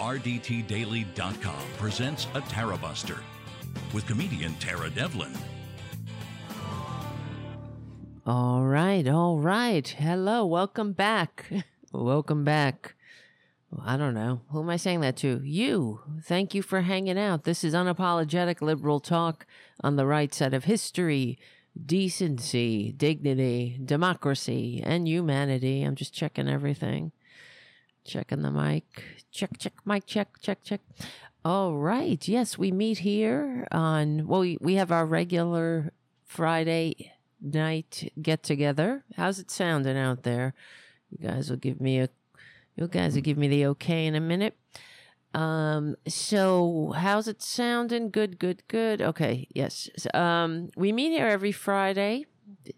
RDTDaily.com presents a Tarabuster with comedian Tara Devlin. All right, all right. Hello, welcome back. welcome back. I don't know. Who am I saying that to? You. Thank you for hanging out. This is unapologetic liberal talk on the right side of history, decency, dignity, democracy, and humanity. I'm just checking everything. Checking the mic. Check, check, mic, check, check, check. All right. Yes, we meet here on, well, we, we have our regular Friday night get together. How's it sounding out there? You guys will give me a you guys will give me the okay in a minute. Um, so how's it sounding? Good, good, good. Okay, yes. Um, we meet here every Friday,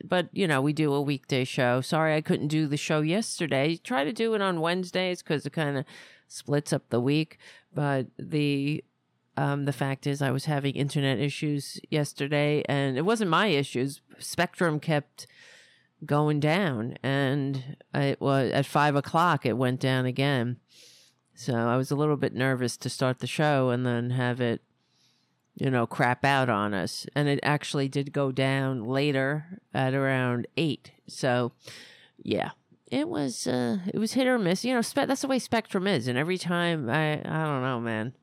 but you know, we do a weekday show. Sorry I couldn't do the show yesterday. Try to do it on Wednesdays because it kind of splits up the week. But the um, the fact is, I was having internet issues yesterday, and it wasn't my issues. Spectrum kept going down, and it was at five o'clock. It went down again, so I was a little bit nervous to start the show and then have it, you know, crap out on us. And it actually did go down later at around eight. So, yeah, it was uh, it was hit or miss. You know, spe- that's the way Spectrum is, and every time I I don't know, man.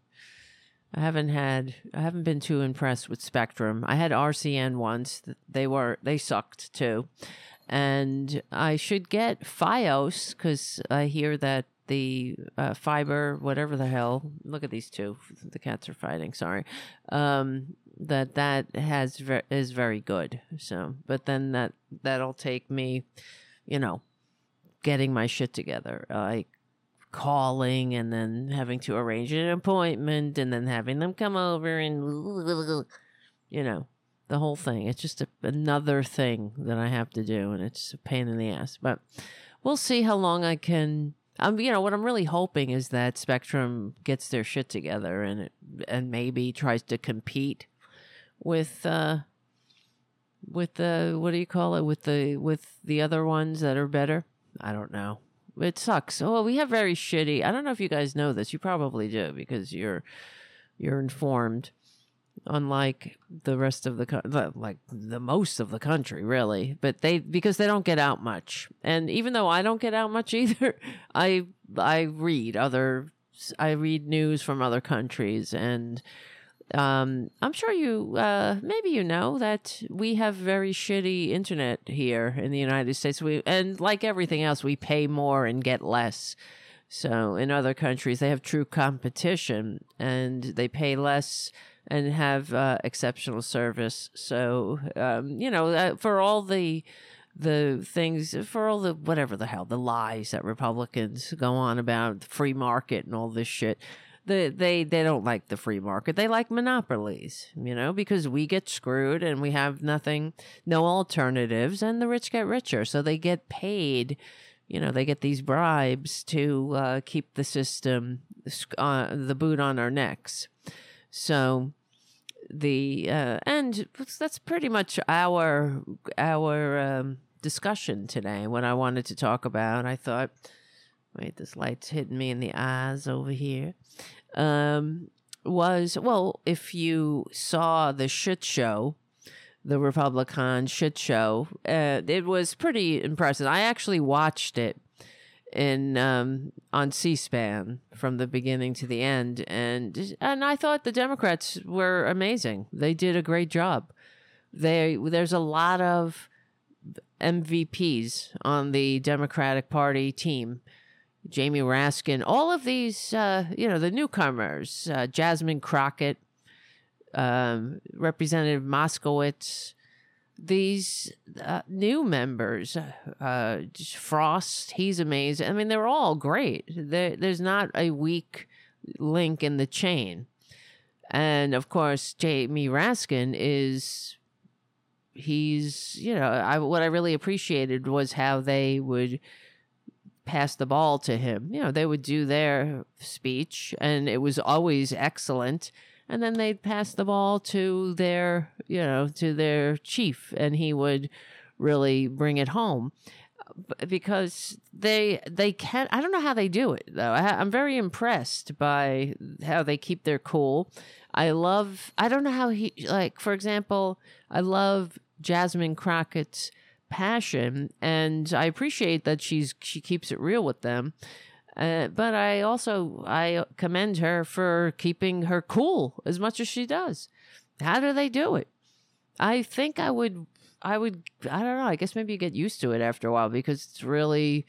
I haven't had I haven't been too impressed with Spectrum. I had RCN once. They were they sucked too. And I should get Fios cuz I hear that the uh, fiber whatever the hell look at these two the cats are fighting sorry um, that that has ver- is very good so but then that that'll take me you know getting my shit together like calling and then having to arrange an appointment and then having them come over and you know the whole thing. It's just a, another thing that i have to do and it's a pain in the ass but we'll see how long i can um, you know what i'm really hoping is that spectrum gets their shit together and it, and maybe tries to compete with uh with the what do you call it with the with the other ones that are better i don't know it sucks. Oh, we have very shitty. I don't know if you guys know this. You probably do because you're you're informed. Unlike the rest of the like the most of the country, really, but they because they don't get out much, and even though I don't get out much either, I I read other I read news from other countries, and um, I'm sure you, uh, maybe you know that we have very shitty internet here in the United States. We and like everything else, we pay more and get less. So in other countries, they have true competition and they pay less and have uh, exceptional service. So um, you know, uh, for all the the things for all the whatever the hell the lies that Republicans go on about free market and all this shit the, they they don't like the free market. They like monopolies, you know, because we get screwed and we have nothing, no alternatives, and the rich get richer. So they get paid, you know, they get these bribes to uh, keep the system, uh, the boot on our necks. So the uh, and that's pretty much our our um, discussion today. What I wanted to talk about, I thought. Wait, this light's hitting me in the eyes over here um, was well, if you saw the shit show, the Republican shit show, uh, it was pretty impressive. I actually watched it in um, on C-SPAN from the beginning to the end, and and I thought the Democrats were amazing. They did a great job. They there's a lot of MVPs on the Democratic Party team Jamie Raskin, all of these, uh, you know, the newcomers, uh, Jasmine Crockett, um, Representative Moskowitz, these uh, new members, uh, Frost, he's amazing. I mean, they're all great. There, there's not a weak link in the chain. And of course, Jamie Raskin is he's you know I what I really appreciated was how they would pass the ball to him. You know, they would do their speech and it was always excellent. And then they'd pass the ball to their, you know, to their chief and he would really bring it home. because they they can. I don't know how they do it though. I, I'm very impressed by how they keep their cool. I love. I don't know how he like. For example, I love Jasmine Crockett's passion, and I appreciate that she's she keeps it real with them. Uh, but I also I commend her for keeping her cool as much as she does. How do they do it? I think I would I would I don't know, I guess maybe you get used to it after a while because it's really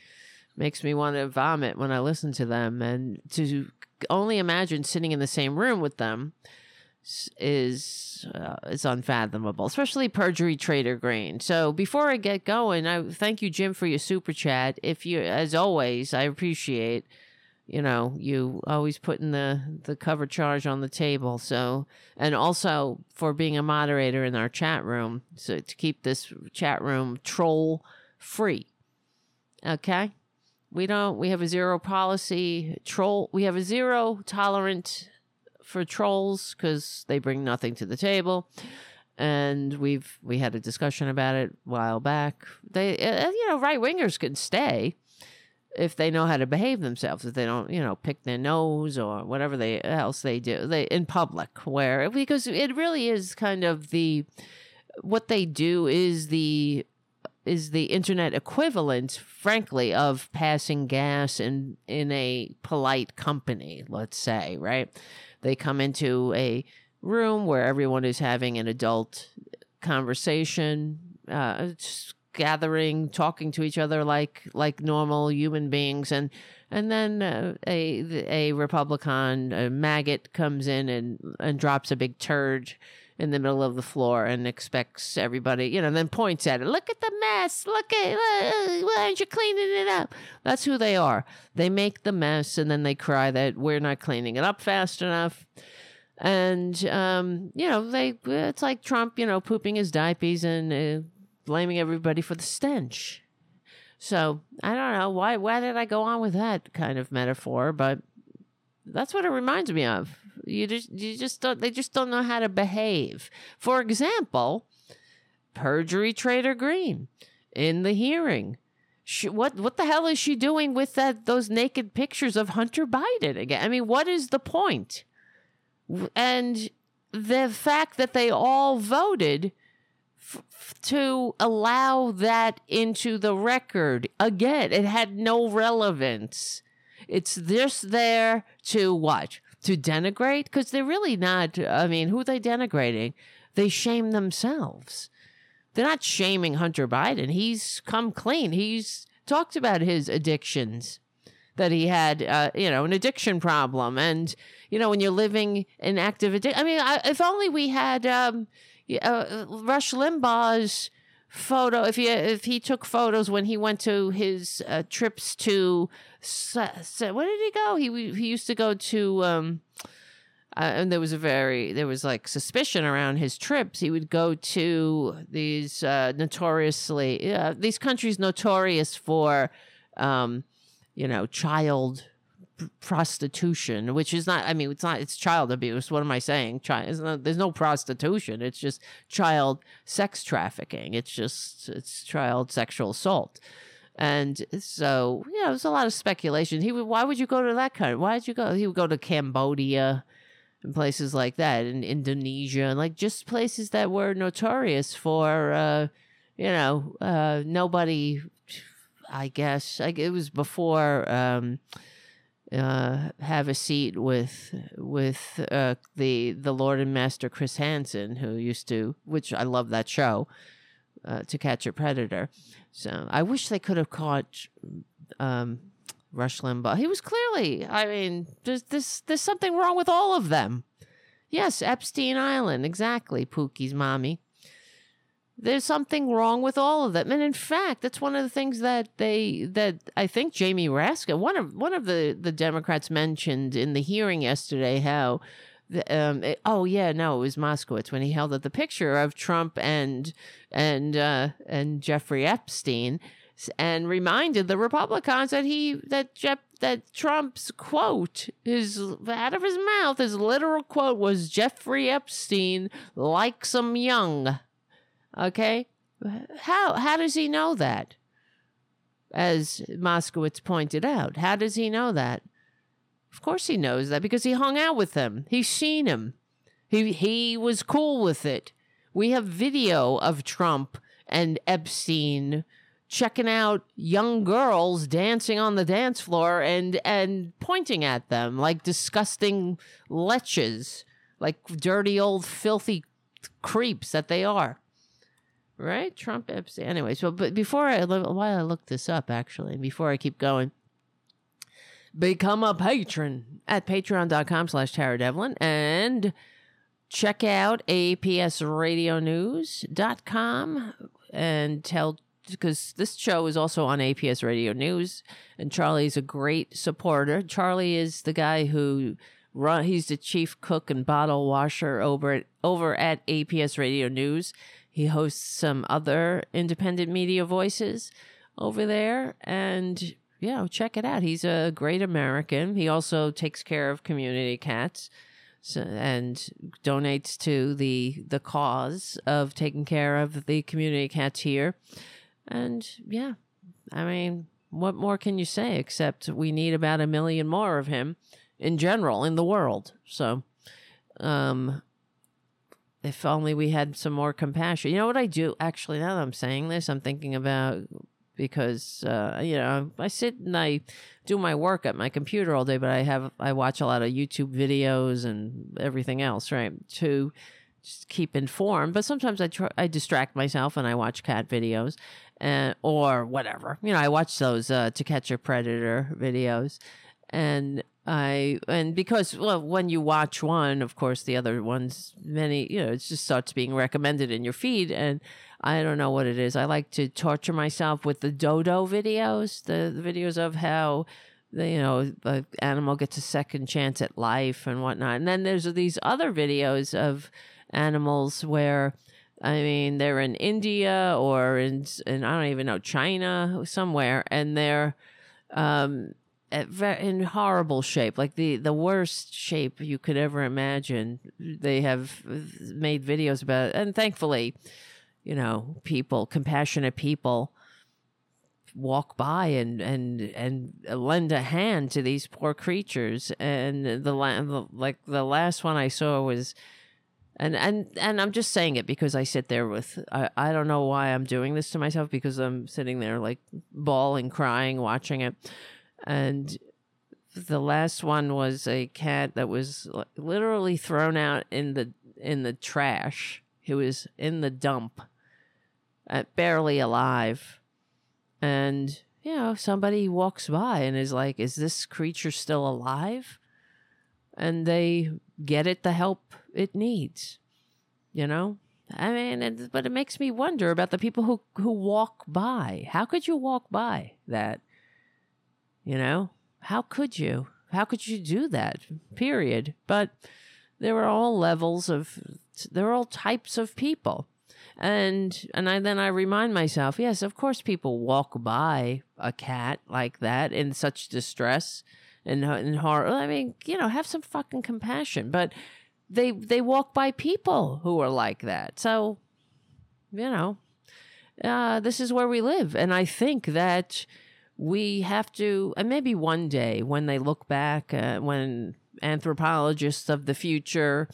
makes me want to vomit when I listen to them and to only imagine sitting in the same room with them is uh, is unfathomable, especially perjury trader Greene. So before I get going, I thank you, Jim, for your super chat. If you, as always, I appreciate you know you always putting the the cover charge on the table. So and also for being a moderator in our chat room, so to keep this chat room troll free. Okay. We don't. We have a zero policy. Troll. We have a zero tolerant for trolls because they bring nothing to the table. And we've we had a discussion about it a while back. They, uh, you know, right wingers can stay if they know how to behave themselves. If they don't, you know, pick their nose or whatever they else they do, they in public. Where because it really is kind of the what they do is the is the internet equivalent, frankly, of passing gas in in a polite company. Let's say, right? They come into a room where everyone is having an adult conversation, uh, gathering, talking to each other like like normal human beings, and and then uh, a a Republican a maggot comes in and and drops a big turd in the middle of the floor and expects everybody, you know, then points at it. Look at the mess. Look at uh, why aren't you cleaning it up? That's who they are. They make the mess and then they cry that we're not cleaning it up fast enough. And um, you know, they it's like Trump, you know, pooping his diapers and uh, blaming everybody for the stench. So I don't know why. Why did I go on with that kind of metaphor? But that's what it reminds me of. You just you just don't they just don't know how to behave. For example, perjury trader Greene in the hearing. She, what what the hell is she doing with that those naked pictures of Hunter Biden again? I mean, what is the point? And the fact that they all voted f- to allow that into the record again, it had no relevance. It's just there to what? To denigrate? Because they're really not. I mean, who are they denigrating? They shame themselves. They're not shaming Hunter Biden. He's come clean. He's talked about his addictions that he had, uh, you know, an addiction problem. And, you know, when you're living in active addiction, I mean, I, if only we had um, uh, Rush Limbaugh's photo if he if he took photos when he went to his uh, trips to where did he go? He he used to go to um uh, and there was a very there was like suspicion around his trips. He would go to these uh notoriously uh, these countries notorious for um you know child prostitution which is not i mean it's not it's child abuse. What am i saying? Child not, there's no prostitution. It's just child sex trafficking. It's just it's child sexual assault. And so you know there's a lot of speculation. He would why would you go to that kind why did you go he would go to cambodia and places like that in indonesia and like just places that were notorious for uh you know uh nobody i guess like it was before um uh, have a seat with with uh, the the Lord and Master Chris Hansen, who used to, which I love that show, uh, to catch a predator. So I wish they could have caught um, Rush Limbaugh. He was clearly, I mean, there's this there's something wrong with all of them. Yes, Epstein Island, exactly. Pookie's mommy. There's something wrong with all of them, and in fact, that's one of the things that they that I think Jamie Raskin, one of one of the the Democrats mentioned in the hearing yesterday, how. The, um, it- oh yeah, no, it was Moskowitz when he held up the picture of Trump and and uh, and Jeffrey Epstein, and reminded the Republicans that he that Jeff that Trump's quote his out of his mouth his literal quote was Jeffrey Epstein likes 'em young. Okay, how how does he know that? as Moskowitz pointed out. How does he know that? Of course he knows that because he hung out with them. He's seen him. He he was cool with it. We have video of Trump and Epstein checking out young girls dancing on the dance floor and and pointing at them like disgusting leches, like dirty old filthy creeps that they are. Right? Trump Epstein. Anyway, so but before I while I look this up actually, before I keep going, become a patron at patreon.com slash Tara Devlin and check out apsradionews.com and tell because this show is also on APS Radio News, and Charlie's a great supporter. Charlie is the guy who run. He's the chief cook and bottle washer over at over at APS Radio News. He hosts some other independent media voices over there, and yeah, check it out. He's a great American. He also takes care of community cats. So, and donates to the the cause of taking care of the community cats here. And yeah, I mean, what more can you say except we need about a million more of him in general in the world. So, um, if only we had some more compassion. You know what I do? Actually, now that I'm saying this, I'm thinking about because uh, you know I sit and I do my work at my computer all day, but I have I watch a lot of YouTube videos and everything else, right? To just keep informed. But sometimes I try, I distract myself and I watch cat videos, and or whatever. You know, I watch those uh, To Catch a Predator videos, and I and because well, when you watch one, of course, the other ones, many you know, it just starts being recommended in your feed, and I don't know what it is. I like to torture myself with the dodo videos, the, the videos of how the you know the animal gets a second chance at life and whatnot, and then there's these other videos of animals where I mean, they're in India or in, in I don't even know China somewhere, and they're um, in horrible shape, like the the worst shape you could ever imagine. They have uh, made videos about it, and thankfully, you know, people, compassionate people, walk by and and and lend a hand to these poor creatures. And the, like the last one I saw was and and and I'm just saying it because I sit there with I, I don't know why I'm doing this to myself because I'm sitting there like bawling, crying, watching it, and the last one was a cat that was literally thrown out in the in the trash. He was in the dump, uh, barely alive, and you know somebody walks by and is like, "Is this creature still alive?" And they get it the help it needs. You know? I mean, it, but it makes me wonder about the people who who walk by. How could you walk by that? You know? How could you? How could you do that? Period. But there are all levels of there are all types of people. And and I then I remind myself, yes, of course people walk by a cat like that in such distress and and horror. I mean, you know, have some fucking compassion. But they they walk by people who are like that. So, you know, uh, this is where we live, and I think that we have to, and maybe one day when they look back, uh, when anthropologists of the future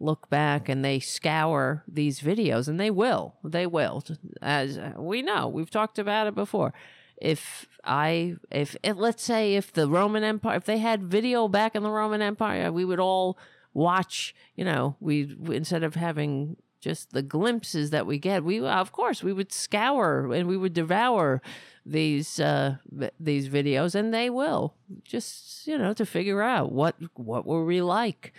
look back and they scour these videos, and they will, they will, as we know, we've talked about it before. If I, if, if let's say, if the Roman Empire, if they had video back in the Roman Empire, we would all watch, you know, we instead of having just the glimpses that we get, we of course we would scour and we would devour these uh, these videos, and they will just you know to figure out what what were we like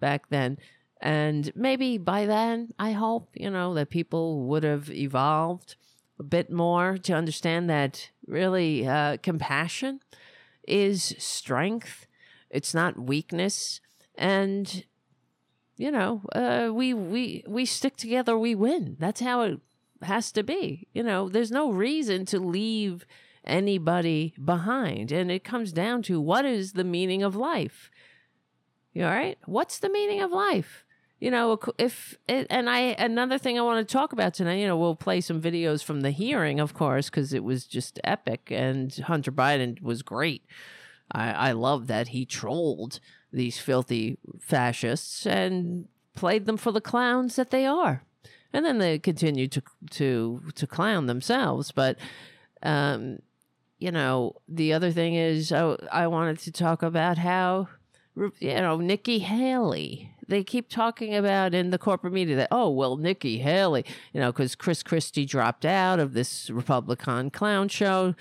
back then. And maybe by then, I hope, you know, that people would have evolved a bit more to understand that really uh, compassion is strength. It's not weakness and you know uh, we we we stick together we win. That's how it has to be you know? There's no reason to leave anybody behind and it comes down to what is the meaning of life? You all right? What's the meaning of life? You know, if and I another thing I want to talk about tonight, you know, we'll play some videos from the hearing, of course, because it was just epic, and Hunter Biden was great. I I love that he trolled these filthy fascists and played them for the clowns that they are, and then they continued to to to clown themselves, but. Um, you know, the other thing is, I, I wanted to talk about how, you know, Nikki Haley they keep talking about in the corporate media that oh well Nikki Haley you know because Chris Christie dropped out of this Republican clown show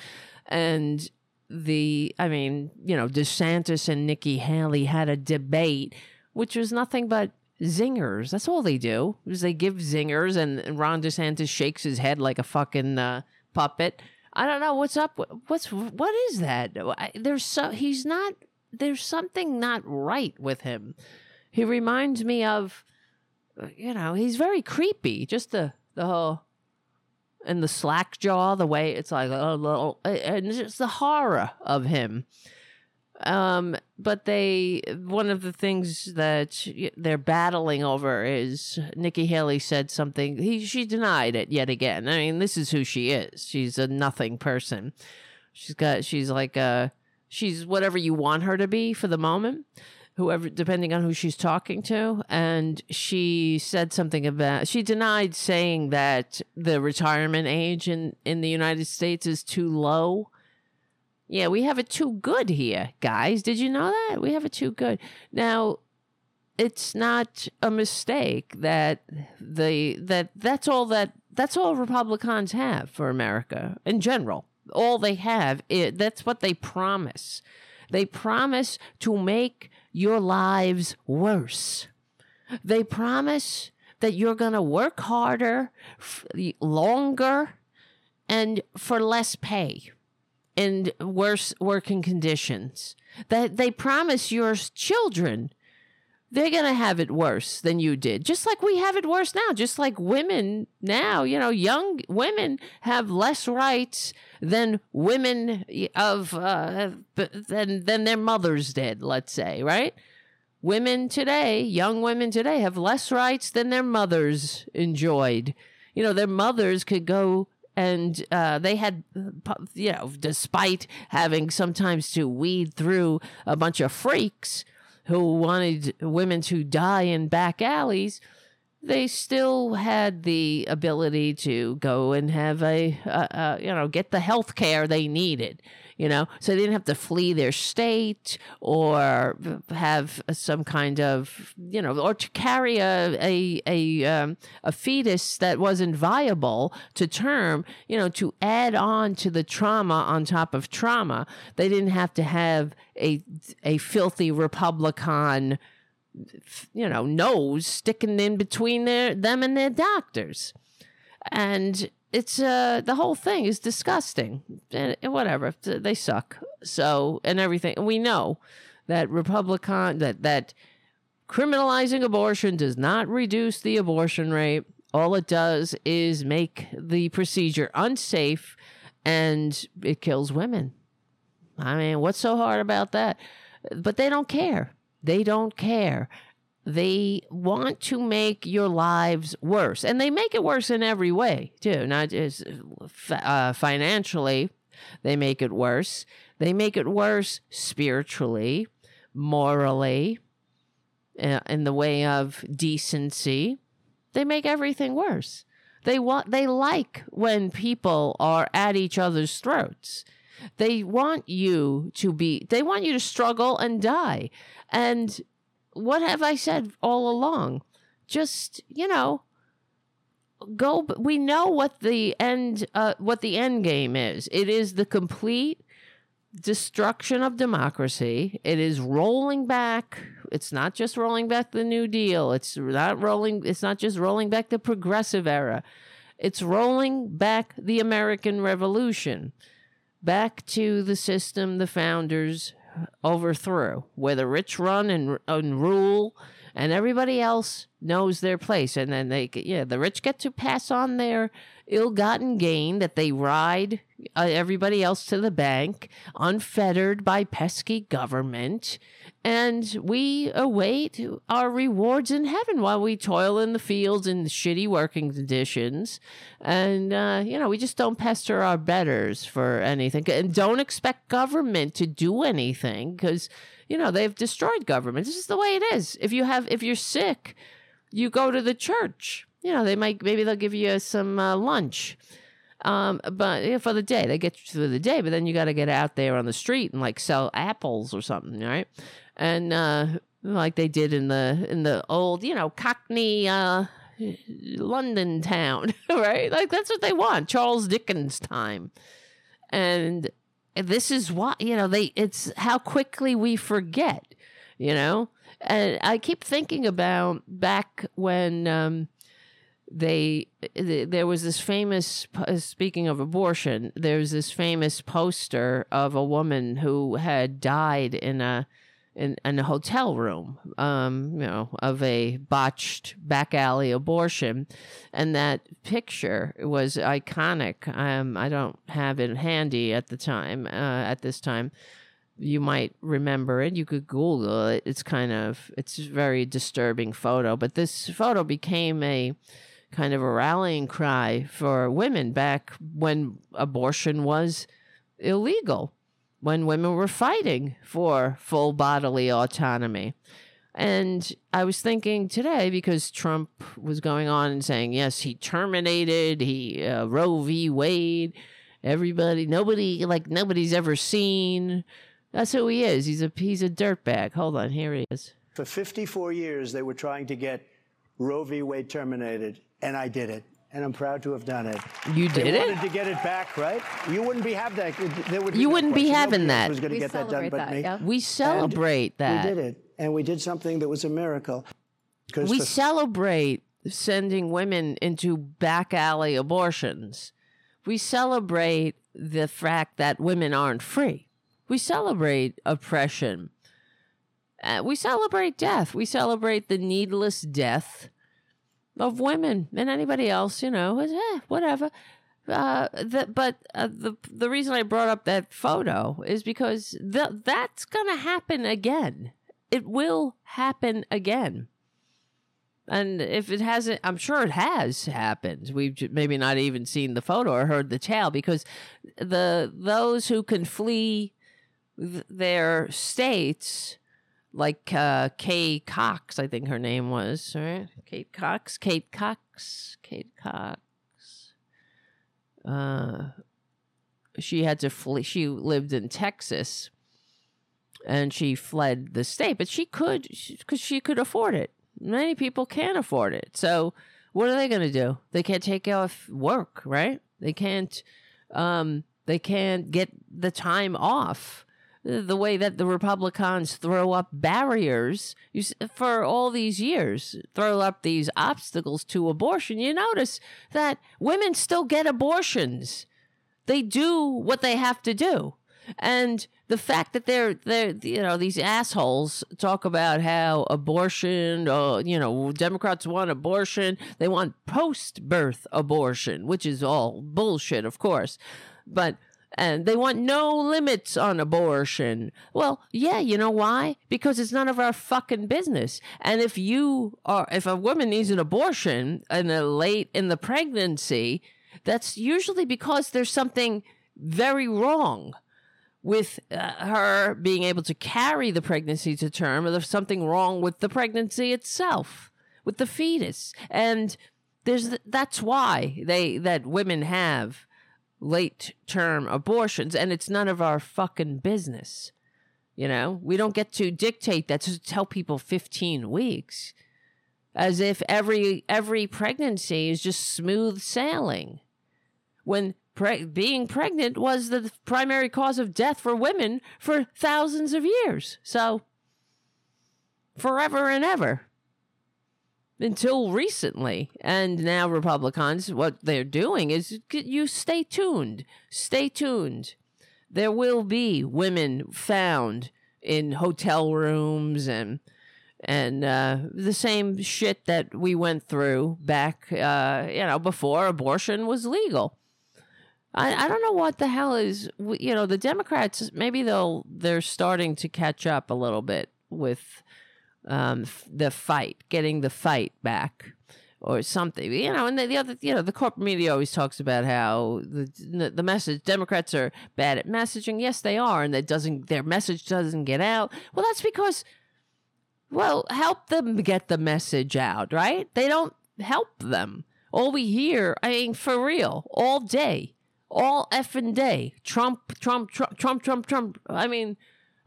and the I mean you know DeSantis and Nikki Haley had a debate which was nothing but zingers. That's all they do is they give zingers and Ron DeSantis shakes his head like a fucking uh, puppet. I don't know what's up what's what is that? There's so he's not there's something not right with him. He reminds me of, you know, he's very creepy. Just the the whole and the slack jaw, the way it's like a little, and just the horror of him. Um, but they, one of the things that they're battling over is Nikki Haley said something. He she denied it yet again. I mean, this is who she is. She's a nothing person. She's got. She's like a. She's whatever you want her to be for the moment whoever, depending on who she's talking to. And she said something about, she denied saying that the retirement age in, in the United States is too low. Yeah, we have it too good here, guys. Did you know that? We have it too good. Now, it's not a mistake that the that that's all that that's all Republicans have for America in general. All they have, it, that's what they promise. They promise to make your lives worse. They promise that you're going to work harder, f- longer, and for less pay and worse working conditions. That they promise your children they're going to have it worse than you did. Just like we have it worse now. Just like women now, you know, young women have less rights than women of uh, than than their mothers did. Let's say, right? Women today, young women today, have less rights than their mothers enjoyed. You know, their mothers could go and uh, they had, you know, despite having sometimes to weed through a bunch of freaks who wanted women to die in back alleys, they still had the ability to go and have a, you know, get the health care they needed you know? So they didn't have to flee their state or have some kind of you know or to carry a a a, um, a fetus that wasn't viable to term you know to add on to the trauma on top of trauma. They didn't have to have a a filthy republican you know nose sticking in between their them and their doctors. And it's uh the whole thing is disgusting. And whatever they suck. So and everything we know that republican that that criminalizing abortion does not reduce the abortion rate. All it does is make the procedure unsafe and it kills women. I mean what's so hard about that? But they don't care. They don't care they want to make your lives worse and they make it worse in every way too. Not just uh, financially they make it worse. They make it worse spiritually morally uh, in the way of decency. They make everything worse. They want they like when people are at each other's throats. They want you to be they want you to struggle and die. And what have I said all along? Just, you know, go we know what the end uh, what the end game is. It is the complete destruction of democracy. It is rolling back. It's not just rolling back the New Deal. It's not rolling it's not just rolling back the progressive era. It's rolling back the American Revolution. Back to the system the founders overthrew, where the rich run and, and rule, and everybody else knows their place. And then they, yeah, the rich get to pass on their ill-gotten gain that they ride uh, everybody else to the bank, unfettered by pesky government, and we await our rewards in heaven while we toil in the fields in shitty working conditions. And, uh, you know, we just don't pester our betters for anything and don't expect government to do anything because, you know, they've destroyed government. This is the way it is. If you have, if you're sick, you go to the church. You know, they might, maybe they'll give you some uh, lunch. Um, but yeah, for the day, they get you through the day, but then you got to get out there on the street and like sell apples or something, right? And uh, like they did in the in the old, you know, Cockney uh, London town, right? Like that's what they want, Charles Dickens time. And this is what you know they. It's how quickly we forget, you know. And I keep thinking about back when. Um, they there was this famous speaking of abortion there's this famous poster of a woman who had died in a in, in a hotel room um you know of a botched back alley abortion. And that picture was iconic. Um i don't have it handy at the time uh, at this time. You might remember it. You could google it. It's kind of it's a very disturbing photo. But this photo became a kind of a rallying cry for women back when abortion was illegal, when women were fighting for full bodily autonomy. And I was thinking today because Trump was going on and saying, yes, he terminated, he uh, Roe v. Wade, everybody, nobody, like nobody's ever seen. That's who he is. He's a he's a dirtbag. Hold on, here he is. For 54 years, they were trying to get Roe v. Wade terminated and I did it. And I'm proud to have done it. You did they it. Wanted to get it back, right? You wouldn't be have that. There would. You no wouldn't question. be having Nobody that. Was going to get that done, but that, me. Yeah. We celebrate and that. We did it, and we did something that was a miracle. We for- celebrate sending women into back alley abortions. We celebrate the fact that women aren't free. We celebrate oppression. Uh, we celebrate death. We celebrate the needless death of women and anybody else, you know, eh, whatever. Uh, but uh, the the reason I brought up that photo is because the, that's gonna happen again. It will happen again. And if it hasn't, I'm sure it has happened. We've maybe not even seen the photo or heard the tale because the those who can flee th- their states like uh, Kay Cox, I think her name was, right? Kate Cox, Kate Cox, Kate Cox. Uh, she had to flee. She lived in Texas, and she fled the state, but she could because she, she could afford it. Many people can't afford it, so what are they going to do? They can't take off work, right? They can't. Um, they can't get the time off the way that the Republicans throw up barriers for all these years, throw up these obstacles to abortion, you notice that women still get abortions. They do what they have to do. And the fact that they're they're you know these assholes talk about how abortion or you know Democrats want abortion they want post birth abortion which is all bullshit of course but and they want no limits on abortion. Well, yeah, you know why? Because it's none of our fucking business. And if you are, if a woman needs an abortion in the late in the pregnancy, that's usually because there's something very wrong with uh, her being able to carry the pregnancy to term, or there's something wrong with the pregnancy itself, with the fetus, and there's that's why they that women have late term abortions, and it's none of our fucking business. You know, we don't get to dictate that to tell people 15 weeks as if every every pregnancy is just smooth sailing. When pre- being pregnant was the primary cause of death for women for thousands of years. So forever and ever until recently. And now Republicans, what they're doing is you stay tuned. Stay tuned. There will be women found in hotel rooms and and uh, the same shit that we went through back, uh, you know, before abortion was legal. I, I don't know what the hell is, you know, the Democrats, maybe they'll, they're starting to catch up a little bit with um, the fight, getting the fight back or something, you know. And the, the, other, you know, the corporate media always talks about how the the message Democrats are bad at messaging. Yes, they are, and that doesn't their message doesn't get out. Well, that's because, well, help them get the message out, right? They don't help them. All we hear, I mean, for real, all day, all effing day, Trump, Trump, Trump, Trump, Trump, Trump. I mean.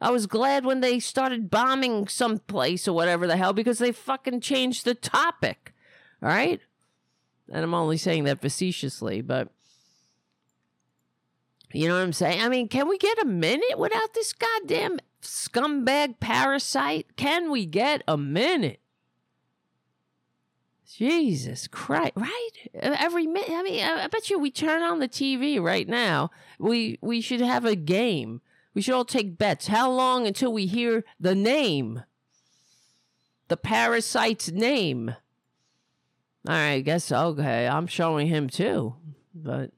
I was glad when they started bombing some place or whatever the hell because they fucking changed the topic. All right? And I'm only saying that facetiously, but you know what I'm saying? I mean, can we get a minute without this goddamn scumbag parasite? Can we get a minute? Jesus Christ, right? Every minute. I mean, I bet you we turn on the TV right now. We we should have a game we should all take bets. How long until we hear the name? The parasite's name. All right, I guess okay. I'm showing him too, but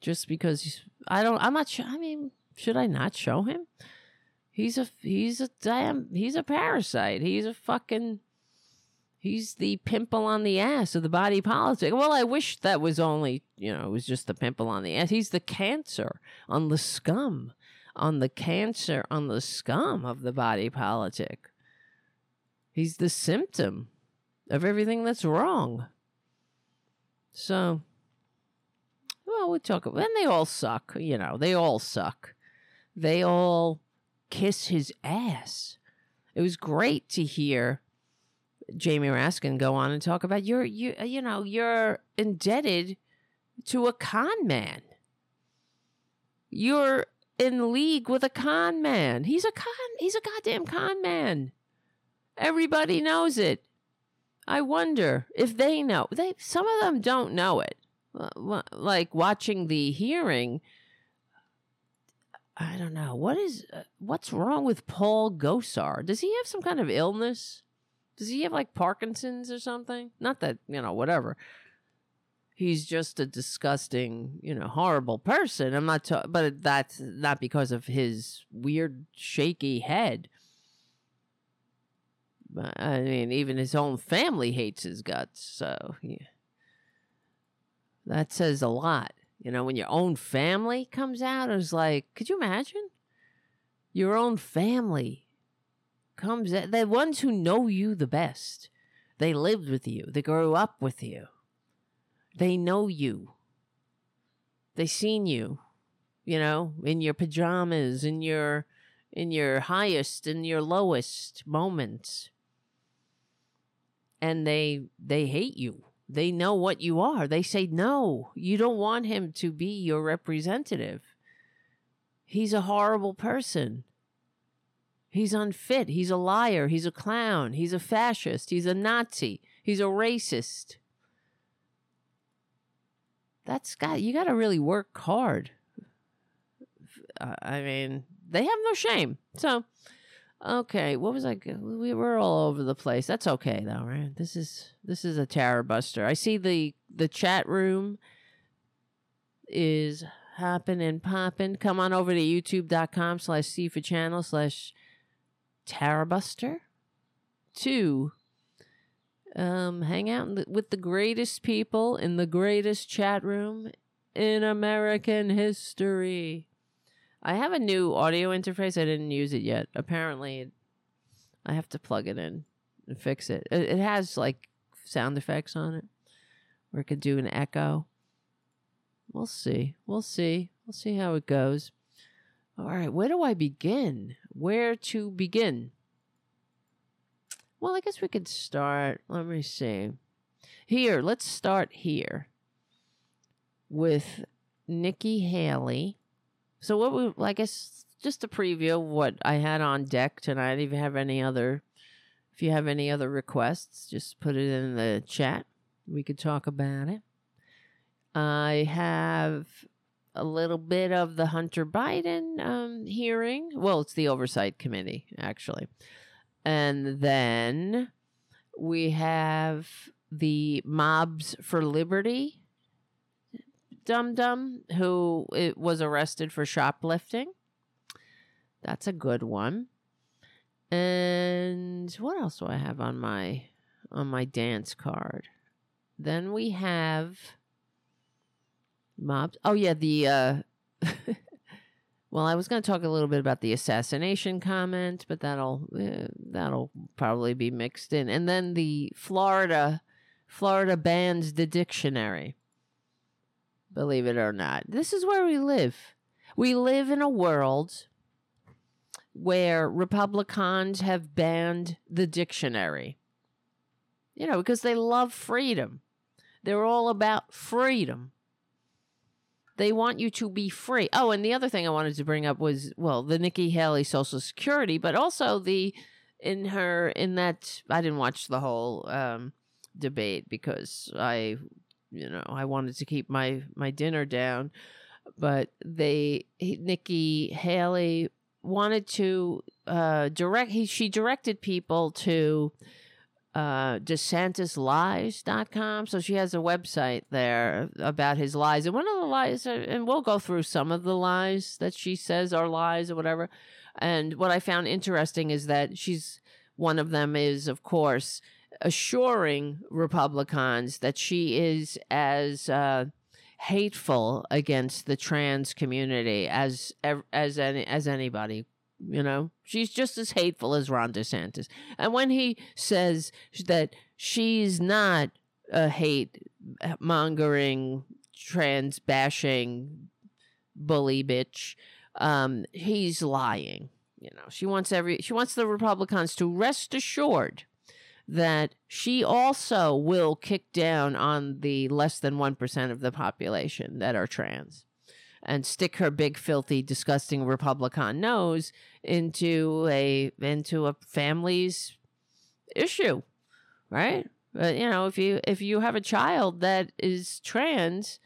just because I don't, I'm not. I mean, should I not show him? He's a he's a damn he's a parasite. He's a fucking he's the pimple on the ass of the body politic. Well, I wish that was only you know it was just the pimple on the ass. He's the cancer on the scum on the cancer, on the scum of the body politic. He's the symptom of everything that's wrong. So, well, we talk about, and they all suck, you know, they all suck. They all kiss his ass. It was great to hear Jamie Raskin go on and talk about you're you you know you're indebted to a con man. You're in league with a con man. He's a con. He's a goddamn con man. Everybody knows it. I wonder if they know. They some of them don't know it. Like watching the hearing. I don't know what is uh, what's wrong with Paul Gosar. Does he have some kind of illness? Does he have like Parkinson's or something? Not that you know, whatever he's just a disgusting, you know, horrible person. I'm not, ta- but that's not because of his weird, shaky head. I mean, even his own family hates his guts. So, yeah. that says a lot. You know, when your own family comes out, it's like, could you imagine? Your own family comes out, the ones who know you the best. They lived with you, they grew up with you they know you. They've seen you, you know, in your pajamas, in your in your highest and your lowest moments. And they they hate you. They know what you are. They say no, you don't want him to be your representative. He's a horrible person. He's unfit. He's a liar. He's a clown. He's a fascist. He's a Nazi. He's a racist that's got you got to really work hard. Uh, I mean, they have no shame. So, okay, what was I? We were all over the place. That's okay though, right? This is this is a Tarabuster. I see the the chat room is hopping and popping. Come on over to youtube.com slash C for channel slash terror Tarabuster. Two um, hang out with the greatest people in the greatest chat room in American history. I have a new audio interface. I didn't use it yet. Apparently, I have to plug it in and fix it. It, it has like sound effects on it, or it could do an echo. We'll see. We'll see. We'll see how it goes. All right, where do I begin? Where to begin? Well, I guess we could start. Let me see. Here, let's start here with Nikki Haley. So, what we, I guess, just a preview of what I had on deck tonight. If you have any other, if you have any other requests, just put it in the chat. We could talk about it. I have a little bit of the Hunter Biden um, hearing. Well, it's the Oversight Committee, actually and then we have the Moms for Liberty dum dum who it was arrested for shoplifting. That's a good one. And what else do I have on my on my dance card? Then we have mobs. Oh yeah, the uh Well, I was going to talk a little bit about the assassination comment, but that'll eh, that'll probably be mixed in. And then the Florida Florida bans the dictionary. Believe it or not. This is where we live. We live in a world where Republicans have banned the dictionary. You know, because they love freedom. They're all about freedom. They want you to be free. Oh, and the other thing I wanted to bring up was well, the Nikki Haley Social Security, but also the in her in that I didn't watch the whole um, debate because I, you know, I wanted to keep my my dinner down, but they Nikki Haley wanted to uh, direct. He she directed people to uh, DeSantisLies.com. So she has a website there about his lies. And one of the lies, uh, and we'll go through some of the lies that she says are lies or whatever. And what I found interesting is that she's one of them is, of course, assuring Republicans that she is as uh, hateful against the trans community as as any as anybody you know, she's just as hateful as Ron DeSantis. And when he says that she's not a hate mongering, trans bashing bully bitch, um, he's lying. You know, she wants every she wants the Republicans to rest assured that she also will kick down on the less than 1% of the population that are trans and stick her big filthy disgusting republican nose into a into a family's issue right? But you know if you if you have a child that is trans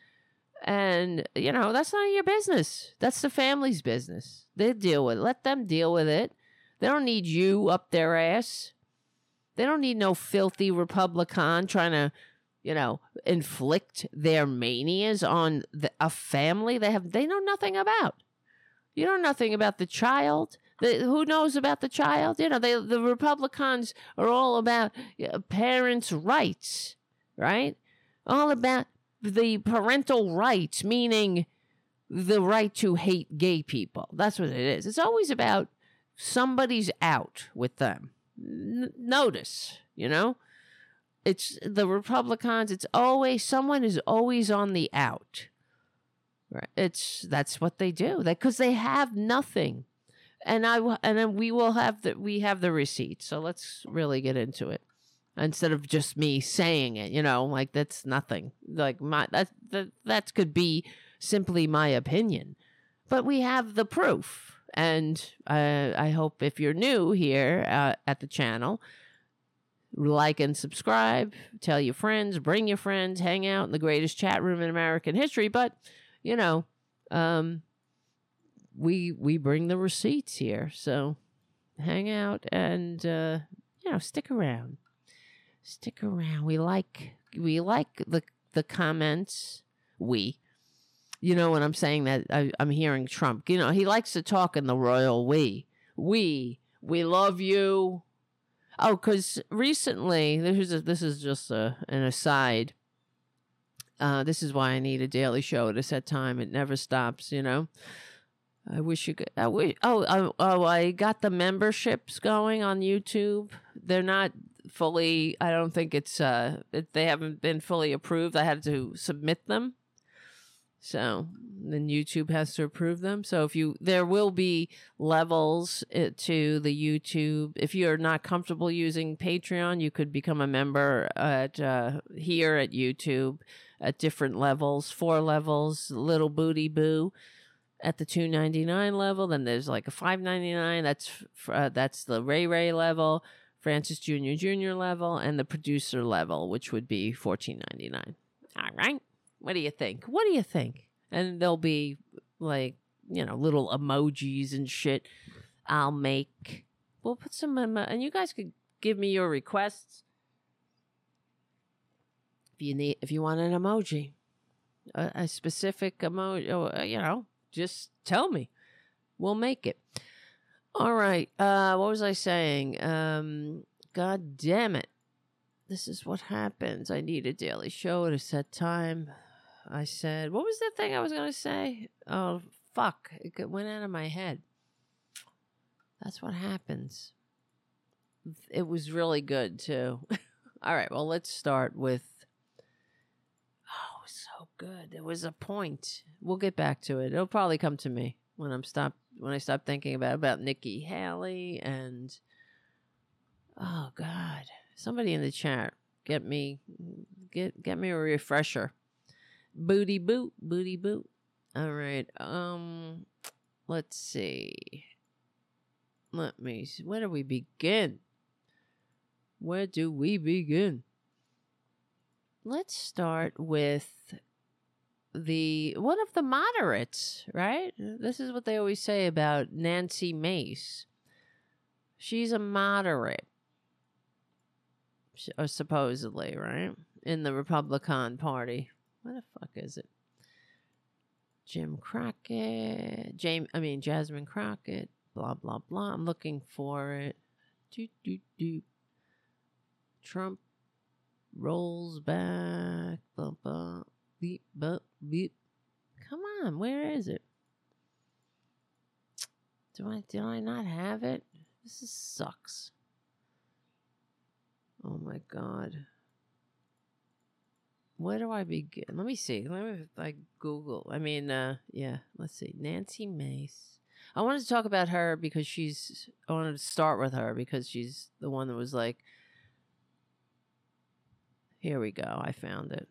and you know that's none of your business. That's the family's business. They deal with it. Let them deal with it. They don't need you up their ass. They don't need no filthy republican trying to you know, inflict their manias on the, a family they have they know nothing about. You know nothing about the child. The, who knows about the child? You know, they, the Republicans are all about parents' rights, right? All about the parental rights, meaning the right to hate gay people. That's what it is. It's always about somebody's out with them. N- notice, you know? It's the Republicans. It's always someone is always on the out. Right. It's that's what they do. That because they have nothing, and I and then we will have the we have the receipt. So let's really get into it instead of just me saying it. You know, like that's nothing. Like my that that that could be simply my opinion, but we have the proof. And uh, I hope if you're new here uh, at the channel, like and subscribe, tell your friends, bring your friends, hang out in the greatest chat room in American history. But, you know, um, we we bring the receipts here. So hang out and uh, you know, stick around. Stick around. We like we like the the comments. We. You know when I'm saying that I, I'm hearing Trump. You know, he likes to talk in the royal we. We we love you Oh, because recently, this is this is just a, an aside. Uh, this is why I need a daily show at a set time. It never stops, you know. I wish you could. I wish. Oh, oh, oh! I got the memberships going on YouTube. They're not fully. I don't think it's. Uh, it, they haven't been fully approved. I had to submit them. So then YouTube has to approve them. So if you, there will be levels uh, to the YouTube. If you're not comfortable using Patreon, you could become a member at uh, here at YouTube at different levels. Four levels, little booty boo at the 299 level then there's like a 599 that's uh, that's the ray ray level francis junior junior level and the producer level which would be 1499 all right what do you think? What do you think? And there'll be like, you know, little emojis and shit I'll make. We'll put some emo- and you guys could give me your requests. If you need if you want an emoji a, a specific emoji uh, you know just tell me. We'll make it. All right uh what was i saying? Um god damn it. This is what happens. I need a daily show at a set time i said what was the thing i was gonna say? Oh fuck it went out of my head. That's what happens. It was really good too. All right well let's start with oh so good. There was a point. We'll get back to it. It'll probably come to me when i'm stop when i stop thinking about about nikki haley and oh god. Somebody in the chat get me get get me a refresher booty boot booty boot all right um let's see let me see where do we begin where do we begin let's start with the one of the moderates, right? This is what they always say about Nancy Mace. She's a moderate, supposedly, right? In the Republican Party. What the fuck is it? Jim Crockett, James, I mean Jasmine Crockett, blah blah blah. I'm looking for it. Do do do. Trump rolls back. Blah blah. Beep bop beep. Come on, where is it? Do I do I not have it? This is, sucks. Oh my god. Where do I begin? Let me see. Let me like Google. I mean, uh yeah, let's see. Nancy Mace. I wanted to talk about her because she's I wanted to start with her because she's the one that was like Here we go. I found it.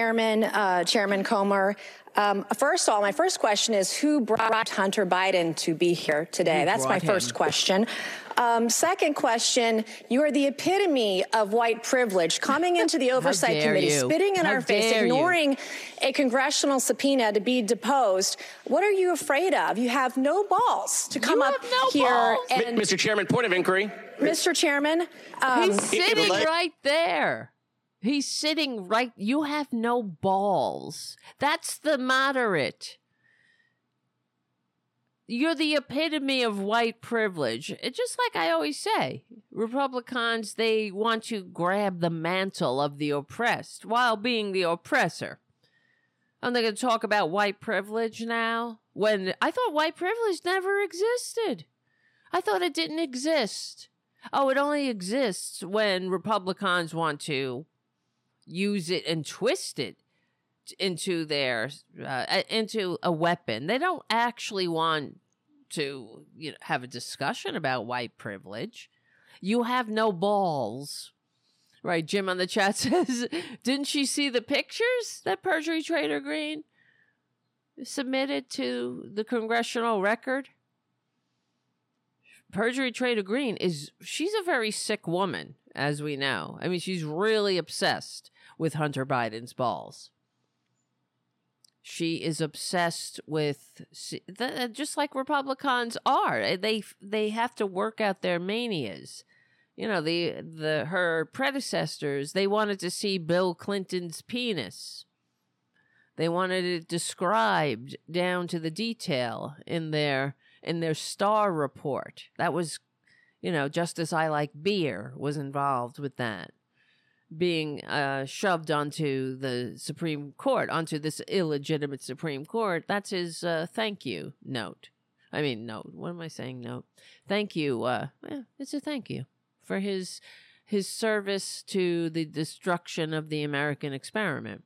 Chairman, uh, Chairman Comer. Um, first of all, my first question is who brought Hunter Biden to be here today? Who That's my brought first question. Um, second question, you are the epitome of white privilege coming into the Oversight Committee, you. spitting in How our face, dare you. ignoring a congressional subpoena to be deposed. What are you afraid of? You have no balls to come You up no here balls? and, Mr. Chairman, point of inquiry. Mr. Chairman, um, He's sitting right there. He's sitting right. You have no balls. That's the moderate. You're the epitome of white privilege. It's just like I always say Republicans, they want to grab the mantle of the oppressed while being the oppressor. And they're going to talk about white privilege now when I thought white privilege never existed. I thought it didn't exist. Oh, it only exists when Republicans want to use it and twist it into their uh, into a weapon. They don't actually want to you know have a discussion about white privilege. You have no balls. Right, Jim on the chat says, "Didn't she see the pictures that perjury trader Greene submitted to the congressional record?" Perjury Trader Greene is she's a very sick woman, as we know. I mean, she's really obsessed with Hunter Biden's balls. She is obsessed with see, uh, just like Republicans are. Uh, they they have to work out their manias. You know, the the her predecessors, they wanted to see Bill Clinton's penis. They wanted it described down to the detail in their in their Starr report. That was, you know, just as I like beer was involved with that being uh, shoved onto the Supreme Court, onto this illegitimate Supreme Court. That's his uh, thank you note. I mean, note. What am I saying? Note. Thank you. Uh, yeah, it's a thank you for his his service to the destruction of the American experiment.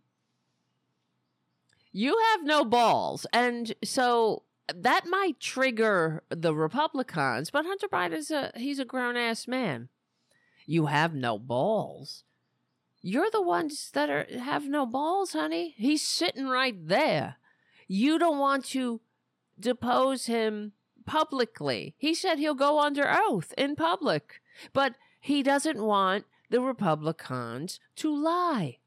You have no balls, and so that might trigger the Republicans. But Hunter Biden's a he's a grown ass man. You have no balls. You're the ones that are have no balls, honey. He's sitting right there. You don't want to depose him publicly. He said he'll go under oath in public, but he doesn't want the Republicans to lie,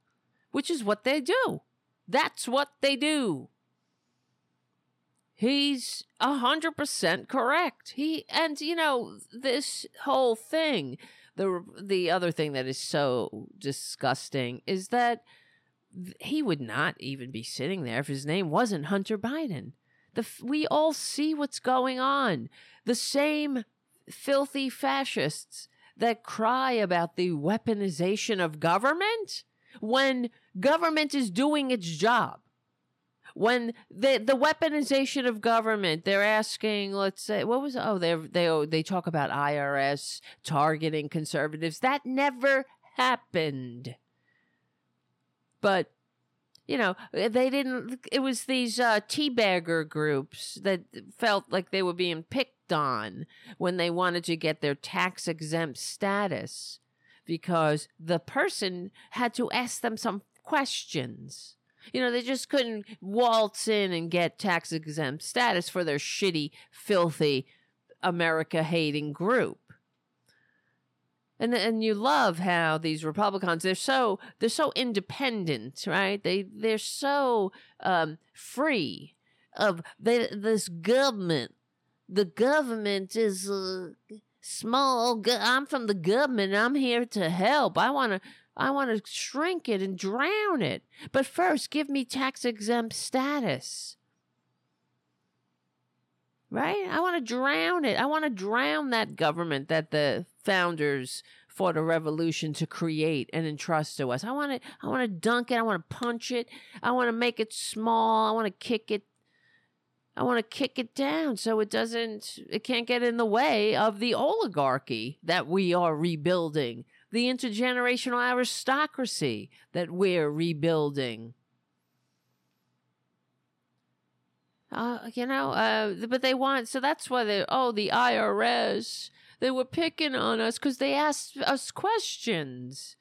which is what they do. That's what they do. He's a hundred percent correct. He and you know this whole thing. The the other thing that is so disgusting is that he would not even be sitting there if his name wasn't Hunter Biden. The we all see what's going on. The same filthy fascists that cry about the weaponization of government when government is doing its job when the the weaponization of government they're asking let's say what was oh they they oh, they talk about IRS targeting conservatives. That never happened. But you know they didn't it was these uh teabagger groups that felt like they were being picked on when they wanted to get their tax exempt status because the person had to ask them some questions you know, they just couldn't waltz in and get tax exempt status for their shitty, filthy, America hating group. And and you love how these Republicans they're so they're so independent, right? They they're so um, free of they, this government. The government is uh, small. I'm from the government. I'm here to help. I want to I want to shrink it and drown it. But first, give me tax exempt status. Right? I want to drown it. I want to drown that government that the founders fought a revolution to create and entrust to us. I want to I want to dunk it. I want to punch it. I want to make it small. I want to kick it I want to kick it down so it doesn't it can't get in the way of the oligarchy that we are rebuilding the intergenerational aristocracy that we're rebuilding. Uh, you know, uh, but they want, so that's why they, oh, the IRS, they were picking on us because they asked us questions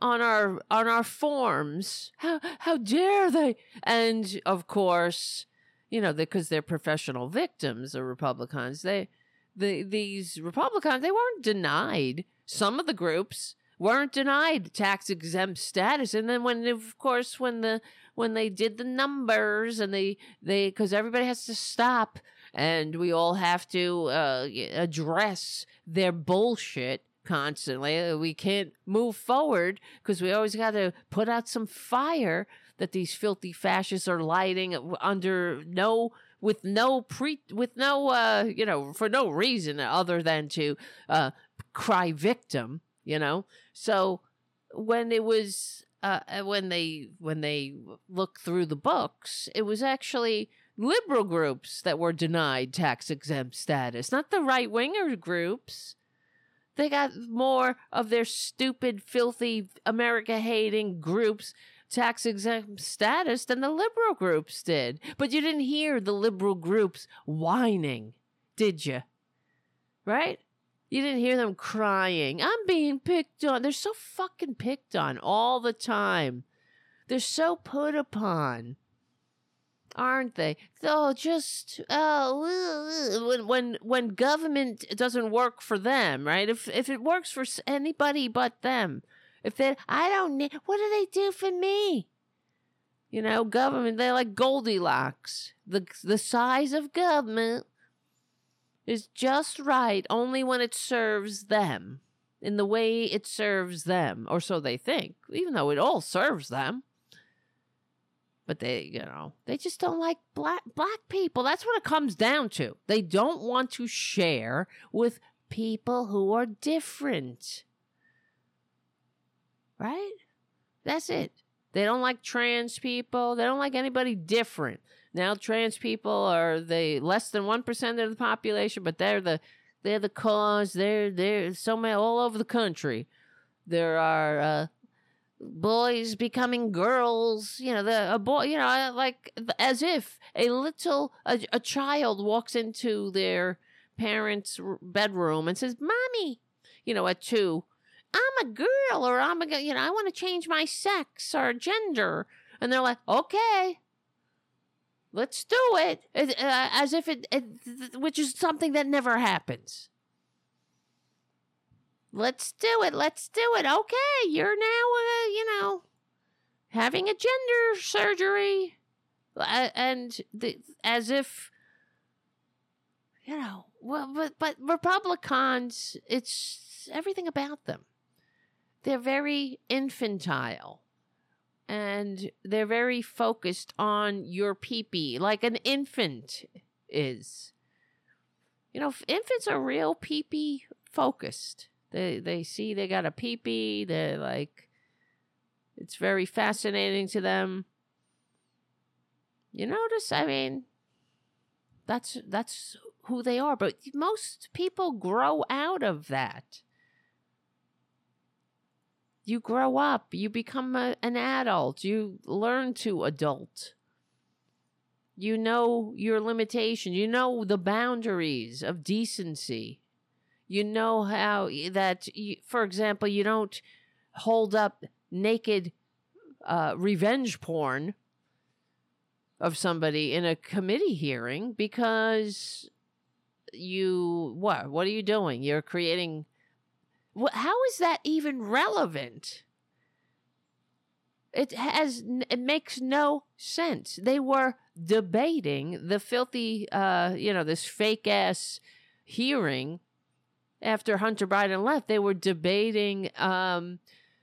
on our on our forms. How how dare they? And of course you know because they're professional victims of republicans. They the these republicans they weren't denied some of the groups weren't denied tax exempt status. And then when of course when the when they did the numbers and they they because everybody has to stop and we all have to uh, address their bullshit constantly. We can't move forward because we always got to put out some fire that these filthy fascists are lighting under no with no pre with no uh you know for no reason other than to uh cry victim, you know? So when it was uh, uh, when they when they looked through the books, it was actually liberal groups that were denied tax exempt status, not the right winger groups. They got more of their stupid, filthy, America hating groups tax exempt status than the liberal groups did. But you didn't hear the liberal groups whining, did you? Right? You didn't hear them crying. I'm being picked on. They're so fucking picked on all the time. They're so put upon. Aren't they? Oh, just oh, when when when government doesn't work for them, right? If if it works for anybody but them, if they, I don't need. What do they do for me? You know, government. They're like Goldilocks. The the size of government is just right only when it serves them in the way it serves them, or so they think, even though it all serves them. But they, you know, they just don't like black black people. That's what it comes down to. They don't want to share with people who are different. Right? That's it. They don't like trans people. They don't like anybody different. Now trans people are the less than one percent of the population, but they're the they're the cause. They're they're so many all over the country. There are uh, boys becoming girls. You know, the a boy. You know, like as if a little a, a child walks into their parents' bedroom and says, "Mommy," you know, at two, I'm a girl, or I'm a you know, I want to change my sex or gender, and they're like, "Okay." Let's do it, uh, as if it, it, which is something that never happens. Let's do it. Let's do it. Okay, you're now, uh, you know, having a gender surgery. A- and the, as if you know well but but republicans it's everything about them they're very infantile and they're very focused on your peepee like an infant is. You know infants are real peepee focused. They they see they got a peepee they're like it's very fascinating to them. You notice i mean that's that's who they are but most people grow out of that you grow up you become a, an adult you learn to adult. You know your limitations you know the boundaries of decency. You know how that you, for example you don't hold up naked uh, revenge porn of somebody in a committee hearing because you what what are you doing? You're creating how is that even relevant? It has it makes no sense. They were debating the filthy uh you know this fake ass hearing after hunter biden left. They were debating um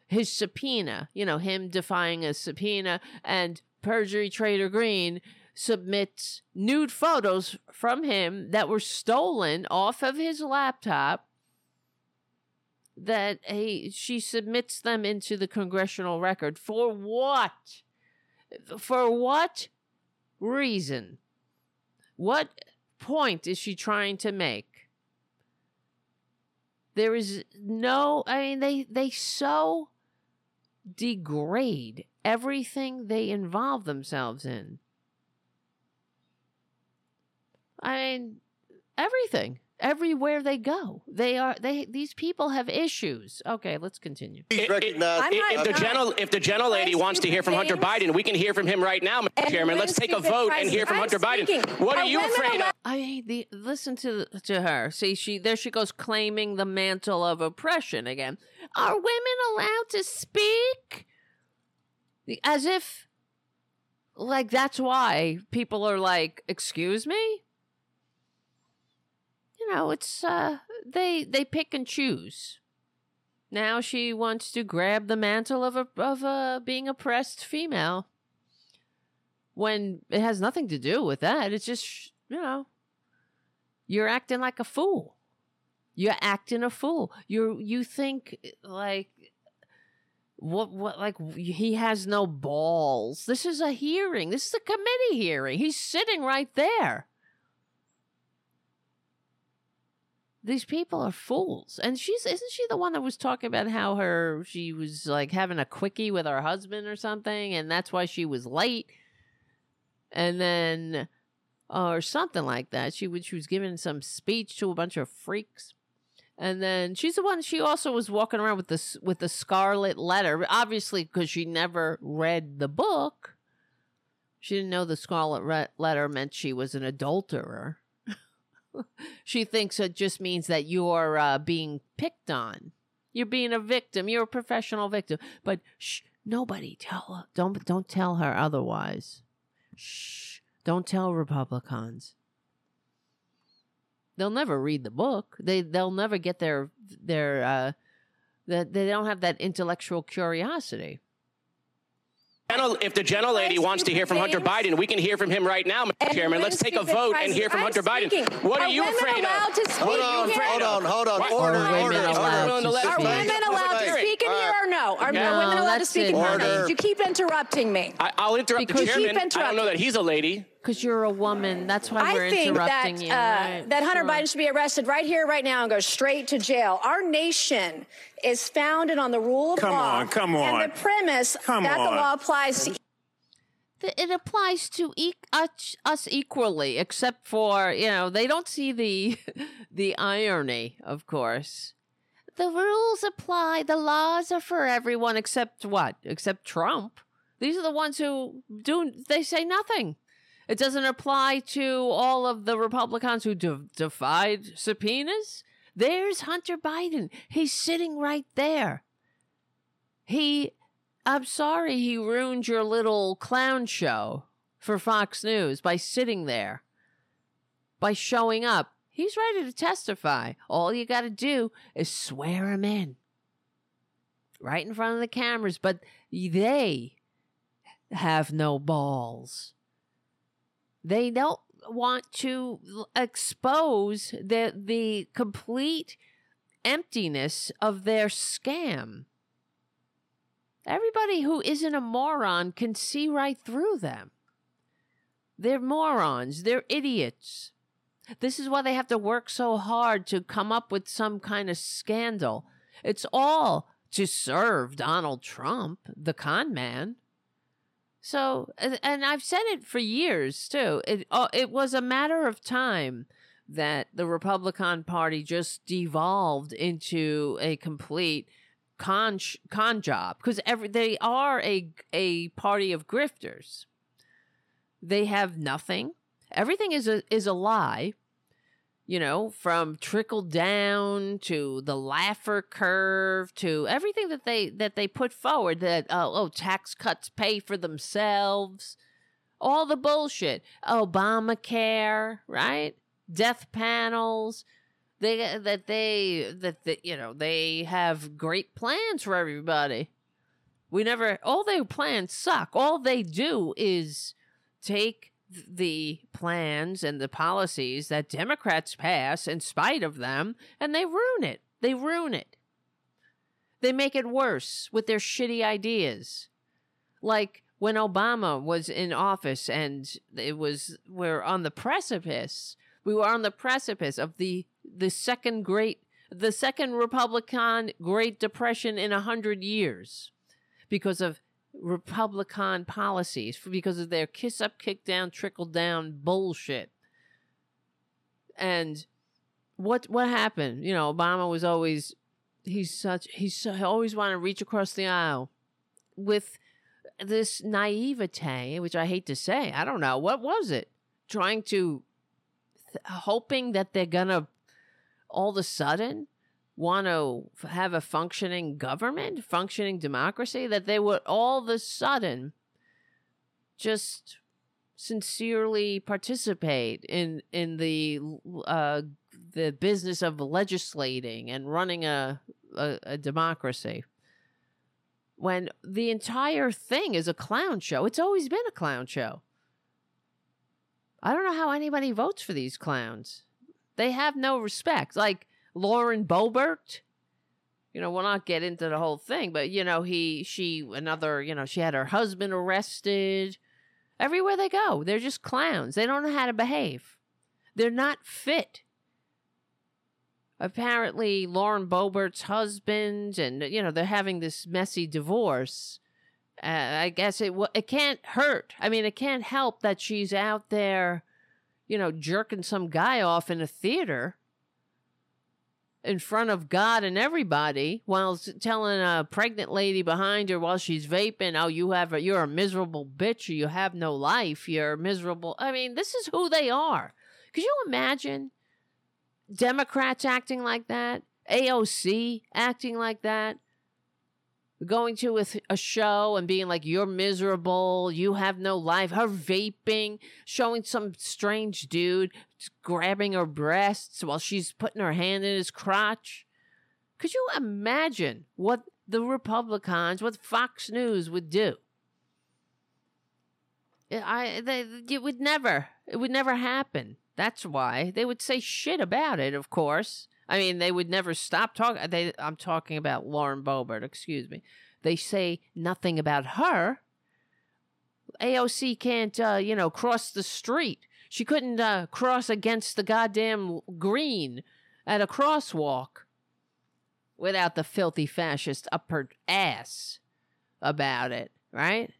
his subpoena you know him defying a subpoena and perjury trader Greene submits nude photos from him that were stolen off of his laptop that he she submits them into the congressional record. For what? For what reason? What point is she trying to make? There is no i mean they they so degrade everything they involve themselves in. I mean, everything. Everywhere they go, they are they. These people have issues. Okay, let's continue. He's It- it- recognized. I'm not if the done. gentle if the gentle lady wants to hear from Hunter. Biden, we can hear from him right now, Mr. Chairman. Let's take a stupid vote and hear from. Hunter I'm Biden. speaking. What are Are you afraid of? I mean, the listen to to her. See, she there she goes claiming the mantle of oppression again. Are women allowed to speak? As if, like, that's why people are like, "Excuse me." You know, it's uh, they they pick and choose. Now she wants to grab the mantle of a of a being oppressed female. When it has nothing to do with that, it's just you know, you're acting like a fool. You're acting a fool. You you think like what what like he has no balls. This is a hearing. This is a committee hearing. He's sitting right there. These people are fools. And she's isn't she the one that was talking about how her she was like having a quickie with her husband or something and that's why she was late. And then or something like that. She was she was giving some speech to a bunch of freaks. And then she's the one. She also was walking around with this with the scarlet letter, obviously because she never read the book. She didn't know the scarlet letter meant she was an adulterer. She thinks it just means that you're uh, being picked on. You're being a victim. You're a professional victim. But shh, nobody tell her. Don't don't tell her otherwise. Shh. Don't tell Republicans. They'll never read the book. They they'll never get their their uh that they don't have that intellectual curiosity. Gentle- If the gentle lady wants to hear from Hunter. Biden, we can hear from him right now, Mr. Chairman. Let's take a vote and hear from. Hunter Biden. What are, you afraid of? Hold on, hold on, hold on. Order, Are women order, allowed order. to speak? Are women allowed to speak in here or no? Are, women allowed to speak in here? You keep interrupting me. I, I'll interrupt the chairman. I don't know that he's a lady. Because you're a woman. That's why we're I think that interrupting you. uh, right? that Hunter Sure. Biden should be arrested right here, right now, and go straight to jail. Our nation is founded on the rule of Come law on, come on. and the premise Come that on. the law applies to it applies to e- us, us equally except for you know they don't see the the irony of course the rules apply the laws are for everyone except what except trump these are the ones who do they say nothing it doesn't apply to all of the republicans who de- defied subpoenas there's hunter biden he's sitting right there he I'm sorry he ruined your little clown show for Fox News by sitting there, by showing up. He's ready to testify. All you got to do is swear him in right in front of the cameras, but they have no balls. They don't want to expose the the complete emptiness of their scam. Everybody who isn't a moron can see right through them. They're morons, they're idiots. This is why they have to work so hard to come up with some kind of scandal. It's all to serve Donald Trump, the con man. So, and I've said it for years too. It uh, it was a matter of time that the Republican Party just devolved into a complete con con job because every they are a a party of grifters. They have nothing. Everything is a is a lie. You know, from trickle down to the Laffer curve to everything that they that they put forward that uh, oh tax cuts pay for themselves, all the bullshit, Obamacare, right? Death panels, they that they that, that you know they have great plans for everybody. We never all their plans suck. All they do is take the plans and the policies that Democrats pass in spite of them, and they ruin it. They ruin it. They make it worse with their shitty ideas. Like when Obama was in office and it was we're on the precipice. We were on the precipice of the the second great the second Republican Great Depression in a hundred years because of Republican policies because of their kiss up, kick down, trickle down bullshit. And what what happened? You know, Obama was always he's such he's so, he always wanted to reach across the aisle with this naivete, which I hate to say. I don't know what was it. Trying to th- hoping that they're gonna all of a sudden want to have a functioning government, functioning democracy, that they would all of a sudden just sincerely participate in in the uh, the business of legislating and running a, a, a democracy. When the entire thing is a clown show, it's always been a clown show. I don't know how anybody votes for these clowns. They have no respect. Like Lauren Boebert. You know, we'll not get into the whole thing, but you know, he, she, another, you know, she had her husband arrested. Everywhere they go, they're just clowns. They don't know how to behave. They're not fit. Apparently, Lauren Boebert's husband, and you know, they're having this messy divorce. Uh, I guess it it can't hurt. I mean, it can't help that she's out there, you know, jerking some guy off in a theater in front of God and everybody while telling a pregnant lady behind her while she's vaping, "Oh, you have a, you're a miserable bitch. You have no life. You're miserable." I mean, this is who they are. Could you imagine Democrats acting like that? AOC acting like that? Going to a, a, show and being like you're miserable. You have no life. Her vaping showing some strange dude grabbing her breasts while she's putting her hand in his crotch. Could you imagine what the republicans what fox news would do? I they, it would never it would never happen. That's why. They would say shit about it of course I mean, they would never stop talking. They, I'm talking about Lauren Boebert. Excuse me. They say nothing about her. AOC can't, uh, you know, cross the street. She couldn't uh, cross against the goddamn green at a crosswalk without the filthy fascist up her ass about it, right?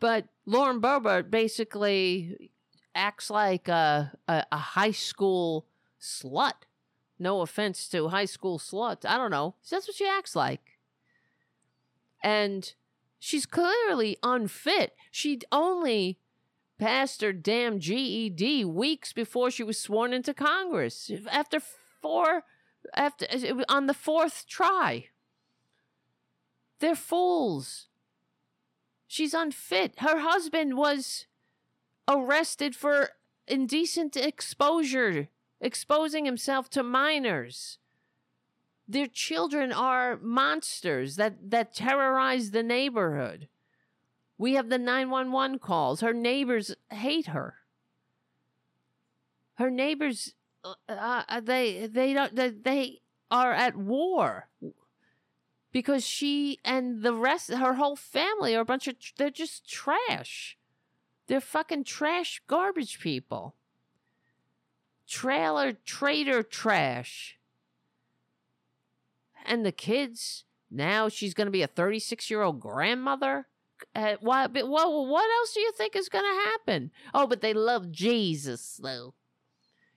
But Lauren Boebert basically acts like a, a, a high school slut no offense to high school sluts. I don't know. That's what she acts like. And she's clearly unfit. She'd only passed her damn GED weeks before she was sworn into Congress. After four, after uh, on the fourth try. They're fools. She's unfit. Her husband was arrested for indecent exposure, exposing himself to minors. Their children are monsters that, that terrorize the neighborhood. We have the 911 calls. Her neighbors hate her. Her neighbors, uh, uh, they they don't they, they are at war because she and the rest, her whole family are a bunch of they're just trash. They're fucking trash garbage people. Trailer trader trash. And the kids, now she's going to be a 36 year old grandmother. Uh, what, what else do you think is going to happen? Oh, but they love Jesus, though.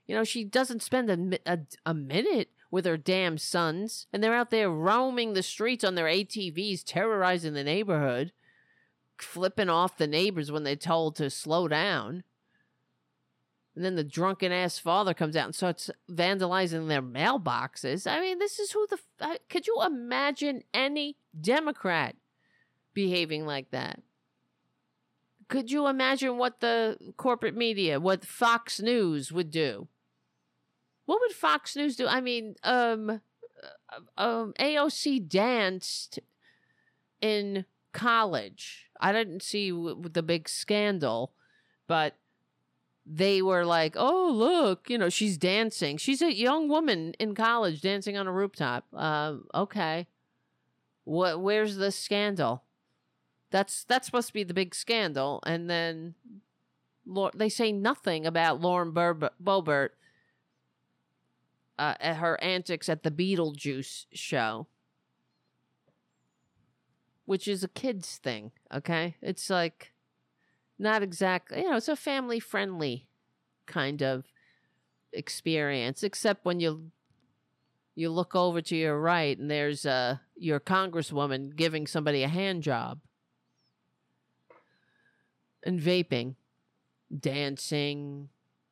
You know, she doesn't spend a, a, a minute with her damn sons, and they're out there roaming the streets on their ATVs, terrorizing the neighborhood, flipping off the neighbors when they're told to slow down. And then the drunken ass father comes out and starts vandalizing their mailboxes. I mean, this is who the. Uh, could you imagine any Democrat behaving like that? Could you imagine what the corporate media, what Fox News would do? What would Fox News do? I mean, um, uh, um, AOC danced in college. I didn't see w- the big scandal, but they were like, "Oh, look, you know, she's dancing. She's a young woman in college dancing on a rooftop." Um, okay, what? Where's the scandal? That's that's supposed to be the big scandal, and then they say nothing about Lauren Ber- Boebert uh, at her antics at the Beetlejuice show, which is a kids thing. Okay, it's like not exactly, you know, it's a family friendly kind of experience, except when you you look over to your right and there's uh your congresswoman giving somebody a hand job and vaping, dancing,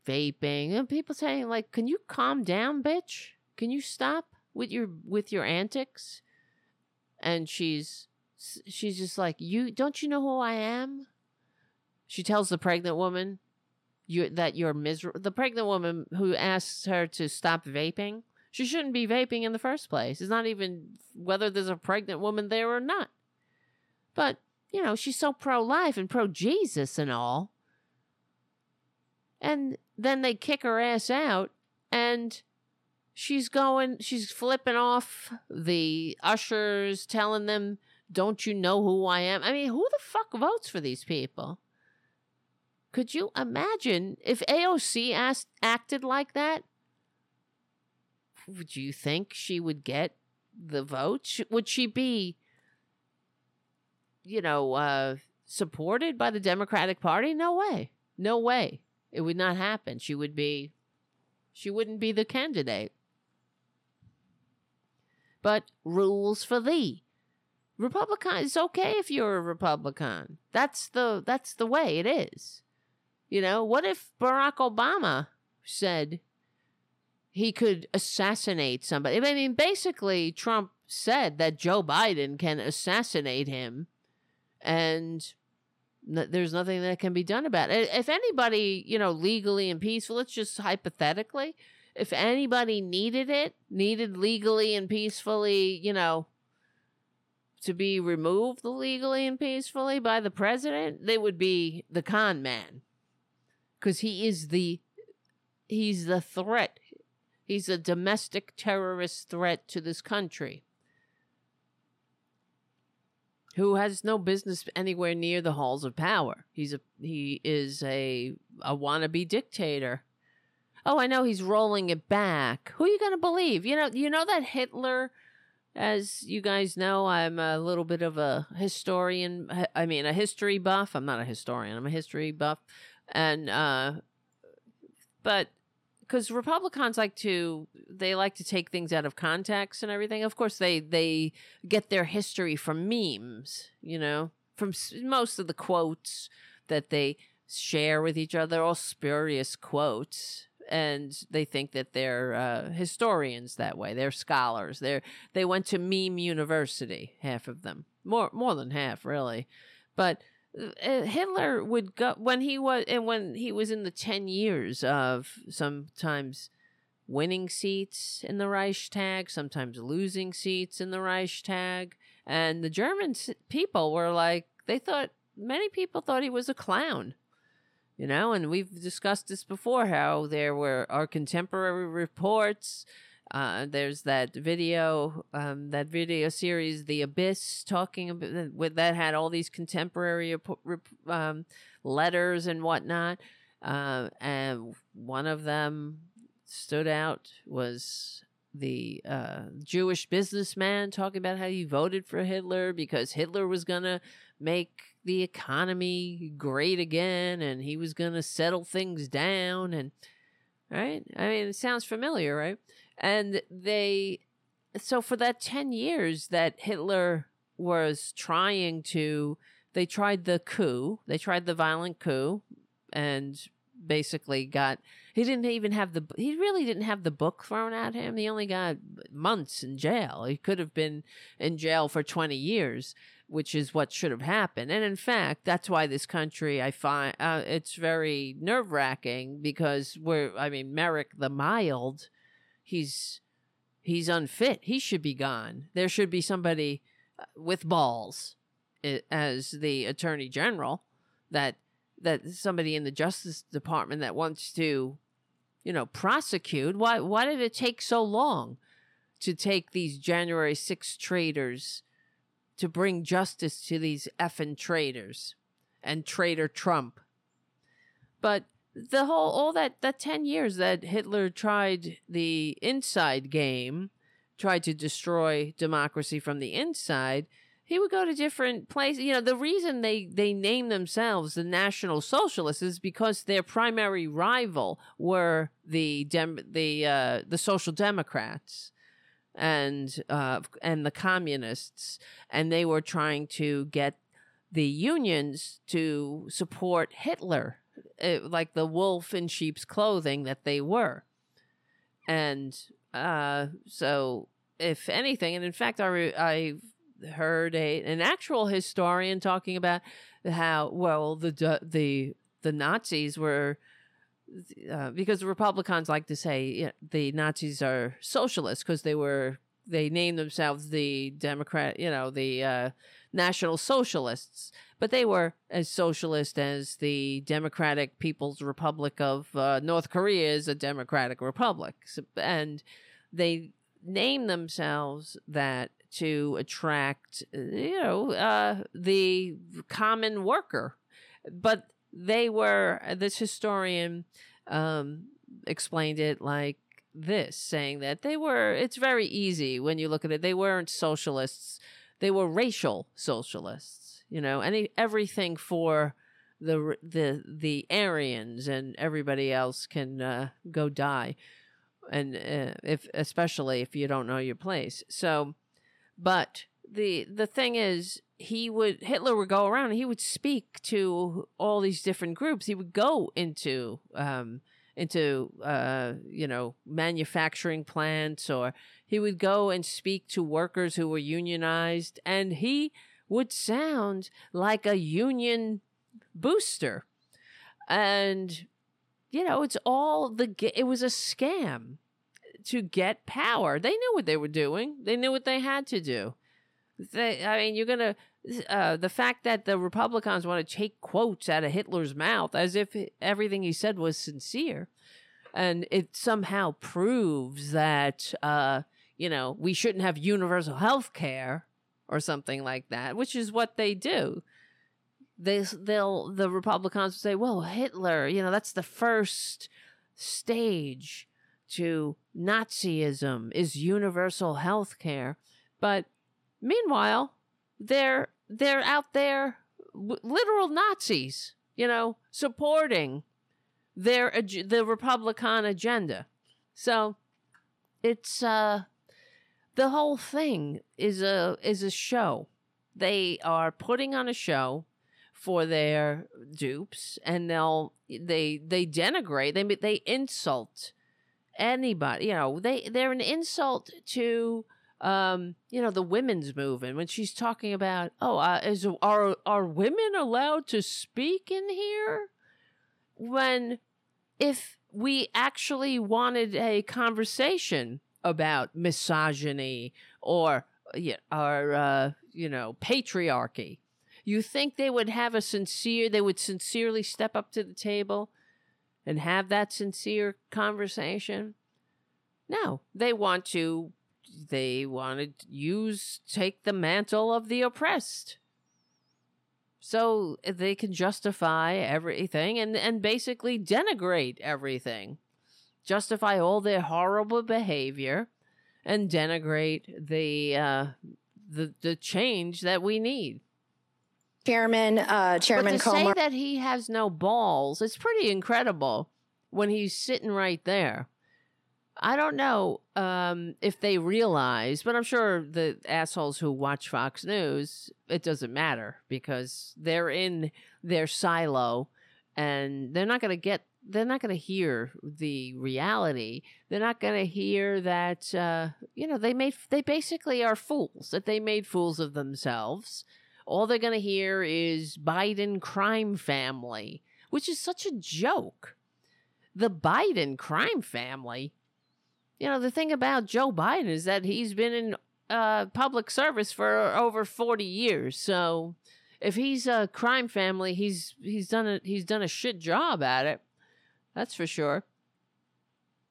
vaping, and people saying like, "Can you calm down, bitch? Can you stop with your with your antics?" And she's she's just like, "You don't you know who I am?" She tells the pregnant woman you that you're miserable. The pregnant woman who asks her to stop vaping, she shouldn't be vaping in the first place. It's not even whether there's a pregnant woman there or not. But, you know, she's so pro life and pro Jesus and all. And then they kick her ass out and she's going she's flipping off the ushers telling them don't you know who I am? I mean, who the fuck votes for these people? Could you imagine if AOC asked, acted like that? Would you think she would get the vote? Would she be, you know, uh, supported by the Democratic Party? No way. No way. It would not happen. She would be, she wouldn't be the candidate. But rules for thee. Republican, it's okay if you're a Republican. That's the that's the way it is. You know, what if Barack Obama said he could assassinate somebody? I mean, basically, Trump said that Joe Biden can assassinate him, and there's nothing that can be done about it. If anybody, you know, legally and peaceful, let's just hypothetically, if anybody needed it, needed legally and peacefully, you know, to be removed legally and peacefully by the president, they would be the con man because he is the he's the threat. He's a domestic terrorist threat to this country. Who has no business anywhere near the halls of power. He's a he is a a wannabe dictator. Oh, I know he's rolling it back. Who are you going to believe? You know, you know that Hitler as you guys know, I'm a little bit of a historian. I mean, a history buff. I'm not a historian. I'm a history buff and uh but because republicans like to they like to take things out of context and everything. Of course they they get their history from memes you know from most of the quotes that they share with each other all spurious quotes. And they think that they're uh, historians that way. They're scholars. They're they went to meme university half of them. More more than half really. But uh, Hitler would go when he was and when he was in the 10 years of sometimes winning seats in the Reichstag, sometimes losing seats in the Reichstag, and the German people were like they thought many people thought he was a clown. You know, and we've discussed this before how there were our contemporary reports uh, there's that video, um, that video series, The Abyss, talking about with that had all these contemporary um, letters and whatnot. Uh, and one of them stood out was the uh, Jewish businessman talking about how he voted for Hitler because Hitler was gonna make the economy great again and he was gonna settle things down and right. I mean, it sounds familiar, right? And they so for that 10 years that hitler was trying to they tried the coup they tried the violent coup and basically got he didn't even have the he really didn't have the book thrown at him. He only got months in jail. He could have been in jail for 20 years which is what should have happened. And in fact that's why this country i find uh, it's very nerve-wracking because we're i mean merrick the mild he's he's unfit. He should be gone. There should be somebody uh, with balls as the attorney general that that somebody in the justice department that wants to you know prosecute why why did it take so long to take these January 6 traitors to bring justice to these effing traitors and traitor Trump but the whole all that that 10 years that Hitler tried the inside game tried to destroy democracy from the inside he would go to different places you know the reason they they name themselves the national socialists is because their primary rival were the dem- the uh, the social democrats and uh, and the communists and they were trying to get the unions to support Hitler uh, like the wolf in sheep's clothing that they were. And uh, so, if anything, and in fact, I, I heard a an actual historian talking about how well the the the Nazis were. Uh, because the Republicans like to say you know, the Nazis are socialists because they were they named themselves the Democrat, you know, the uh, National Socialists, but they were as socialist as the Democratic People's Republic of uh, North Korea is a democratic republic, and they named themselves that to attract, you know, uh, the common worker, but they were this historian um, explained it like this, saying that they were. It's very easy when you look at it. They weren't socialists they were racial socialists you know any everything for the the the aryans and everybody else can uh, go die. And uh, if especially if you don't know your place. So but the the thing is he would hitler would go around he would speak to all these different groups. He would go into um into uh you know manufacturing plants or he would go and speak to workers who were unionized. And he would sound like a union booster. And you know it's all the it was a scam to get power. They knew what they were doing. They knew what they had to do. They, i mean you're gonna uh, the fact that the republicans want to take quotes out of hitler's mouth as if everything he said was sincere and it somehow proves that uh, you know we shouldn't have universal health care or something like that which is what they do. They they'll the republicans will say well hitler you know that's the first stage to nazism is universal health care. But meanwhile they're they're out there w- literal nazis you know supporting their ag- the republican agenda. So it's uh the whole thing is a is a show they are putting on a show for their dupes and they'll they they denigrate they they insult anybody you know they they're an insult to um, you know, the women's movement when she's talking about, oh, uh, is are are women allowed to speak in here? When if we actually wanted a conversation about misogyny or or uh, you know patriarchy, you think they would have a sincere? They would sincerely step up to the table and have that sincere conversation? No, they want to they want to use take the mantle of the oppressed so they can justify everything and and basically denigrate everything justify all their horrible behavior and denigrate the uh the the change that we need. Chairman uh chairman but to comer say that he has no balls it's pretty incredible when he's sitting right there. I don't know um, if they realize, but I'm sure the assholes who watch Fox News, it doesn't matter because they're in their silo and they're not going to get, they're not going to hear the reality. They're not going to hear that, uh, you know, they made, they basically are fools, that they made fools of themselves. All they're going to hear is Biden crime family, which is such a joke. The Biden crime family you know, the thing about Joe Biden is that he's been in uh, public service for over 40 years. So if he's a crime family, he's he's done a he's done a shit job at it. That's for sure.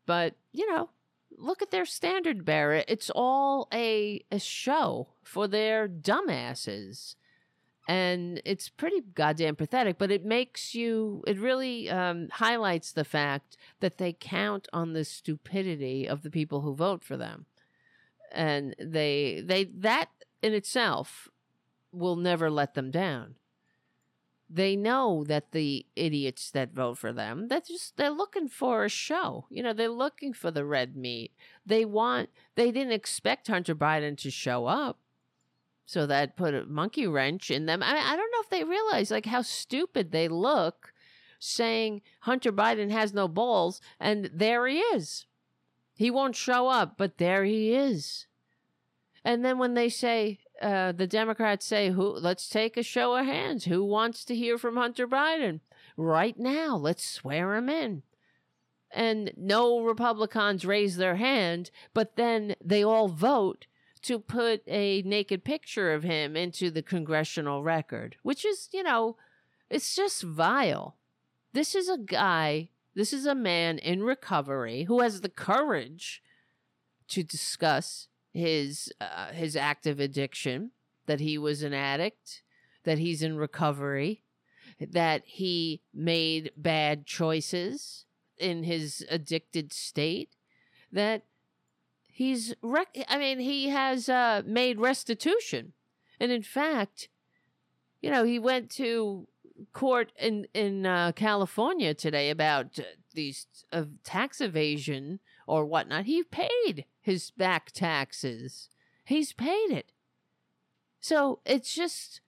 But, you know, look at their standard bearer. It's all a a show for their dumbasses. And it's pretty goddamn pathetic, but it makes you, it really um, highlights the fact that they count on the stupidity of the people who vote for them. And they, they, that in itself will never let them down. They know that the idiots that vote for them, that just they're looking for a show. You know, they're looking for the red meat. They want they didn't expect Hunter Biden to show up so that put a monkey wrench in them. I, I don't know if they realize like how stupid they look saying Hunter Biden has no balls, and there he is. He won't show up, but there he is. And then when they say, uh, the Democrats say, "Who? Let's take a show of hands. Who wants to hear from Hunter Biden right now? Let's swear him in." And no Republicans raise their hand, but then they all vote to put a naked picture of him into the congressional record, which is, you know, it's just vile. This is a guy, this is a man in recovery who has the courage to discuss his uh, his active addiction, that he was an addict, that he's in recovery, that he made bad choices in his addicted state, that he's rec- I mean he has uh, made restitution, and in fact, you know he went to court in in uh, California today about uh, these uh, tax evasion or whatnot. He paid his back taxes. He's paid it. So it's just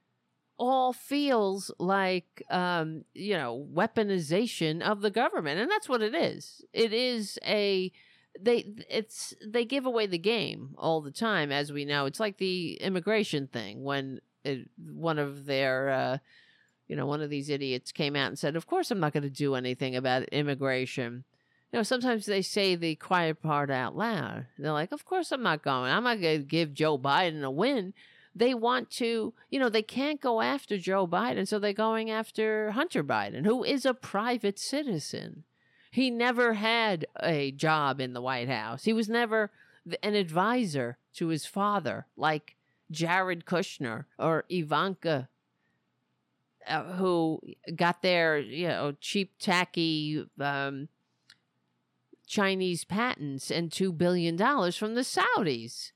all feels like um, you know weaponization of the government, and that's what it is. It is a they it's they give away the game all the time as we know it's like the immigration thing when it, one of their uh, you know one of these idiots came out and said of course i'm not going to do anything about immigration you know sometimes they say the quiet part out loud. They're like of course i'm not going. I'm not going to give joe biden a win. They want to you know they can't go after joe biden so they're going after hunter biden who is a private citizen. He never had a job in the White House. He was never an advisor to his father, like Jared Kushner or Ivanka, uh, who got their you know cheap, tacky um, Chinese patents and two billion dollars from the Saudis.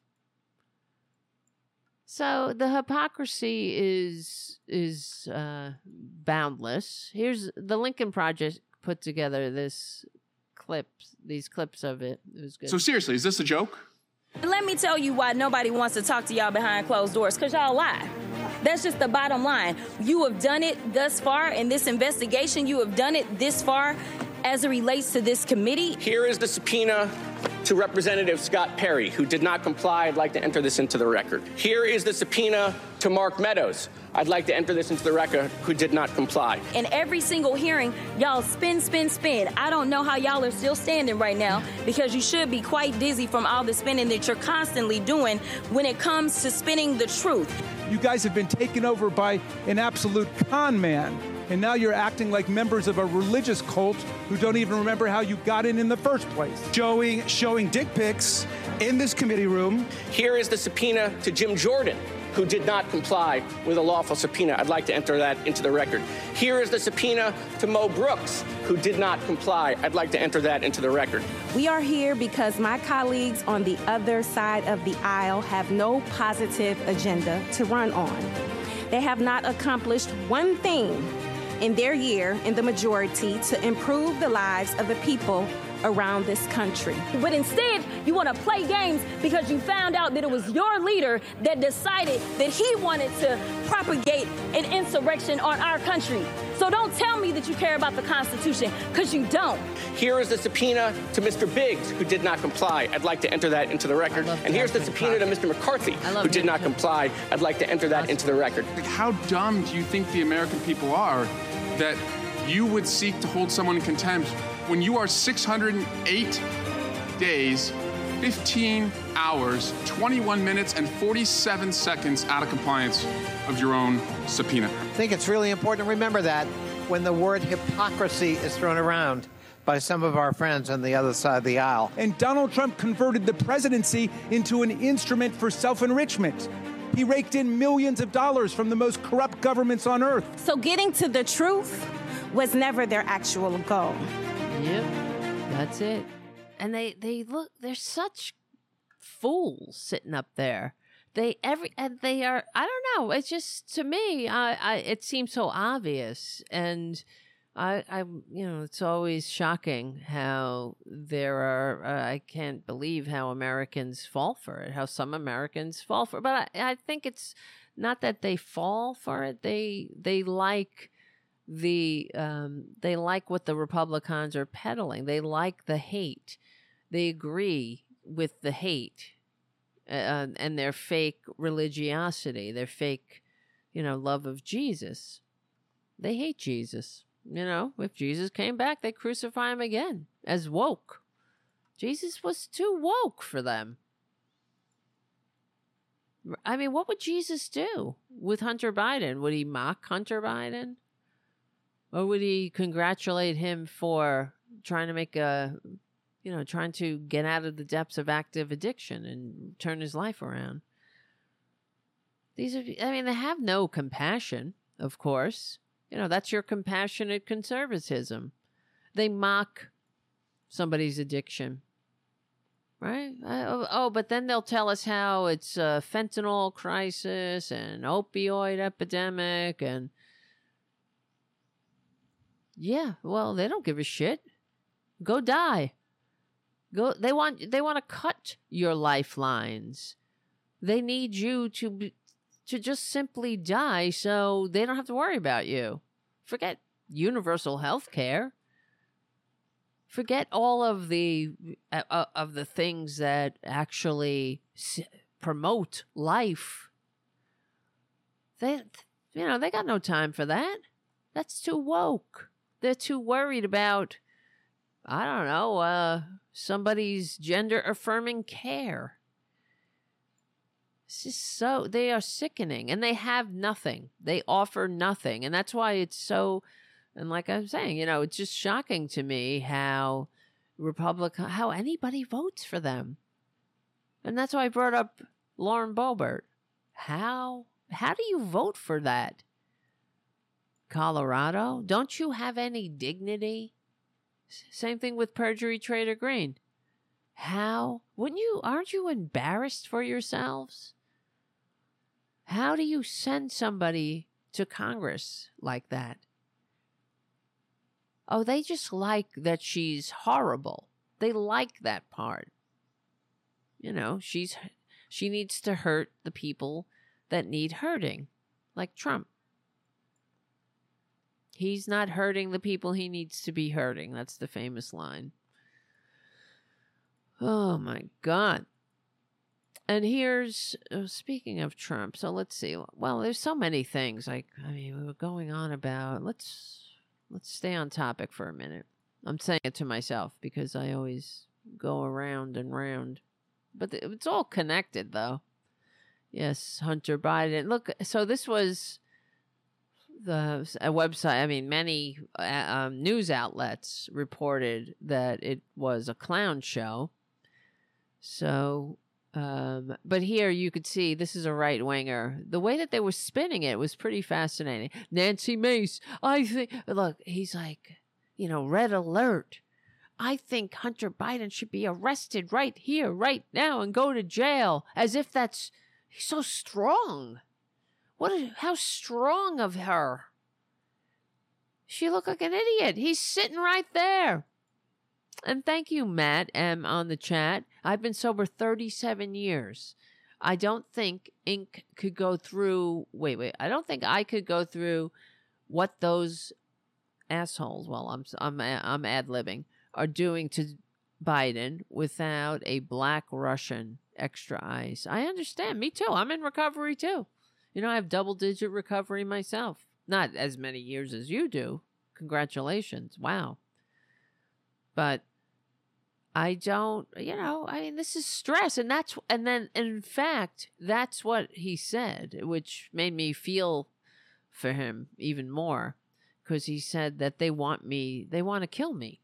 So the hypocrisy is is uh, boundless. Here's the Lincoln Project put together this clips, these clips of it. It was good. So seriously, is this a joke? Let me tell you why nobody wants to talk to y'all behind closed doors, because y'all lie. That's just the bottom line. You have done it thus far in this investigation. You have done it this far as it relates to this committee. Here is the subpoena to Representative Scott Perry, who did not comply. I'd like to enter this into the record. Here is the subpoena to Mark Meadows. I'd like to enter this into the record, who did not comply. In every single hearing, y'all spin, spin, spin. I don't know how y'all are still standing right now because you should be quite dizzy from all the spinning that you're constantly doing when it comes to spinning the truth. You guys have been taken over by an absolute con man. And now you're acting like members of a religious cult who don't even remember how you got in in the first place. Showing, showing dick pics in this committee room. Here is the subpoena to Jim Jordan, who did not comply with a lawful subpoena. I'd like to enter that into the record. Here is the subpoena to Mo Brooks, who did not comply. I'd like to enter that into the record. We are here because my colleagues on the other side of the aisle have no positive agenda to run on. They have not accomplished one thing in their year in the majority to improve the lives of the people around this country. But instead, you want to play games because you found out that it was your leader that decided that he wanted to propagate an insurrection on our country. So don't tell me that you care about the Constitution because you don't. Here is the subpoena to Mr. Biggs, who did not comply. I'd like to enter that into the record. And here's the subpoena to Mr. McCarthy, who did not comply. I'd like to enter that into the record. How dumb do you think the American people are that you would seek to hold someone in contempt when you are 608 days, 15 hours, 21 minutes, and 47 seconds out of compliance of your own subpoena. I think it's really important to remember that when the word hypocrisy is thrown around by some of our friends on the other side of the aisle. And Donald Trump converted the presidency into an instrument for self enrichment. He raked in millions of dollars from the most corrupt governments on earth. So getting to the truth was never their actual goal. Yep, that's it. And they they look they're such fools sitting up there. They every and they are I don't know. It's just to me I, I it seems so obvious and I I you know it's always shocking how there are uh, I can't believe how Americans fall for it. How some Americans fall for it. But I, I think it's not that they fall for it. They they like the um, they like what the Republicans are peddling. They like the hate. They agree with the hate uh, and their fake religiosity, their fake, you know, love of Jesus. They hate Jesus. You know, if Jesus came back, they crucify him again as woke. Jesus was too woke for them. I mean, what would Jesus do with Hunter Biden? Would he mock Hunter Biden? Or would he congratulate him for trying to make a, you know, trying to get out of the depths of active addiction and turn his life around? These are, I mean, they have no compassion, of course. You know, that's your compassionate conservatism. They mock somebody's addiction. Right? Uh, oh, oh, but then they'll tell us how it's a fentanyl crisis and opioid epidemic and yeah, well, they don't give a shit. Go die. Go they want they want to cut your lifelines. They need you to be, to just simply die so they don't have to worry about you. Forget universal health care. Forget all of the uh, uh of the things that actually s- promote life. They you know, they got no time for that. That's too woke they're too worried about I don't know, uh somebody's gender affirming care. It's just so they are sickening and they have nothing. They offer nothing. And that's why it's so and like I'm saying, you know, it's just shocking to me how Republican how anybody votes for them. And that's why I brought up Lauren Boebert. How how do you vote for that? Colorado? Don't you have any dignity? Same thing with Marjorie Traitor Greene. How? Wouldn't you, aren't you embarrassed for yourselves? How do you send somebody to Congress like that? Oh, they just like that she's horrible. They like that part. You know, she's she needs to hurt the people that need hurting, like Trump. He's not hurting the people he needs to be hurting. That's the famous line. Oh my God. And here's uh, speaking of Trump. So let's see. Well, there's so many things. Like I mean, we were going on about. Let's let's stay on topic for a minute. I'm saying it to myself because I always go around and round. But it's all connected, though. Yes, Hunter Biden. Look, so this was the a website. I mean, many uh, um, news outlets reported that it was a clown show. So, um, but here you could see this is a right winger. The way that they were spinning it was pretty fascinating. Nancy Mace, I think. Look, he's like, you know, red alert. I think Hunter Biden should be arrested right here, right now, and go to jail. As if that's he's so strong. What? How strong of her? She looked like an idiot. He's sitting right there. And thank you, Matt M, on the chat. I've been sober 37 years. I don't think Ink could go through. Wait, wait. I don't think I could go through what those assholes. Well, I'm I'm I'm ad libbing are doing to Biden without a black Russian extra ice. I understand. Me too. I'm in recovery too. You know, I have double digit recovery myself. Not as many years as you do. Congratulations. Wow. But I don't, you know, I mean, this is stress. And that's, and then, in fact, that's what he said, which made me feel for him even more because he said that they want me, they want to kill me.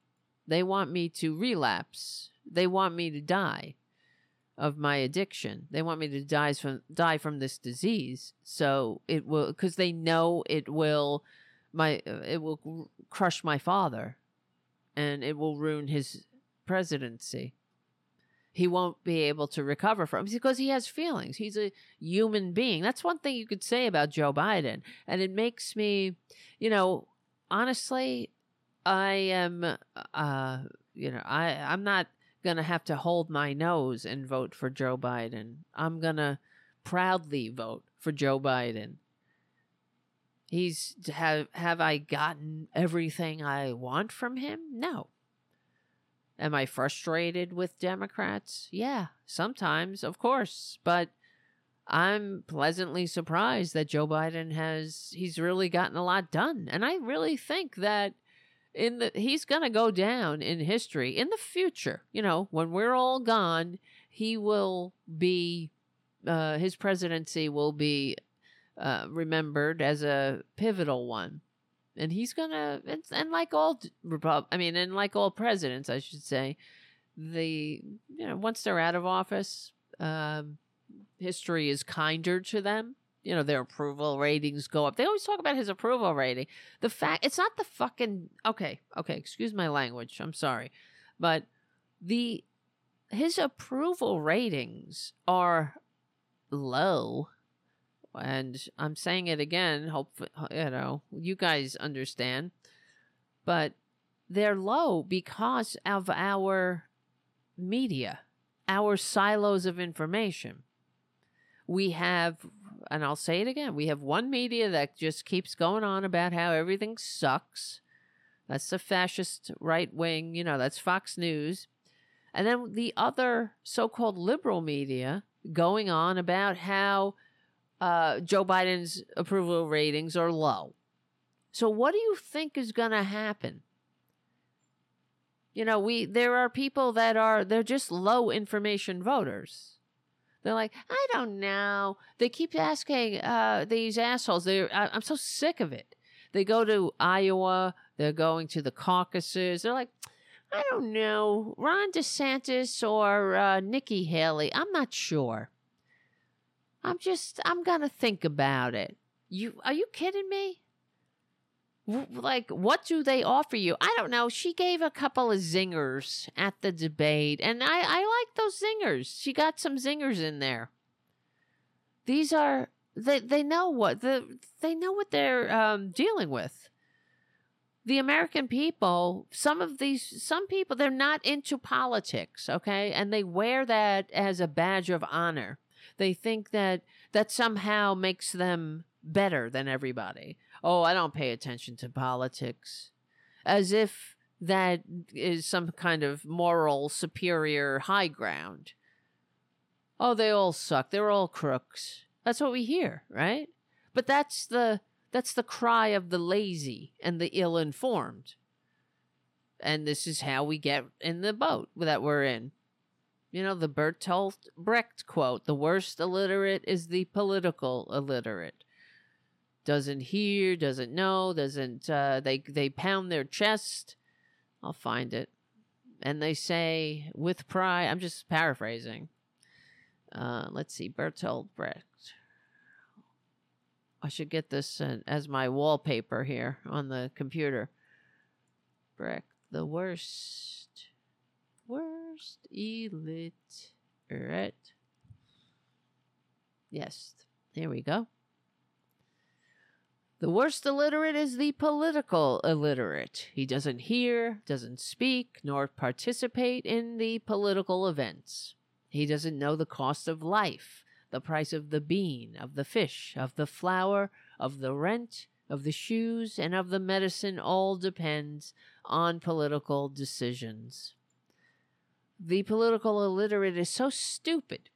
They want me to relapse. They want me to die of my addiction. They want me to die from die from this disease. So it will because they know it will my it will crush my father and it will ruin his presidency. He won't be able to recover from because he has feelings. He's a human being. That's one thing you could say about Joe Biden. And it makes me, you know, honestly, I am uh you know, I I'm not going to have to hold my nose and vote for Joe Biden. I'm going to proudly vote for Joe Biden. He's have have I gotten everything I want from him? No. Am I frustrated with Democrats? Yeah, sometimes, of course, but I'm pleasantly surprised that Joe Biden has he's really gotten a lot done. And I really think that in the he's going to go down in history in the future you know when we're all gone he will be uh, his presidency will be uh, remembered as a pivotal one. And he's gonna and like all repub i mean and like all presidents i should say the you know once they're out of office um, history is kinder to them you know their approval ratings go up. They always talk about his approval rating. The fact it's not the fucking okay, okay, excuse my language. I'm sorry. But the his approval ratings are low. And I'm saying it again, hope you know, you guys understand. But they're low because of our media, our silos of information. We have and I'll say it again. We have one media that just keeps going on about how everything sucks. That's the fascist right wing, you know, that's Fox News. And then the other so called liberal media going on about how uh, Joe Biden's approval ratings are low. So, what do you think is going to happen? You know, we there are people that are they're just low information voters. They're like, I don't know. They keep asking uh, these assholes. They, I'm so sick of it. They go to Iowa. They're going to the caucuses. They're like, I don't know, Ron DeSantis or uh, Nikki Haley. I'm not sure. I'm just, I'm gonna think about it. You, are you kidding me? Like what do they offer you? I don't know. She gave a couple of zingers at the debate and i i like those zingers. She got some zingers in there. These are they they know what the they know what they're um, dealing with. The american people some of these some people they're not into politics okay? And they wear that as a badge of honor. They think that that somehow makes them better than everybody oh, I don't pay attention to politics. As if that is some kind of moral superior high ground. Oh, they all suck. They're all crooks. That's what we hear, right? But that's the that's the cry of the lazy and the ill-informed. And this is how we get in the boat that we're in. You know, the Bertolt Brecht quote the worst illiterate is the political illiterate. Doesn't hear, doesn't know, doesn't, uh, they, they pound their chest. I'll find it. And they say, with pride, I'm just paraphrasing. Uh, let's see, Bertolt Brecht. I should get this uh, as my wallpaper here on the computer. Brecht, the worst Worst illiterate. Yes, there we go. The worst illiterate is the political illiterate. He doesn't hear, doesn't speak, nor participate in the political events. He doesn't know the cost of life, the price of the bean, of the fish, of the flour, of the rent, of the shoes, and of the medicine all depends on political decisions. The political illiterate is so stupid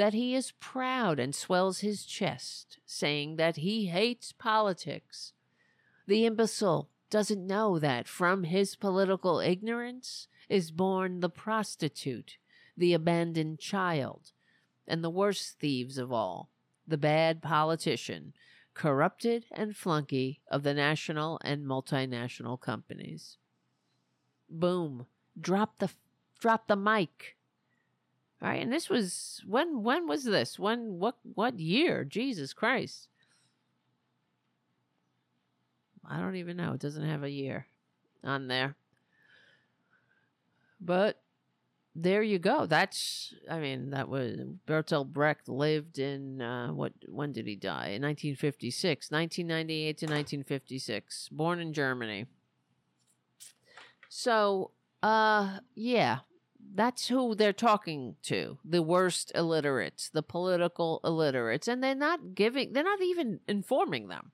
that he is proud and swells his chest, saying that he hates politics. The imbecile doesn't know that from his political ignorance is born the prostitute, the abandoned child, and the worst thieves of all, the bad politician, corrupted and flunky of the national and multinational companies. Boom. Drop the drop the mic. All right, and this was when when was this? When what what year? Jesus Christ. I don't even know. It doesn't have a year on there. But there you go. That's I mean, that was Bertolt Brecht lived in uh, what when did he die? In 1956, 1998 to 1956. Born in Germany. So, uh yeah, that's who they're talking to the worst illiterates the political illiterates and they're not giving they're not even informing them.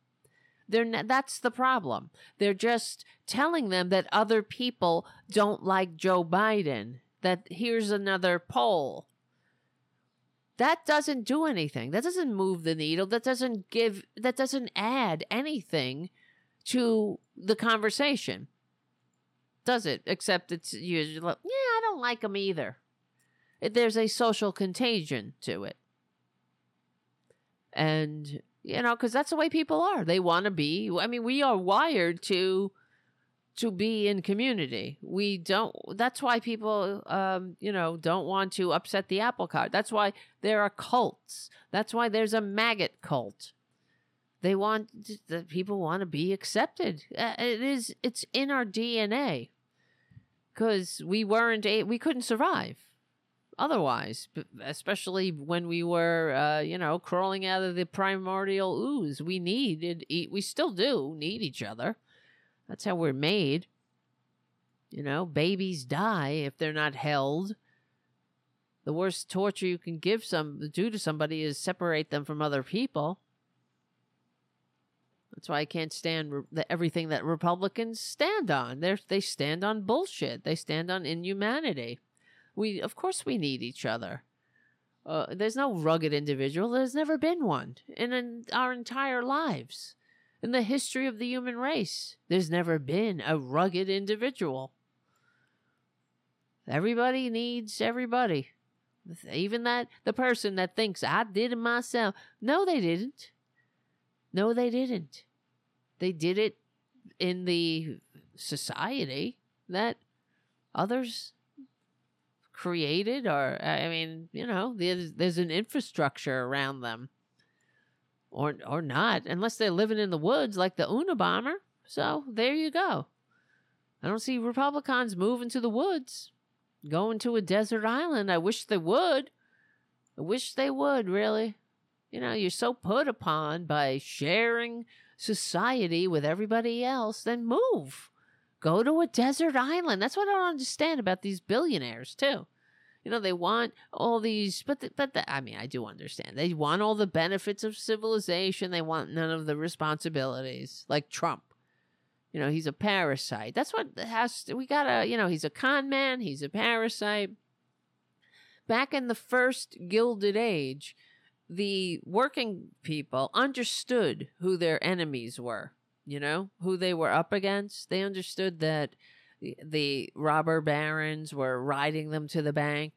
They're not, that's the problem. They're just telling them that other people don't like joe biden that here's another poll. That doesn't do anything. That doesn't move the needle. That doesn't give that doesn't add anything to the conversation does it? Except it's like, yeah, I don't like them either. There's a social contagion to it. And, you know, because that's the way people are. They want to be, I mean, we are wired to to be in community. We don't that's why people um you know don't want to upset the apple cart. That's why there are cults. That's why there's a maggot cult. They want the people want to be accepted. It is it's in our DNA because we weren't a- we couldn't survive otherwise especially when we were uh, you know crawling out of the primordial ooze. We needed we still do need each other. That's how we're made. You know babies die if they're not held. The worst torture you can give some do to somebody is separate them from other people that's why I can't stand re- the, everything that Republicans stand on. They they stand on bullshit. They stand on inhumanity. We of course we need each other. Uh, there's no rugged individual. There's never been one in an, our entire lives. In the history of the human race, there's never been a rugged individual. Everybody needs everybody. Even that the person that thinks I did it myself. No, they didn't. No, they didn't. They did it in the society that others created or I mean, you know, there's there's an infrastructure around them. Or or not, unless they're living in the woods like the Unabomber. So there you go. I don't see Republicans moving to the woods, going to a desert island. I wish they would. I wish they would, really. You know, you're so put upon by sharing society with everybody else, then move. Go to a desert island. That's what I don't understand about these billionaires, too. You know, they want all these, but the, but the, I mean, I do understand. They want all the benefits of civilization. They want none of the responsibilities, like Trump. You know, he's a parasite. That's what has to, we gotta. You know, he's a con man. He's a parasite. Back in the first Gilded Age, the working people understood who their enemies were. You know, who they were up against. They understood that the robber barons were riding them to the bank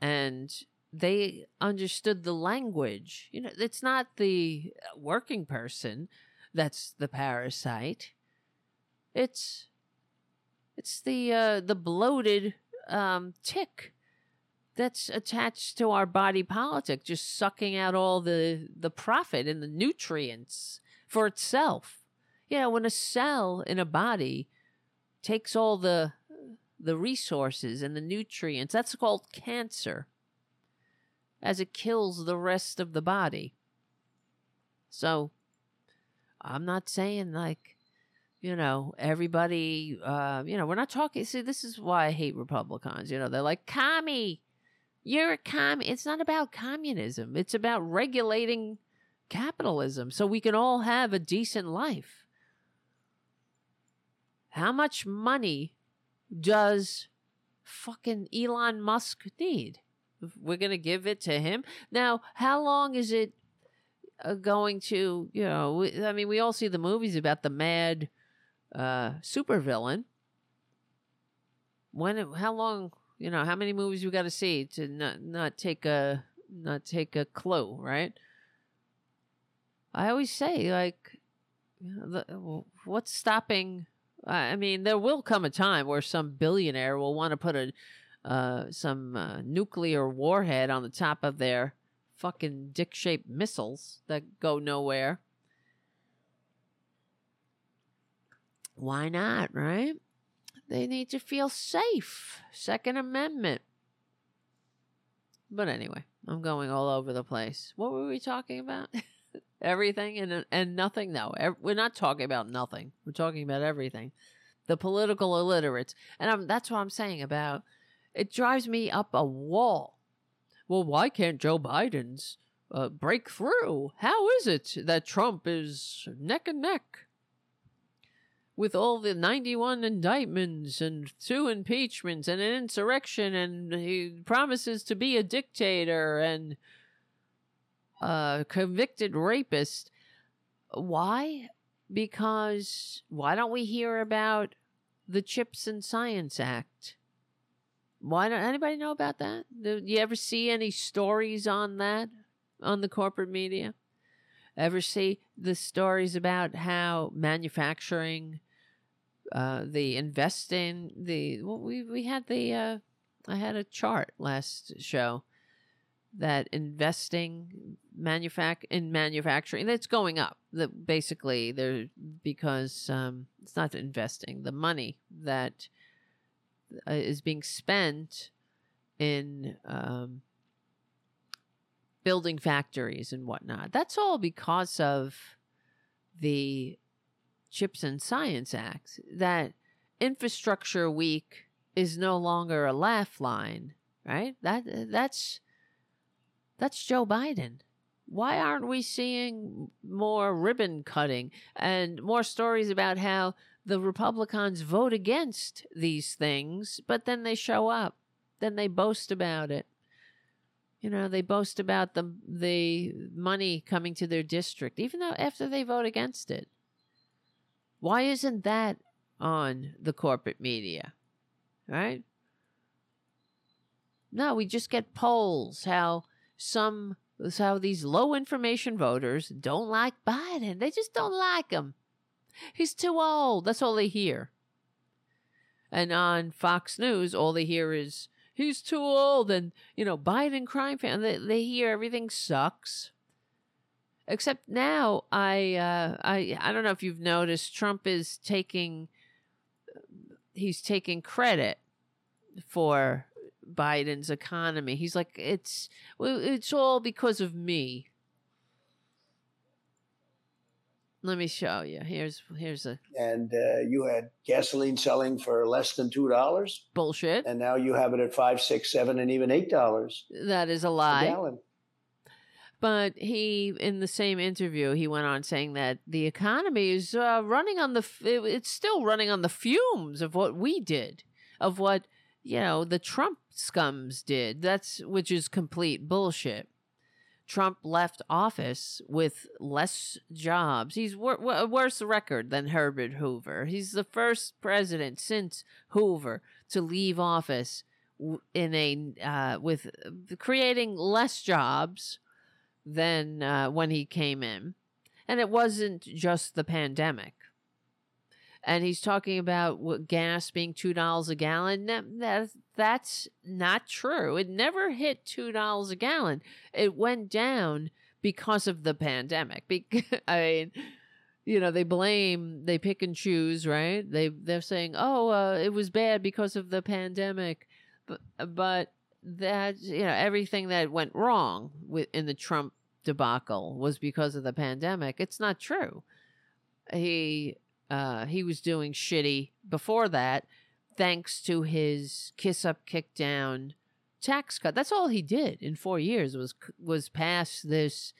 and they understood the language you know it's not the working person that's the parasite it's it's the uh the bloated um tick that's attached to our body politic just sucking out all the the profit and the nutrients for itself you know when a cell in a body takes all the the resources and the nutrients. That's called cancer. As it kills the rest of the body. So I'm not saying like you know, everybody uh, you know, we're not talking see, this is why I hate Republicans. You know, they're like, commie, you're a commie. It's not about communism. It's about regulating capitalism so we can all have a decent life. How much money does fucking Elon Musk need? We're going to give it to him. Now, how long is it uh, going to, you know, I mean, we all see the movies about the mad uh, supervillain. When, how long, you know, how many movies we got to see to not, not take a, not take a clue, right? I always say, like, what's stopping I mean, there will come a time where some billionaire will want to put a uh, some uh, nuclear warhead on the top of their fucking dick-shaped missiles that go nowhere. Why not, right? They need to feel safe. Second Amendment. But anyway, I'm going all over the place. What were we talking about? everything and and nothing. No, we're not talking about nothing. We're talking about everything. The political illiterates, and I'm, that's what I'm saying about. It drives me up a wall. Well, why can't Joe Biden's uh, break through? How is it that Trump is neck and neck with all the 91 indictments and two impeachments and an insurrection, and he promises to be a dictator and a convicted rapist. Why? Because why don't we hear about the Chips and Science Act? Why don't anybody know about that? Do you ever see any stories on that on the corporate media? Ever see the stories about how manufacturing, uh, the investing, the well, we we had the uh, I had a chart last show that investing manufac in manufacturing that's going up that basically there because um, it's not investing the money that uh, is being spent in um, building factories and whatnot. That's all because of the chips and science act that infrastructure week is no longer a laugh line right that that's that's Joe Biden. Why aren't we seeing more ribbon cutting and more stories about how the Republicans vote against these things, but then they show up? Then they boast about it. You know, they boast about the the money coming to their district, even though after they vote against it. Why isn't that on the corporate media? Right? No, we just get polls how some how these low information voters don't like Biden. They just don't like him. He's too old. That's all they hear. And on Fox News, all they hear is he's too old and you know Biden crime fan. They, they hear everything sucks. Except now, I uh, I I don't know if you've noticed, Trump is taking he's taking credit for Biden's economy. He's like, it's it's all because of me. Let me show you. Here's here's a and uh, you had gasoline selling for less than two dollars. bullshit. And now you have it at five, six, seven, and even eight dollars That is a a lie. gallon. But he, in the same interview, he went on saying that the economy is uh, running on the, it's still running on the fumes of what we did, of what, you know, the Trump scums did. That's, which is complete bullshit. Trump left office with less jobs. He's wor- worse record than Herbert Hoover. He's the first president since Hoover to leave office in a uh, with uh, creating less jobs than uh, when he came in. And it wasn't just the pandemic. And he's talking about gas being $2 a gallon. That, that, that's not true. It never hit $2 a gallon. It went down because of the pandemic. Bec- I mean, you know, they blame, they pick and choose, right? They, they're saying, oh, uh, it was bad because of the pandemic. But, but that you know everything that went wrong with in the Trump debacle was because of the pandemic. It's not true. He uh, he was doing shitty before that, thanks to his kiss up, kick down tax cut. That's all he did in four years was was pass this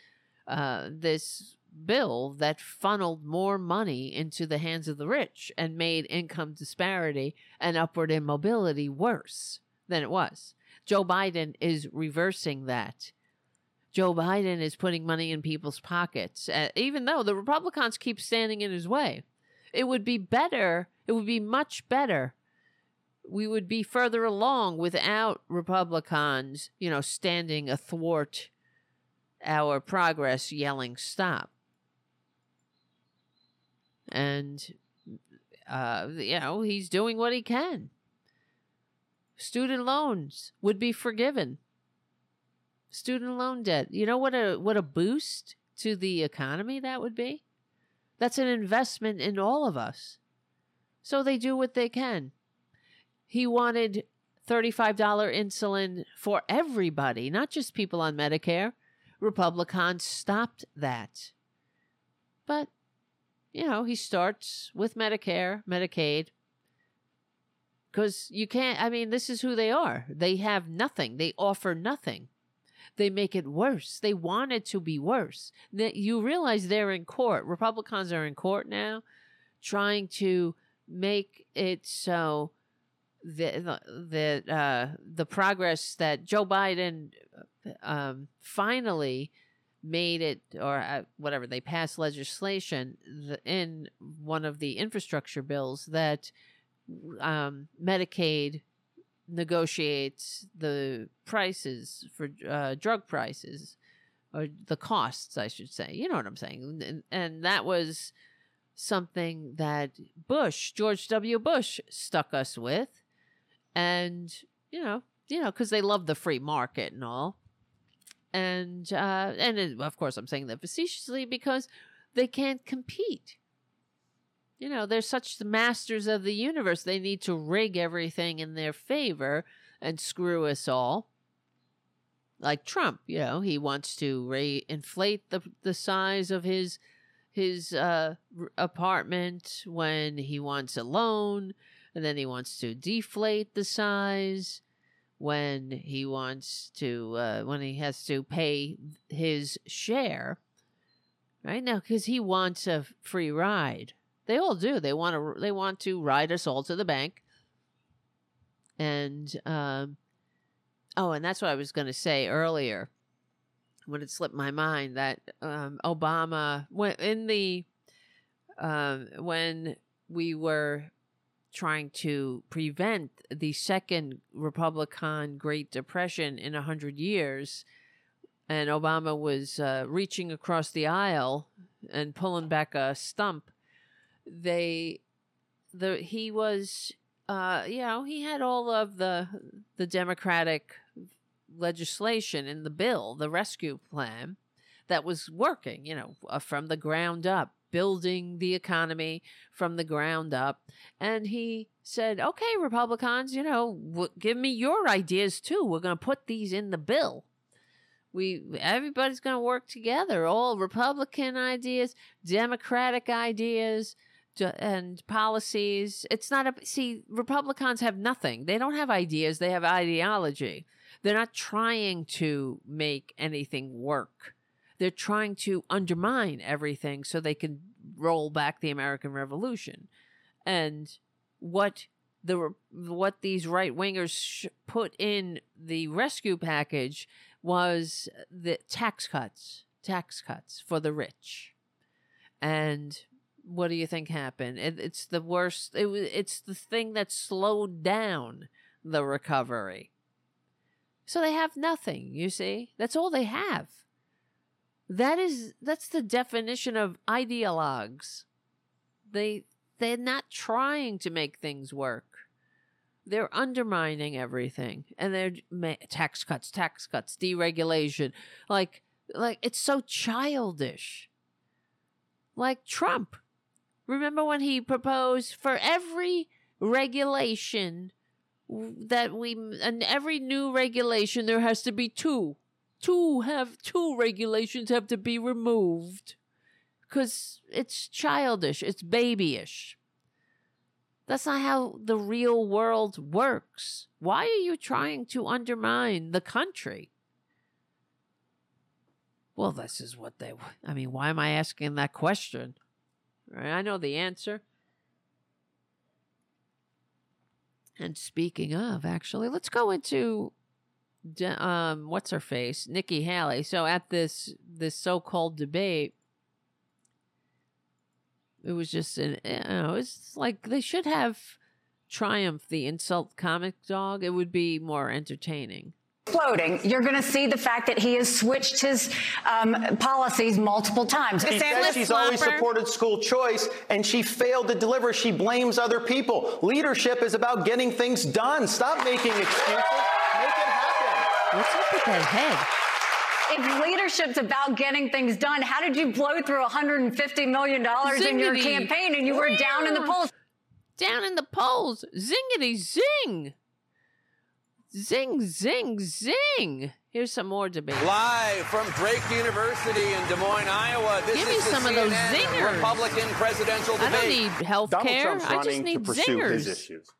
uh, this bill that funneled more money into the hands of the rich and made income disparity and upward immobility worse than it was. Joe Biden is reversing that. Joe Biden is putting money in people's pockets, uh, even though the Republicans keep standing in his way. It would be better, it would be much better. We would be further along without Republicans, you know, standing athwart our progress, yelling, stop. And, uh, you know, he's doing what he can student loans would be forgiven. Student loan debt. You know what a what a boost to the economy that would be? That's an investment in all of us. So they do what they can. He wanted $35 insulin for everybody not just people on medicare. Republicans stopped that. But you know he starts with medicare medicaid because you can't i mean this is who they are. They have nothing. They offer nothing. They make it worse. They want it to be worse. That you realize they're in court. Republicans are in court now trying to make it so that that uh, the progress that joe biden um, finally made it or uh, whatever they passed legislation in one of the infrastructure bills that um, Medicaid negotiates the prices for uh, drug prices or the costs, I should say. You know what I'm saying? And, and that was something that Bush, George W. Bush, stuck us with, and you know, you know, because they love the free market and all. And uh, and it, of course, I'm saying that facetiously because they can't compete you know, they're such masters of the universe. They need to rig everything in their favor and screw us all. Like Trump, you know, he wants to re- inflate the the size of his his uh, apartment when he wants a loan, and then he wants to deflate the size when he wants to uh, when he has to pay his share. Right now, because he wants a free ride. They all do. They want to. They want to ride us all to the bank. And um, oh, and that's what I was going to say earlier when it slipped my mind that um, Obama when in the um, when we were trying to prevent the second Republican Great Depression in a hundred years, and Obama was uh, reaching across the aisle and pulling back a stump they the he was uh you know he had all of the the democratic legislation in the bill the rescue plan that was working you know uh, from the ground up building the economy from the ground up. And he said okay republicans you know w- give me your ideas too. We're going to put these in the bill. We everybody's going to work together. All Republican ideas, Democratic ideas, and policies. It's not a see. Republicans have nothing. They don't have ideas. They have ideology. They're not trying to make anything work. They're trying to undermine everything so they can roll back the American Revolution. And what the what these right wingers sh- put in the rescue package was the tax cuts, tax cuts for the rich. And what do you think happened? It, it's the worst. It, it's the thing that slowed down the recovery. So they have nothing, you see? That's all they have. That is that's the definition of ideologues. They they're not trying to make things work. They're undermining everything and they're ma- tax cuts, tax cuts, deregulation. Like like it's so childish. Like Trump. Remember when he proposed for every regulation that we and every new regulation there has to be two. Two have two regulations have to be removed. Because it's childish. It's babyish. That's not how the real world works. Why are you trying to undermine the country? Well this is what they i mean why am i asking that question I know the answer And speaking of, actually, let's go into um, what's her face, Nikki Haley. So at this this so called debate, it was just an you know, it's like they should have Triumph the insult comic dog. It would be more entertaining. Floating, you're going to see the fact that he has switched his um, policies multiple times. She says she's always supported school choice and she failed to deliver. She blames other people. Leadership is about getting things done. Stop making excuses. Make it happen. What's up with that head? If leadership's about getting things done, how did you blow through $150 million in your campaign and you were down in the polls? Down in the polls. Zingity zing. Zing, zing, zing. Here's some more debate. Live from Drake University in Des Moines, Iowa. This Give me is the some of those CNN zingers. Republican presidential debate. I debate. don't need health care. I just running to need pursue his zingers. issues.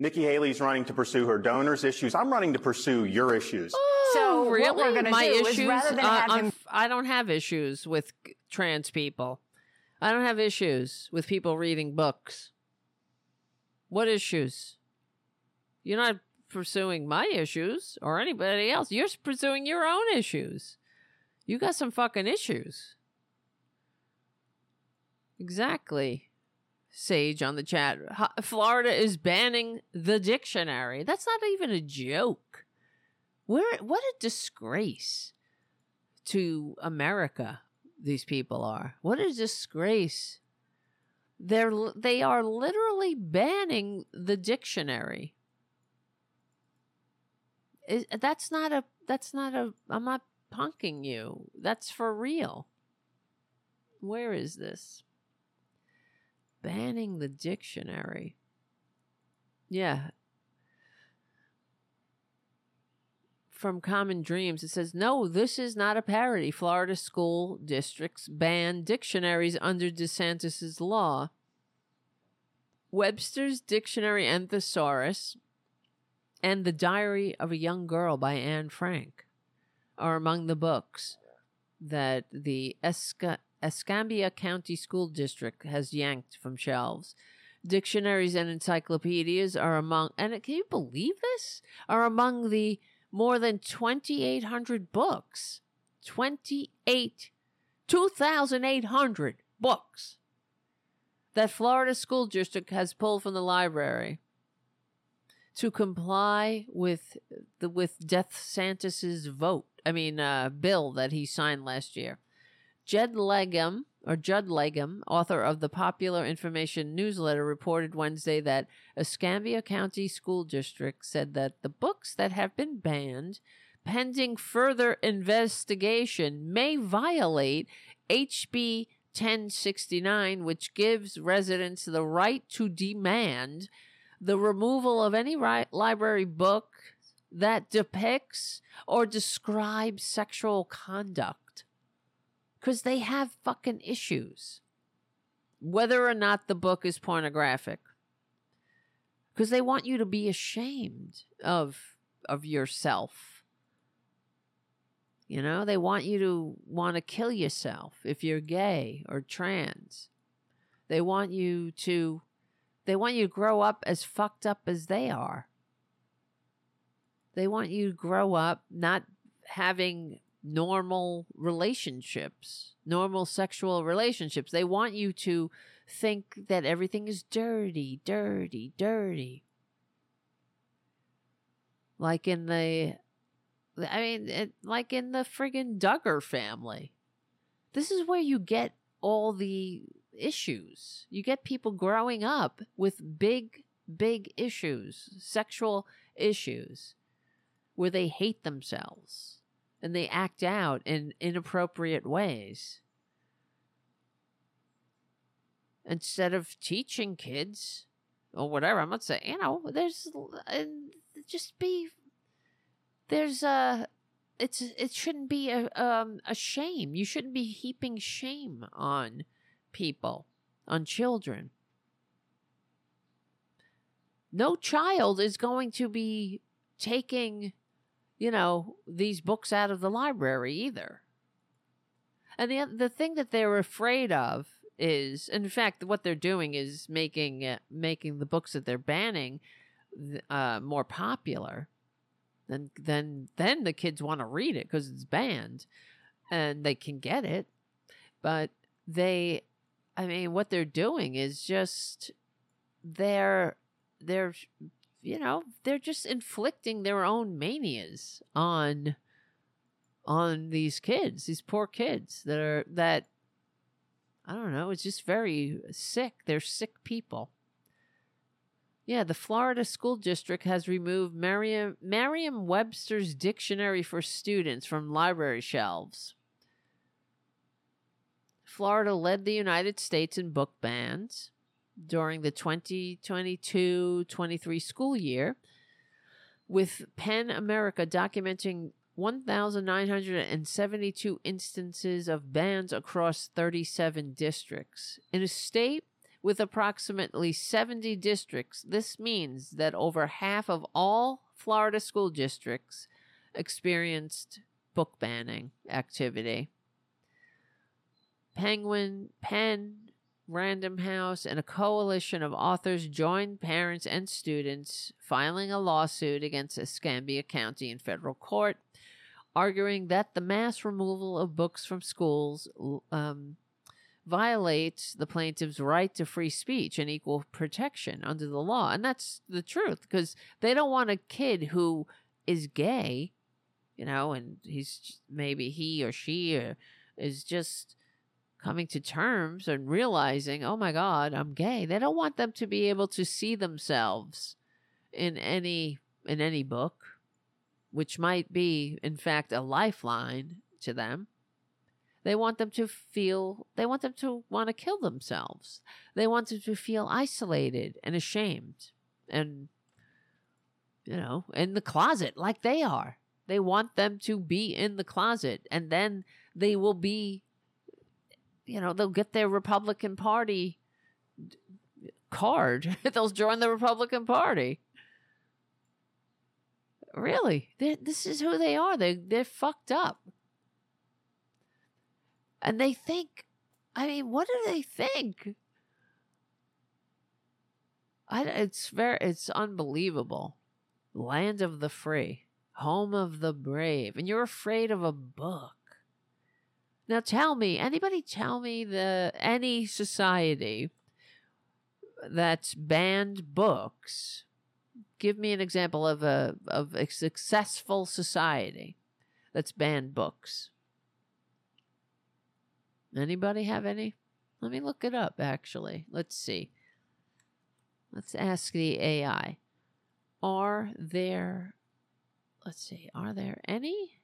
Nikki Haley's running to pursue her donors' issues. I'm running to pursue your issues. So what really, we're my do is issues. rather than uh, have I'm- him- I don't have issues with trans people. I don't have issues with people reading books. What issues? You're not pursuing my issues or anybody else. You're pursuing your own issues. You got some fucking issues. Exactly. Sage on the chat. Florida is banning the dictionary. That's not even a joke. Where what a disgrace to America these people are. What a disgrace. They're they are literally banning the dictionary. Is, that's not a that's not a I'm not punking you. That's for real. Where is this? Banning the dictionary. Yeah. From Common Dreams, it says, No, this is not a parody. Florida school districts ban dictionaries under DeSantis' law. Webster's Dictionary and Thesaurus and The Diary of a Young Girl by Anne Frank are among the books that the Esca- Escambia County School District has yanked from shelves. Dictionaries and encyclopedias are among, and can you believe this? Are among the more than 2,800 books. 28, 2,800 books that Florida School District has pulled from the library to comply with the with Death Santis's vote. I mean, uh, bill that he signed last year. Jed Legum or Judd Legum, author of the popular information newsletter, reported Wednesday that Escambia County School District said that the books that have been banned pending further investigation may violate HB 1069, which gives residents the right to demand the removal of any ri- library book that depicts or describes sexual conduct. Because they have fucking issues. Whether or not the book is pornographic. Because they want you to be ashamed of of yourself. You know they want you to want to kill yourself if you're gay or trans. They want you to they want you to grow up as fucked up as they are they want you to grow up not having normal relationships, normal sexual relationships. They want you to think that everything is dirty, dirty, dirty. Like in the, I mean, it, like in the friggin' Duggar family. This is where you get all the issues. You get people growing up with big, big issues, sexual issues where they hate themselves and they act out in inappropriate ways. Instead of teaching kids or whatever, I'm not saying, you know, there's just be there's a it's it shouldn't be a um a shame. You shouldn't be heaping shame on people, on children. No child is going to be taking you know, these books out of the library either. And the the thing that they're afraid of is, in fact, what they're doing is making uh, making the books that they're banning uh, more popular. Then then then the kids want to read it because it's banned, and they can get it. But they, I mean, what they're doing is just they're they're you know, they're just inflicting their own manias on on these kids, these poor kids that are that I don't know, it's just very sick. They're sick people. Yeah, the Florida School District has removed Merriam Merriam-Webster's Dictionary for Students from library shelves. Florida led the United States in book bans during the 2022 23 school year, with PEN America documenting 1,972 instances of bans across 37 districts. In a state with approximately 70 districts, this means that over half of all Florida school districts experienced book banning activity. Penguin, PEN, Random House, and a coalition of authors joined parents and students filing a lawsuit against Escambia County in federal court, arguing that the mass removal of books from schools um, violates the plaintiff's right to free speech and equal protection under the law. And that's the truth because they don't want a kid who is gay, you know, and he's maybe he or she or is just coming to terms and realizing, oh my God, I'm gay. They don't want them to be able to see themselves in any in any book, which might be, in fact, a lifeline to them. They want them to feel, they want them to want to kill themselves. They want them to feel isolated and ashamed and, you know, in the closet like they are. They want them to be in the closet and then they will be you know, they'll get their Republican Party card. they'll join the Republican Party. Really, they're, this is who they are. They they're fucked up, and they think. I mean, what do they think? I, it's very, it's unbelievable. Land of the free, home of the brave, and you're afraid of a book. Now tell me, anybody tell me the any society that's banned books. Give me an example of a of a successful society that's banned books. Anybody have any? Let me look it up actually. Let's see. Let's ask the AI. Are there let's see, are there any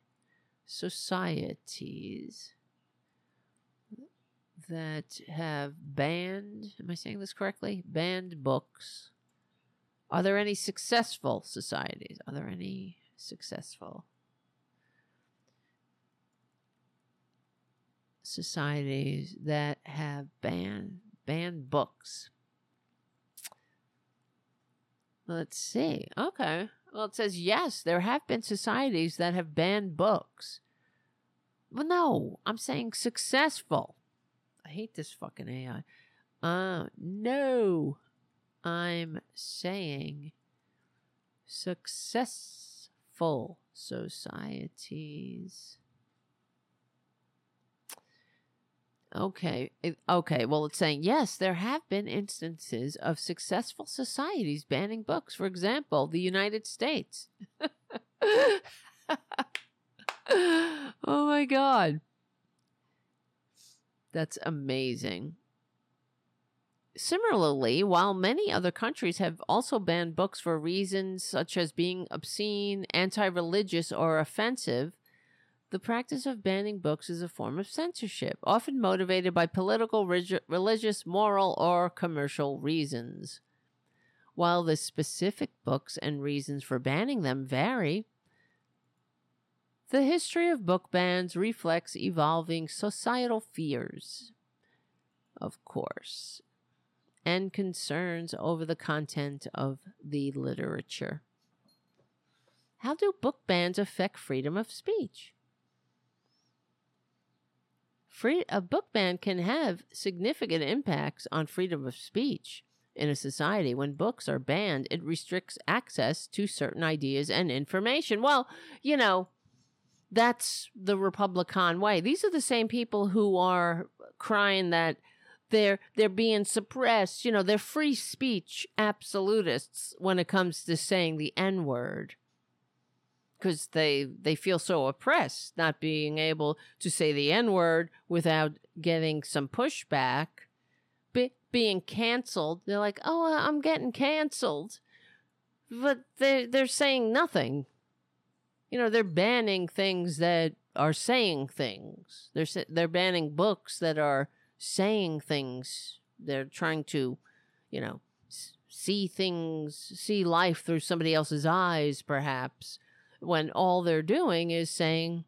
societies that have banned, am I saying this correctly? Banned books. Are there any successful societies? Are there any successful societies that have banned banned books. Let's see. Okay. Well, it says yes, there have been societies that have banned books. Well, no, I'm saying successful. I hate this fucking AI. Uh, no, I'm saying successful societies. Okay. Okay. Well, it's saying yes, there have been instances of successful societies banning books. For example, the United States. oh my God. That's amazing. Similarly, while many other countries have also banned books for reasons such as being obscene, anti religious, or offensive, the practice of banning books is a form of censorship, often motivated by political, religious, moral, or commercial reasons. While the specific books and reasons for banning them vary, the history of book bans reflects evolving societal fears, of course, and concerns over the content of the literature. How do book bans affect freedom of speech? Free, a book ban can have significant impacts on freedom of speech in a society. When books are banned, it restricts access to certain ideas and information. Well, you know, that's the Republican way. These are the same people who are crying that they're they're being suppressed. You know, they're free speech absolutists when it comes to saying the N word because they they feel so oppressed not being able to say the n word without getting some pushback be, being canceled they're like oh i'm getting canceled but they they're saying nothing you know they're banning things that are saying things. They're they're banning books that are saying things. They're trying to you know see things see life through somebody else's eyes perhaps when all they're doing is saying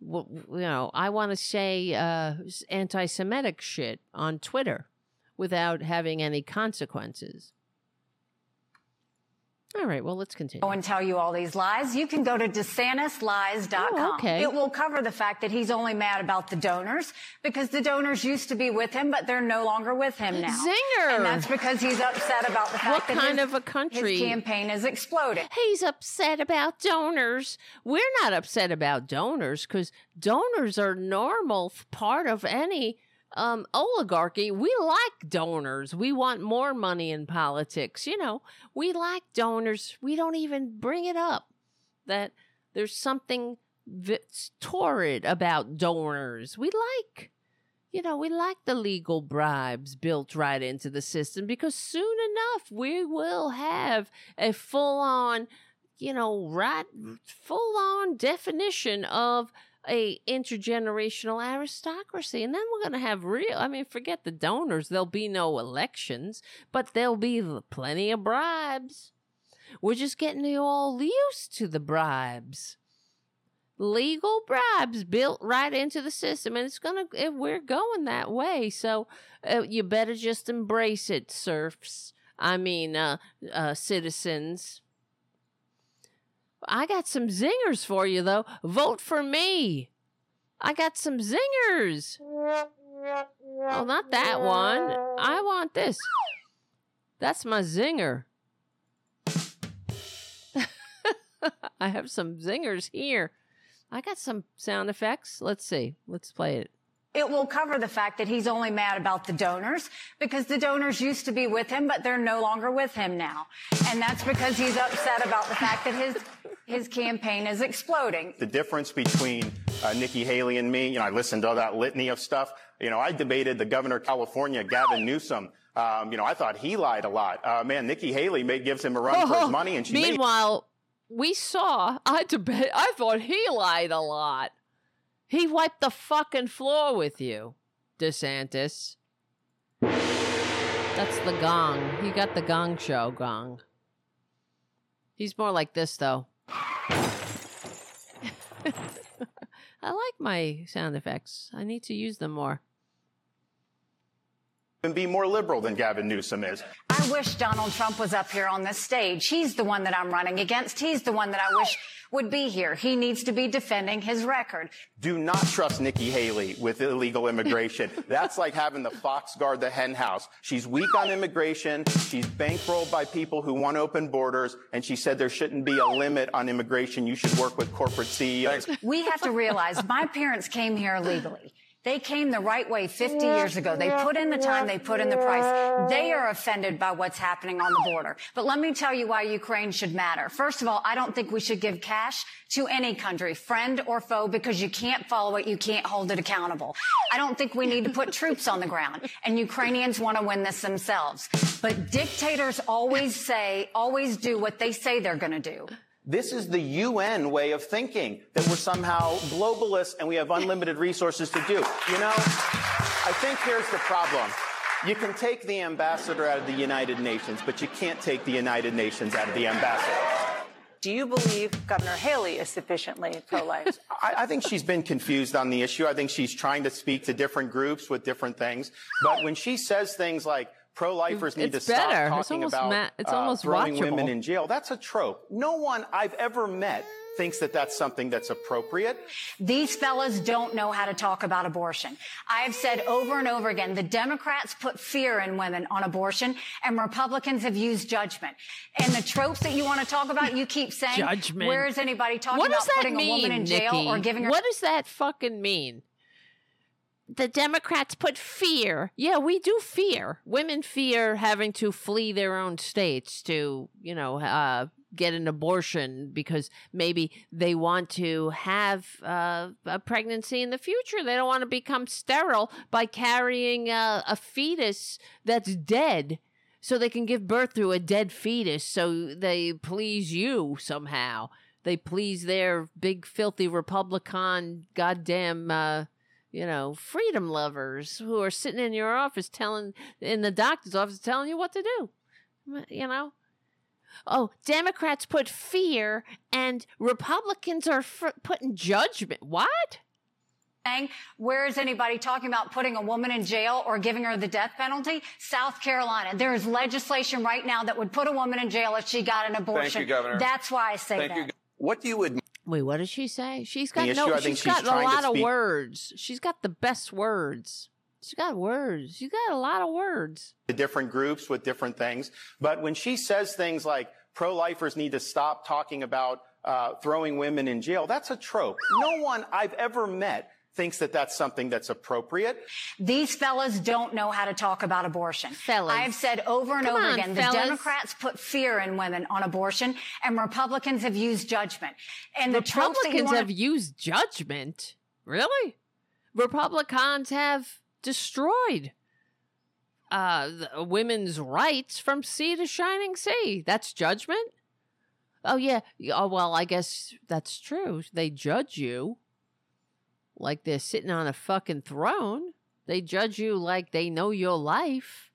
you know i want to say uh, anti-semitic shit on twitter without having any consequences all right well let's continue go and tell you all these lies, you can go to DeSantisLies.com. Oh, okay. It will cover the fact that he's only mad about the donors because the donors used to be with him, but they're no longer with him now. Zinger! And that's because he's upset about the fact What that kind his, of a country- his campaign is exploded. he's upset about donors. We're not upset about donors because donors are normal part of any um, oligarchy. We like donors. We want more money in politics. You know, we like donors. We don't even bring it up that there's something that's torrid about donors. We like you know, we like the legal bribes built right into the system because soon enough we will have a full on, you know, right, full on definition of a intergenerational aristocracy. And then we're going to have real, I mean, forget the donors. There'll be no elections, but there'll be plenty of bribes. We're just getting you all used to the bribes legal bribes built right into the system and it's gonna it, we're going that way so uh, you better just embrace it serfs i mean uh, uh citizens i got some zingers for you though vote for me i got some zingers oh not that one i want this that's my zinger i have some zingers here I got some sound effects. Let's see. Let's play it. It will cover the fact that he's only mad about the donors because the donors used to be with him, but they're no longer with him now. And that's because he's upset about the fact that his, his campaign is exploding. The difference between uh, Nikki Haley and me, you know, I listened to all that litany of stuff. You know, I debated the governor of California, Gavin Newsom. Um, you know, I thought he lied a lot. Uh, man, Nikki Haley may, gives him a run for his money, and she made Meanwhile, we saw. I debate. I thought he lied a lot. He wiped the fucking floor with you, DeSantis. That's the gong. He got the gong show gong. He's more like this though. I like my sound effects. I need to use them more. And be more liberal than Gavin Newsom is. I wish Donald Trump was up here on this stage. He's the one that I'm running against. He's the one that I wish would be here. He needs to be defending his record. Do not trust Nikki Haley with illegal immigration. That's like having the fox guard the hen house. She's weak on immigration. She's bankrolled by people who want open borders. And she said there shouldn't be a limit on immigration. You should work with corporate CEOs. We have to realize my parents came here legally. They came the right way 50 years ago. They put in the time, they put in the price. They are offended by what's happening on the border. But let me tell you why Ukraine should matter. First of all, I don't think we should give cash to any country, friend or foe, because you can't follow it, you can't hold it accountable. I don't think we need to put troops on the ground, and Ukrainians want to win this themselves. But dictators always say, always do what they say they're going to do. This is the UN way of thinking that we're somehow globalists and we have unlimited resources to do. You know, I think here's the problem. You can take the ambassador out of the United Nations, but you can't take the United Nations out of the ambassador. Do you believe Governor Haley is sufficiently pro-life? I, I, think she's been confused on the issue. I think she's trying to speak to different groups with different things. But when she says things like, pro-lifers need It's to stop better. It's talking almost about ma- it's uh, almost throwing watchable. women in jail. That's a trope. No one I've ever met thinks that that's something that's appropriate. These fellas don't know how to talk about abortion. I've said over and over again, the Democrats put fear in women on abortion and Republicans have used judgment. And the tropes that you want to talk about, you keep saying, Judgment. where is anybody talking what about does putting mean, a woman in jail or giving her What does that fucking mean? The Democrats put fear. Yeah, we do fear. Women fear having to flee their own states to, you know, uh, get an abortion because maybe they want to have uh, a pregnancy in the future. They don't want to become sterile by carrying a, a fetus that's dead so they can give birth through a dead fetus so they please you somehow. They please their big filthy Republican goddamn uh you know, freedom lovers who are sitting in your office telling in the doctor's office telling you what to do. You know? Oh, Democrats put fear and Republicans are f- putting judgment. What? saying, where is anybody talking about putting a woman in jail or giving her the death penalty? South Carolina. There is legislation right now that would put a woman in jail if she got an abortion. Governor. That's why I say Thank that. you. What do you admire? Wait, what does she say? She's got The no. issue, I she's she's got a lot of words. She's got the best words. She's got words. She's got a lot of words. to different groups with different things. But when she says things like pro-lifers need to stop talking about uh, throwing women in jail, that's a trope. No one I've ever met thinks that that's something that's appropriate. These fellas don't know how to talk about abortion. Fellas. I've said over and Come over on, again, fellas. the Democrats put fear in women on abortion and Republicans have used judgment. And the tropes that you Republicans wanna- have used judgment. Really? Republicans have destroyed uh, the women's rights from sea to shining sea. That's judgment. Oh yeah. Oh well, I guess that's true. They judge you like they're sitting on a fucking throne. They judge you like they know your life.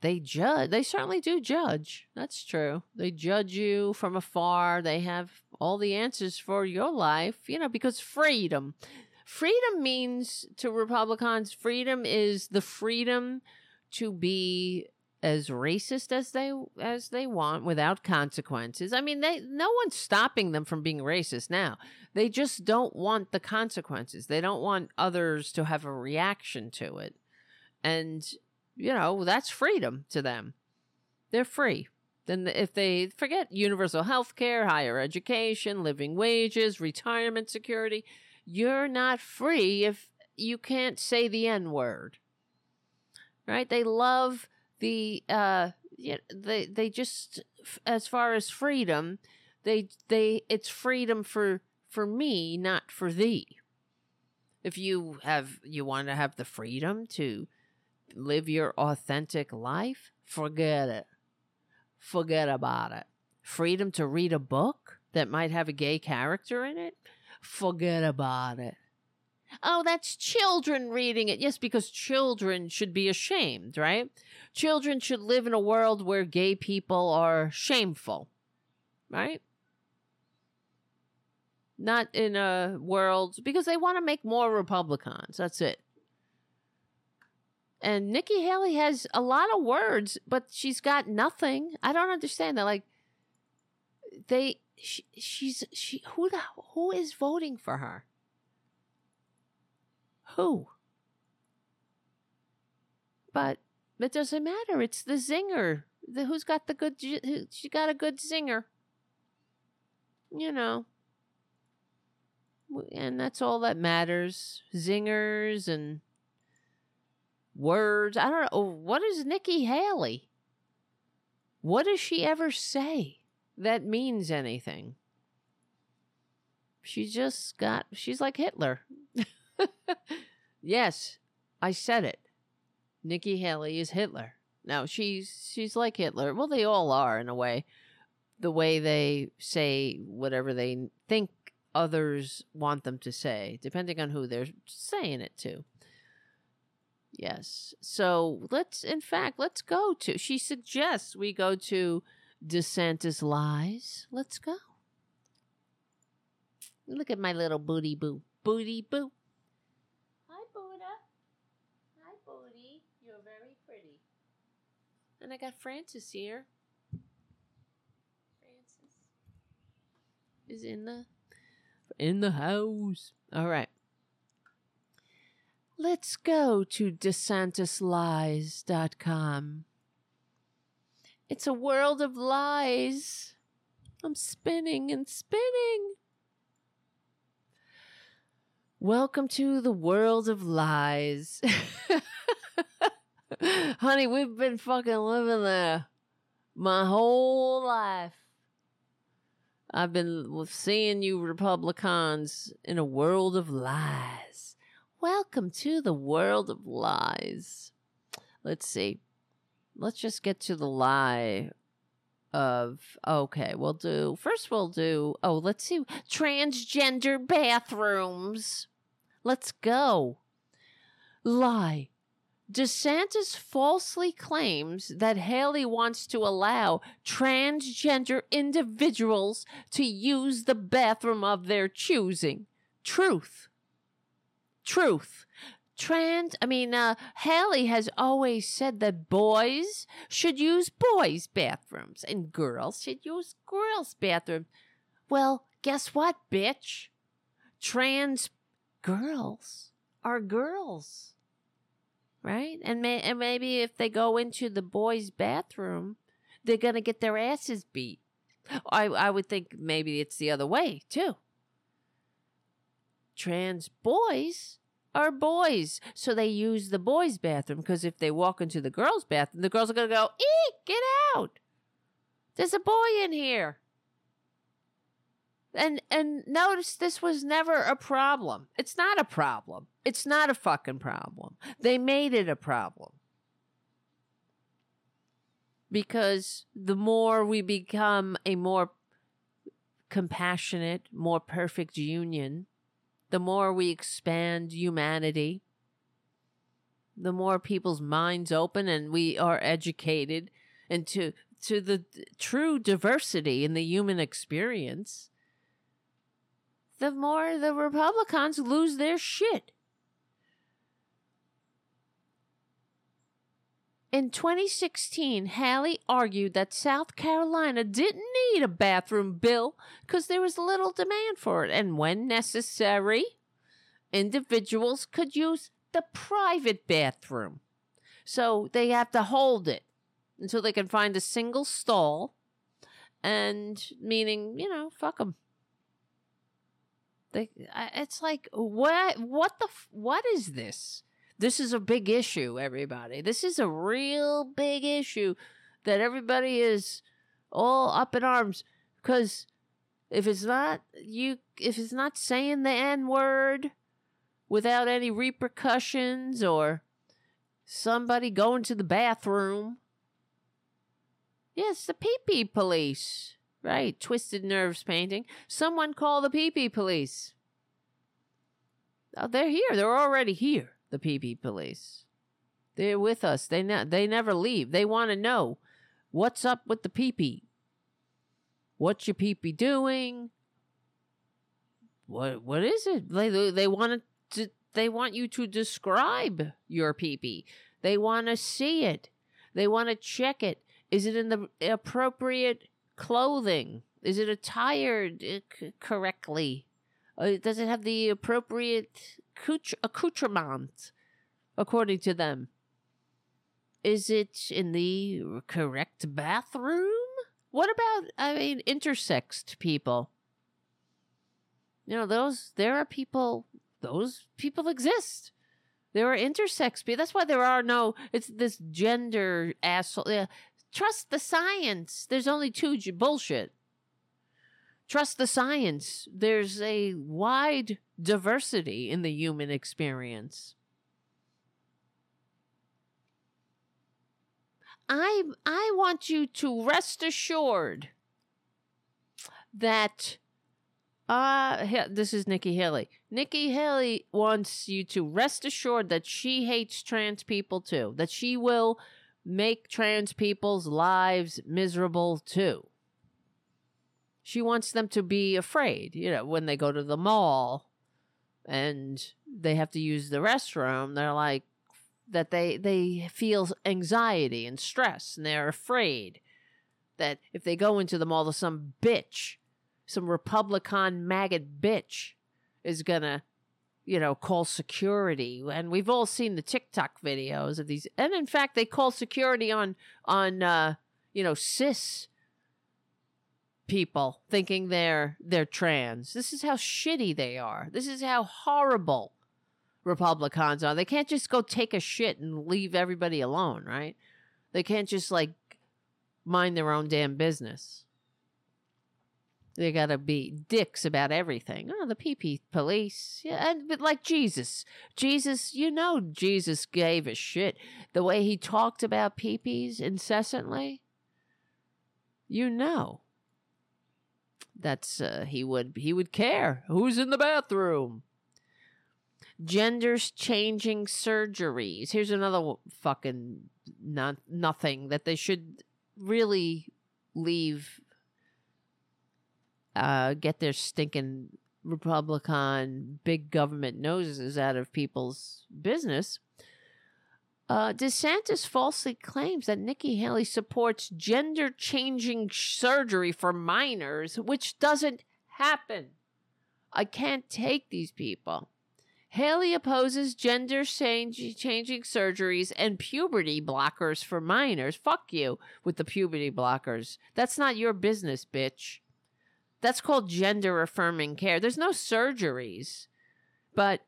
They judge. They certainly do judge. That's true. They judge you from afar. They have all the answers for your life, you know, because freedom. Freedom means to Republicans, freedom is the freedom to be as racist as they as they want without consequences. I mean, they no one's stopping them from being racist now. They just don't want the consequences. They don't want others to have a reaction to it. And you know, that's freedom to them. They're free. Then if they forget universal health care, higher education, living wages, retirement security, you're not free if you can't say the N word. Right? They love the uh yeah, they they just as far as freedom, they they it's freedom for for me, not for thee. If you have you want to have the freedom to live your authentic life, forget it. Forget about it. Freedom to read a book that might have a gay character in it, forget about it. Oh, that's children reading it. Yes, because children should be ashamed, right? Children should live in a world where gay people are shameful, right? Not in a world because they want to make more Republicans. That's it. And Nikki Haley has a lot of words, but she's got nothing. I don't understand that. Like they, she, she's she who the who is voting for her? Who? But it doesn't matter. It's the zinger. The, who's got the good? She got a good zinger. You know. And that's all that matters. Zingers and words. I don't know. Oh, what is Nikki Haley? What does she ever say that means anything? She just got, she's like Hitler. yes, I said it. Nikki Haley is Hitler. Now she's she's like Hitler. Well, they all are in a way. The way they say whatever they think others want them to say, depending on who they're saying it to. Yes. So let's, in fact, let's go to. She suggests we go to DeSantis lies. Let's go. Look at my little booty boo. Booty boo. Hi, Buddha. Hi, Booty. You're very pretty. And I got Francis here. Francis is in the in the house. All right. Let's go to DeSantisLies.com. It's a world of lies. I'm spinning and spinning. Welcome to the world of lies. Honey, we've been fucking living there my whole life. I've been seeing you Republicans in a world of lies. Welcome to the world of lies. Let's see. Let's just get to the lie of okay, we'll do first we'll do oh, let's see transgender bathrooms. Let's go. Lie. DeSantis falsely claims that Haley wants to allow transgender individuals to use the bathroom of their choosing. Truth. Truth. Trans, I mean, uh, Haley has always said that boys should use boys' bathrooms and girls should use girls' bathrooms. Well, guess what, bitch? Trans girls are girls right? And, may, and maybe if they go into the boys' bathroom, they're gonna get their asses beat. I I would think maybe it's the other way too. Trans boys are boys, so they use the boys' bathroom because if they walk into the girls' bathroom, the girls are gonna go, "Eek, get out! There's a boy in here." And and notice this was never a problem. It's not a problem. It's not a fucking problem. They made it a problem. Because the more we become a more compassionate, more perfect union, the more we expand humanity, the more people's minds open and we are educated into to the true diversity in the human experience the more the Republicans lose their shit. In 2016, Haley argued that South Carolina didn't need a bathroom bill because there was little demand for it, and when necessary, individuals could use the private bathroom. So they have to hold it until they can find a single stall, and meaning, you know, fuck them. They, it's like what? What the? What is this? This is a big issue, everybody. This is a real big issue that everybody is all up in arms because if it's not you, if it's not saying the N word without any repercussions or somebody going to the bathroom. Yes, the pee pee police. Right, twisted nerves painting. Someone call the pee pee police. Oh, they're here. They're already here. The pee police. They're with us. They ne- they never leave. They want to know what's up with the pee. What's your pee doing? What what is it? They they want to they want you to describe your pee. They want to see it. They want to check it. Is it in the appropriate clothing? Is it attired uh, correctly? Uh, does it have the appropriate accoutrement according to them? Is it in the correct bathroom? What about, I mean, intersexed people? You know, those, there are people, those people exist. There are intersex people. That's why there are no, it's this gender asshole. Yeah. Trust the science. There's only two bullshit. Trust the science. There's a wide diversity in the human experience. I I want you to rest assured that uh this is Nikki Haley. Nikki Haley wants you to rest assured that she hates trans people too. That she will make trans people's lives miserable too. She wants them to be afraid, you know, when they go to the mall and they have to use the restroom, they're like that they they feel anxiety and stress and they're afraid that if they go into the mall, some bitch, some Republican maggot bitch is gonna, you know, call security. And we've all seen the TikTok videos of these. And in fact, they call security on on uh, you know cis people thinking they're they're trans. This is how shitty they are. This is how horrible Republicans are. They can't just go take a shit and leave everybody alone, right? They can't just like mind their own damn business. They gotta be dicks about everything. Oh, the PP police, yeah, and but like Jesus, Jesus, you know, Jesus gave a shit. The way he talked about peepees incessantly, you know, that's uh, he would he would care who's in the bathroom genders changing surgeries. Here's another fucking not nothing that they should really leave uh get their stinking republican big government noses out of people's business. Uh, DeSantis falsely claims that Nikki Haley supports gender changing surgery for minors, which doesn't happen. I can't take these people. Haley opposes gender change, changing surgeries and puberty blockers for minors. Fuck you with the puberty blockers. That's not your business, bitch. That's called gender affirming care. There's no surgeries, but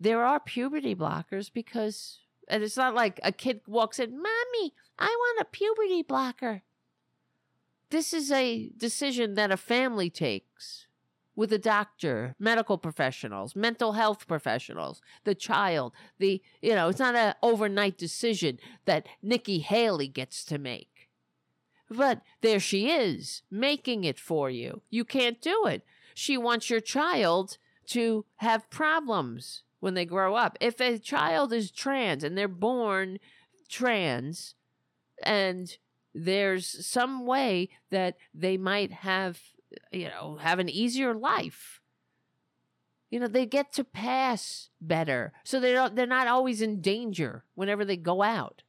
there are puberty blockers because, and it's not like a kid walks in, Mommy, I want a puberty blocker. This is a decision that a family takes with a doctor, medical professionals, mental health professionals, the child. The you know, it's not an overnight decision that Nikki Haley gets to make. But there she is, making it for you. You can't do it. She wants your child to have problems when they grow up. If a child is trans and they're born trans and there's some way that they might have you know, have an easier life. You know, they get to pass better. So they don't they're not always in danger whenever they go out.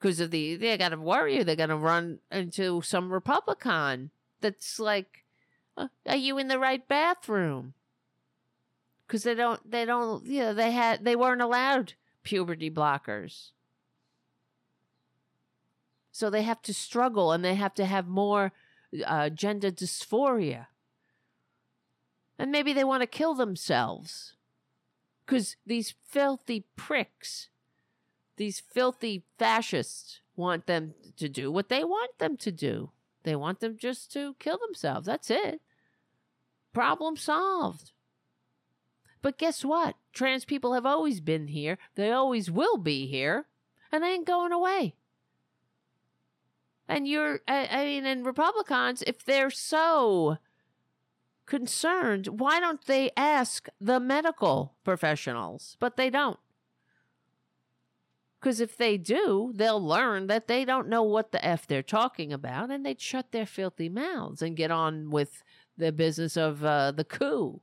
Because of the they gotta worry, they're gonna run into some Republican that's like, "Uh, are you in the right bathroom? Because they don't they don't you know, they had they weren't allowed puberty blockers. So they have to struggle and they have to have more uh, gender dysphoria. And maybe they want to kill themselves. Because these filthy pricks, these filthy fascists, want them to do what they want them to do. They want them just to kill themselves. That's it. Problem solved. But guess what? Trans people have always been here. They always will be here. And they ain't going away. And you're, I, I mean, and Republicans, if they're so concerned, why don't they ask the medical professionals? But they don't. Because if they do, they'll learn that they don't know what the F they're talking about and they'd shut their filthy mouths and get on with the business of uh, the coup.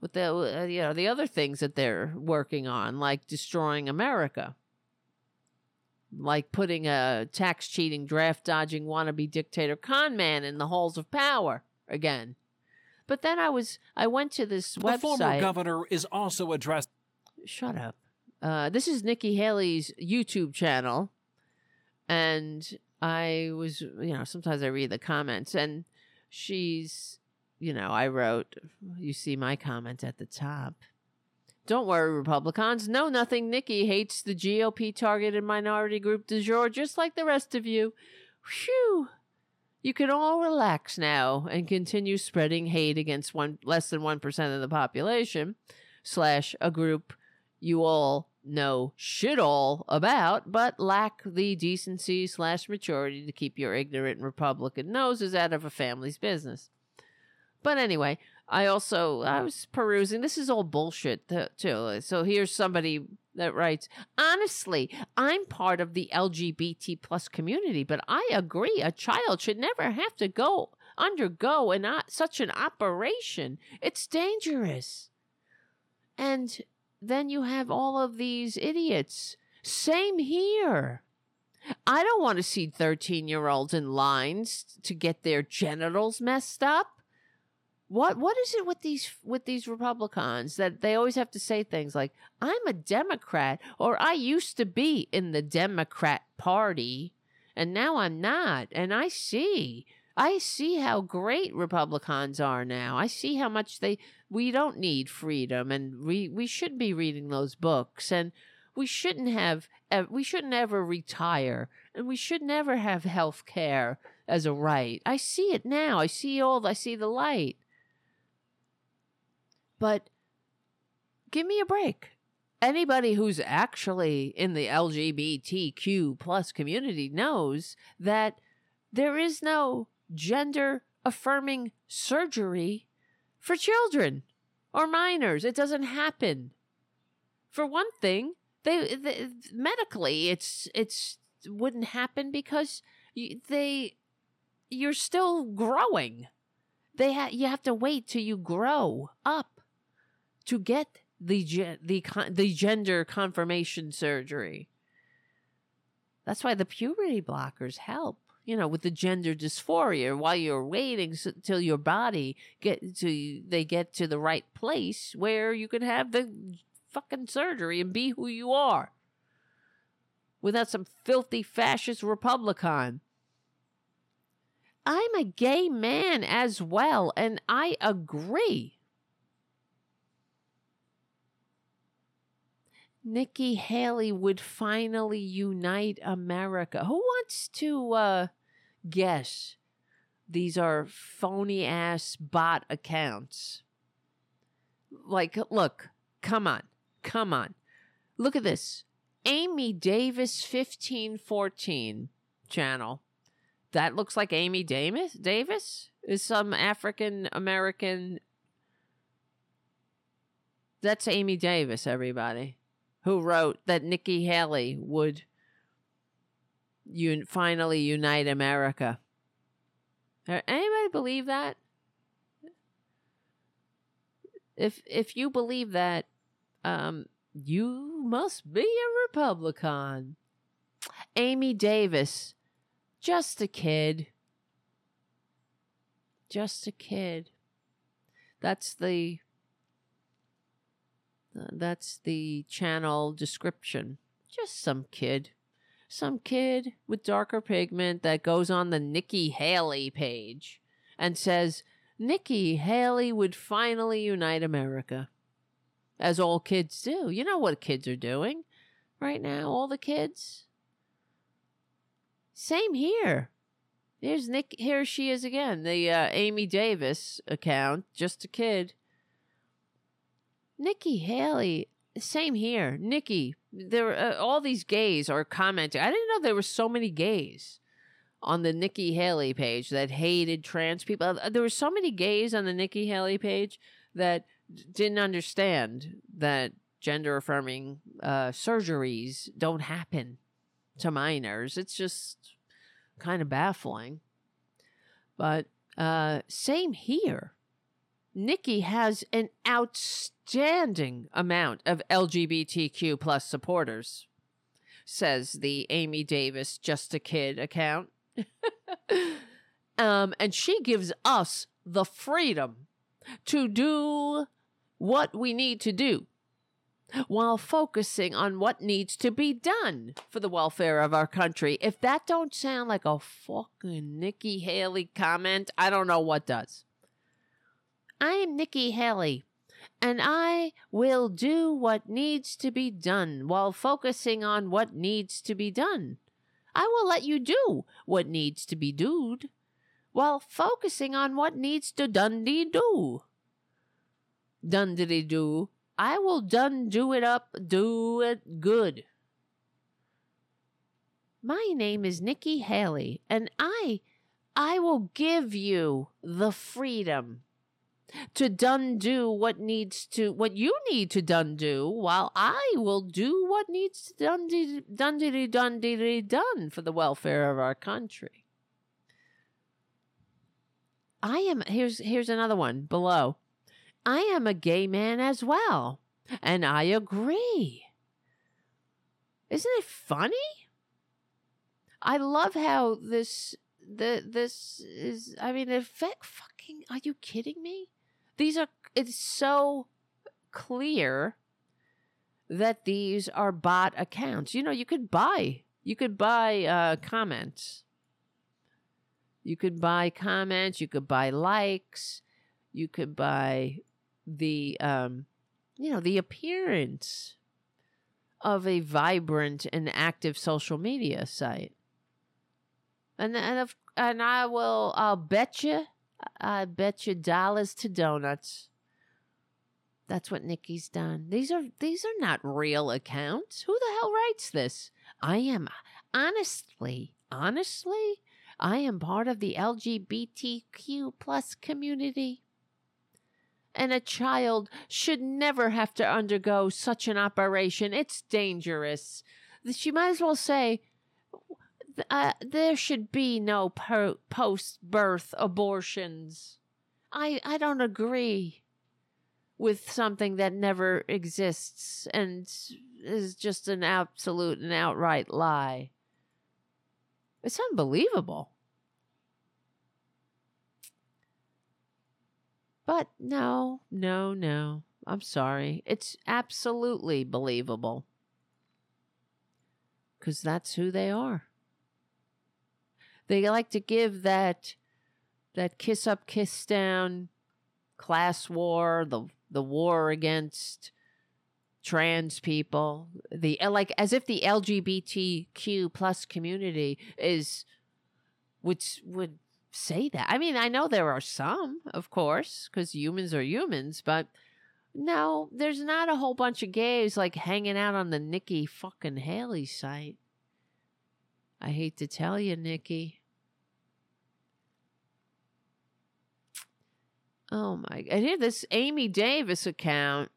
With the, uh, you know, the other things that they're working on, like destroying America. Like putting a tax cheating, draft dodging, wannabe dictator con man in the halls of power again. But then I was, I went to this The website. former governor is also addressed. Shut up. Uh, this is Nikki Haley's YouTube channel, and I was, you know, sometimes I read the comments, and she's, you know, I wrote, you see my comment at the top. Don't worry, Republicans. No, nothing. Nikki hates the GOP targeted minority group du jour, just like the rest of you. Phew. You can all relax now and continue spreading hate against one less than one percent of the population, slash a group you all know shit all about, but lack the decency slash maturity to keep your ignorant Republican noses out of a family's business. But anyway, I also I was perusing. This is all bullshit too. So here's somebody that writes, honestly, I'm part of the LGBT plus community, but I agree a child should never have to go undergo an o- such an operation. It's dangerous. And then you have all of these idiots. Same here. I don't want to see 13 year olds in lines to get their genitals messed up. What what is it with these with these Republicans that they always have to say things like I'm a Democrat or I used to be in the Democrat party and now I'm not and I see I see how great Republicans are now. I see how much they we don't need freedom and we we should be reading those books and we shouldn't have we shouldn't ever retire and we should never have health care as a right. I see it now. I see all I see the light. But give me a break. Anybody who's actually in the LGBTQ plus community knows that there is no gender affirming surgery for children or minors. It doesn't happen. For one thing, they, they medically it's it's wouldn't happen because they you're still growing. They ha- you have to wait till you grow up to get the the the gender confirmation surgery. That's why the puberty blockers help. You know, with the gender dysphoria, while you're waiting s- till your body get to they get to the right place where you can have the fucking surgery and be who you are, without some filthy fascist Republican. I'm a gay man as well, and I agree. Nikki Haley would finally unite America. Who wants to uh, guess these are phony ass bot accounts? Like, look, come on, come on. Look at this. Amy Davis 1514 channel. That looks like Amy Davis. Davis is some African American. That's Amy Davis, everybody who wrote that Nikki Haley would un- finally unite America. Anybody believe that? If if you believe that, um, you must be a Republican. Amy Davis, just a kid. Just a kid. That's the uh, that's the channel description. Just some kid. Some kid with darker pigment that goes on the Nikki Haley page and says, Nikki Haley would finally unite America. As all kids do. You know what kids are doing right now, all the kids. Same here. Here's Nick. Here she is again. The uh, Amy Davis account, just a kid. Nikki Haley, same here. Nikki, there uh, all these gays are commenting. I didn't know there were so many gays on the Nikki Haley page that hated trans people. Uh, There were so many gays on the Nikki Haley page that didn't understand that gender affirming uh, surgeries don't happen to minors. It's just kind of baffling. But uh, same here. Nikki has an outstanding amount of LGBTQ plus supporters, says the Amy Davis Just a Kid account. um, and she gives us the freedom to do what we need to do while focusing on what needs to be done for the welfare of our country. If that don't sound like a fucking Nikki Haley comment, I don't know what does. I am Nikki Haley, and I will do what needs to be done while focusing on what needs to be done. I will let you do what needs to be doed while focusing on what needs to dundee do. Dundee do. I will done do it up, do it good. My name is Nikki Haley, and I, I will give you the freedom to done do what needs to what you need to done do while I will do what needs to done done done done for the welfare of our country. I am here's here's another one below. I am a gay man as well, and I agree. Isn't it funny? I love how this the this is I mean the fucking are you kidding me? These are it's so clear that these are bot accounts. You know, you could buy you could buy uh comments. You could buy comments, you could buy likes, you could buy the um you know, the appearance of a vibrant and active social media site. And and of, and I will I'll bet you I bet you dollars to donuts. That's what Nikki's done. These are these are not real accounts. Who the hell writes this? I am honestly, honestly, I am part of the LGBTQ plus community. And a child should never have to undergo such an operation. It's dangerous. She might as well say, uh, there should be no po- post birth abortions. I, I don't agree with something that never exists and is just an absolute and outright lie. It's unbelievable. But no, no, no. I'm sorry. It's absolutely believable. Because that's who they are. They like to give that that kiss up, kiss down class war, the the war against trans people, the like as if the LGBTQ plus community is would would say that. I mean, I know there are some, of course, because humans are humans, but no, there's not a whole bunch of gays like hanging out on the Nikki fucking Haley site. I hate to tell you, Nikki. Oh my! And here, this Amy Davis account,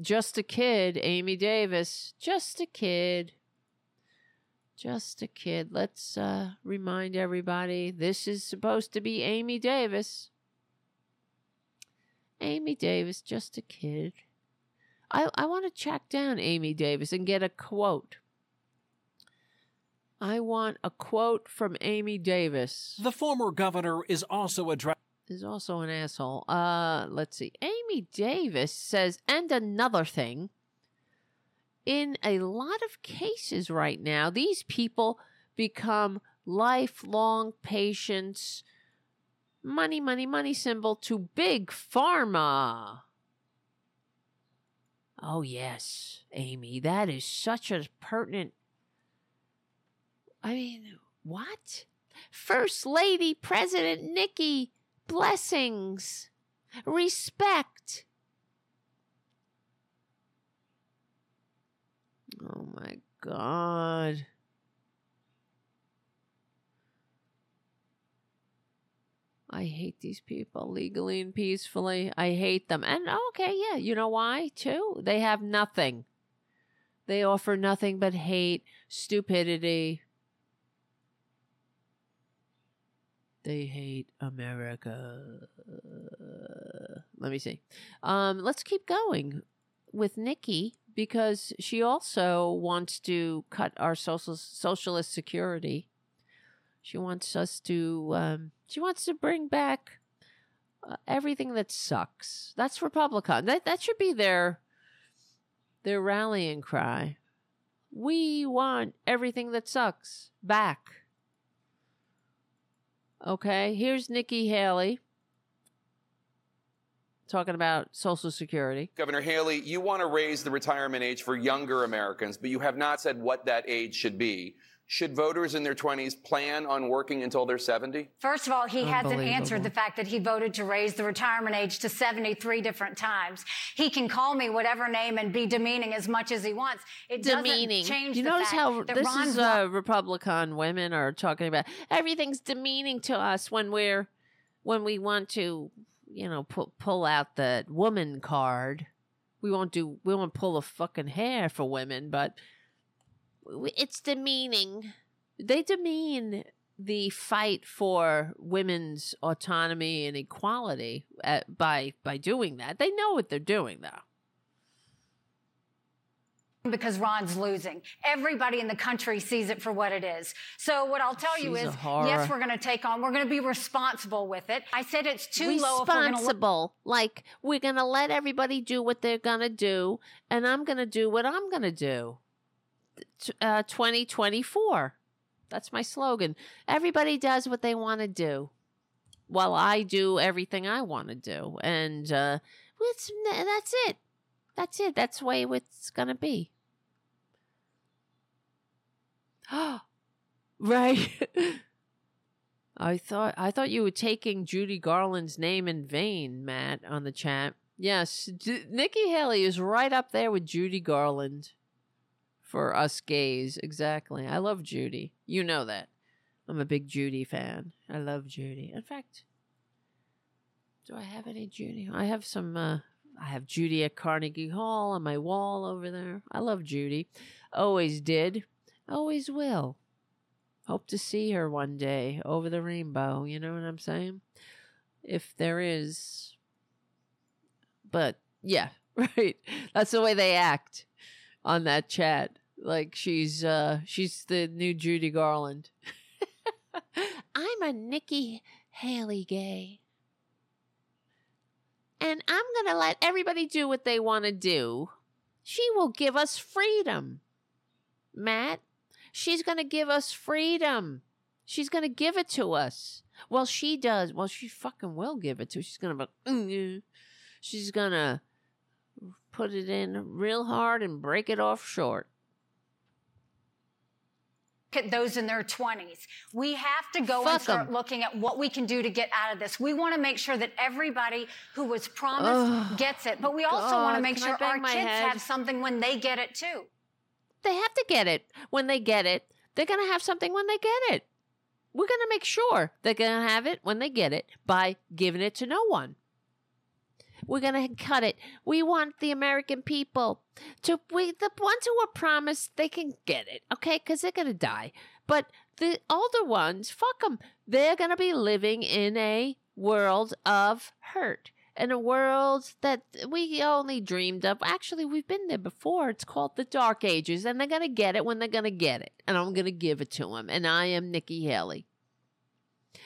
just a kid. Amy Davis, just a kid. Just a kid. Let's uh, remind everybody this is supposed to be Amy Davis. Amy Davis, just a kid. I, I want to track down Amy Davis and get a quote. I want a quote from Amy Davis. The former governor is also addressed. Is also an asshole. Uh, let's see. Amy Davis says, and another thing. In a lot of cases right now, these people become lifelong patients. Money, money, money symbol to big pharma. Oh, yes, Amy, that is such a pertinent I mean, what? First Lady President Nikki, blessings, respect. Oh my God. I hate these people legally and peacefully. I hate them. And okay, yeah, you know why too? They have nothing. They offer nothing but hate, stupidity. They hate America. Let me see. Um, let's keep going with Nikki because she also wants to cut our social socialist security. She wants us to. Um, she wants to bring back uh, everything that sucks. That's Republican. That that should be their their rallying cry. We want everything that sucks back. Okay, here's Nikki Haley talking about Social Security. Governor Haley, you want to raise the retirement age for younger Americans, but you have not said what that age should be. Should voters in their 20s plan on working until they're 70? First of all, he hasn't answered the fact that he voted to raise the retirement age to 73 different times. He can call me whatever name and be demeaning as much as he wants. It demeaning. doesn't change you the notice fact how that this Ron is uh, Republican women are talking about everything's demeaning to us when we're when we want to, you know, pu- pull out the woman card. We won't do we won't pull a fucking hair for women, but w- it's demeaning. They demean the fight for women's autonomy and equality uh, by by doing that. They know what they're doing though. because Ron's losing. Everybody in the country sees it for what it is. So what I'll tell you She's a is, yes, we're going to take on, we're going to be responsible with it. I said it's too low if we're going to responsible. Like we're gonna let everybody do what they're gonna do, and I'm gonna do what I'm gonna do. Uh, 2024. That's my slogan. Everybody does what they want to do, while I do everything I want to do, and uh, it's, that's it. That's it. That's the way it's gonna be. Oh, right. I thought I thought you were taking Judy Garland's name in vain, Matt, on the chat. Yes, J- Nikki Haley is right up there with Judy Garland for us gays. Exactly. I love Judy. You know that. I'm a big Judy fan. I love Judy. In fact, do I have any Judy? I have some. Uh, I have Judy at Carnegie Hall on my wall over there. I love Judy. Always did. Always will. Hope to see her one day over the rainbow. You know what I'm saying? If there is. But yeah, right. That's the way they act on that chat. Like she's uh she's the new Judy Garland. I'm a Nikki Haley gay. And I'm going to let everybody do what they want to do. She will give us freedom. Matt, she's going to give us freedom. She's going to give it to us. Well, she does. Well, she fucking will give it to us. She's going to be, "Mm, she's going to put it in real hard and break it off short. At those in their 20s. We have to go and start 'em. looking at what we can do to get out of this. We want to make sure that everybody who was promised Ugh. gets it, but we also want to make sure our kids head? have something when they get it too. They have to get it. When they get it, they're going to have something when they get it. We're going to make sure they're going to have it when they get it by giving it to no one. We're going to cut it. We want the American people to, we, the ones who are promised, they can get it, okay? Because they're going to die. But the older ones, fuck them. They're going to be living in a world of hurt. In a world that we only dreamed of. Actually, we've been there before. It's called the Dark Ages, and they're going to get it when they're going to get it. And I'm going to give it to them. And I am Nikki Haley.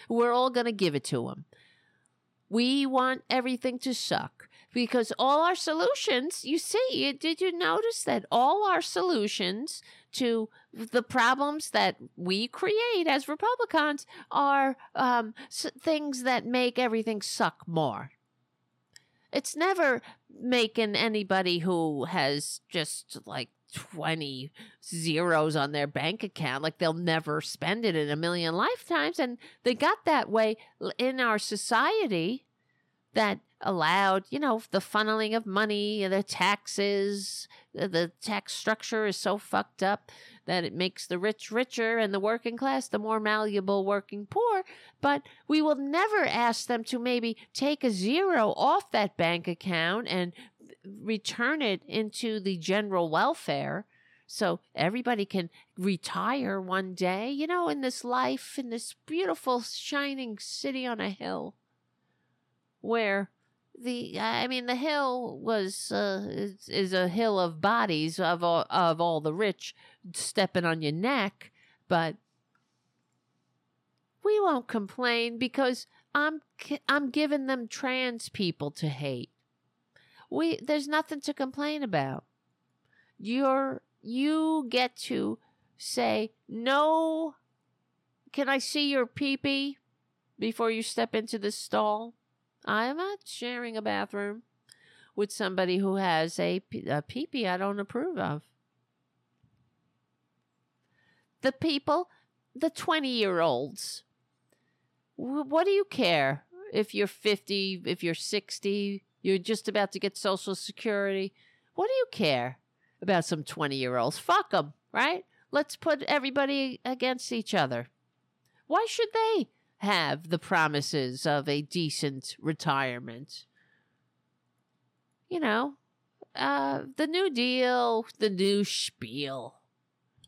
We're all going to give it to them. We want everything to suck because all our solutions, you see, did you notice that all our solutions to the problems that we create as Republicans are um, things that make everything suck more? It's never making anybody who has just like 20 zeros on their bank account like they'll never spend it in a million lifetimes and they got that way in our society that allowed, you know, the funneling of money, the taxes, the, tax structure is so fucked up that it makes the rich richer and the working class the more malleable working poor. But we will never ask them to maybe take a zero off that bank account and return it into the general welfare so everybody can retire one day, you know, in this life, in this beautiful, shining city on a hill where the I mean the hill was uh, is, a hill of bodies of all, of all the rich stepping on your neck, but we won't complain because I'm I'm giving them trans people to hate. We there's nothing to complain about. You're you get to say no. Can I see your peepee before you step into the stall? I'm not sharing a bathroom with somebody who has a, a peepee I don't approve of. The people, the 20 year olds, what do you care if you're 50, if you're 60, you're just about to get Social Security? What do you care about some 20 year olds? Fuck them, right? Let's put everybody against each other. Why should they have the promises of a decent retirement. You know, uh, the New Deal, the new spiel.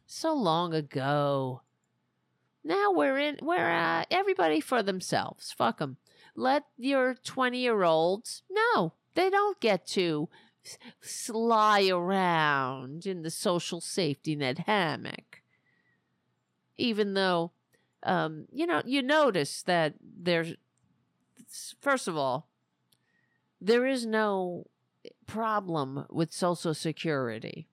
So long ago. Now we're in, we're, uh, everybody for themselves. Fuck them. Let your 20 year olds, no, they don't get to sly around in the social safety net hammock. Even though um, you know, you notice that there's, first of all, there is no problem with Social Security.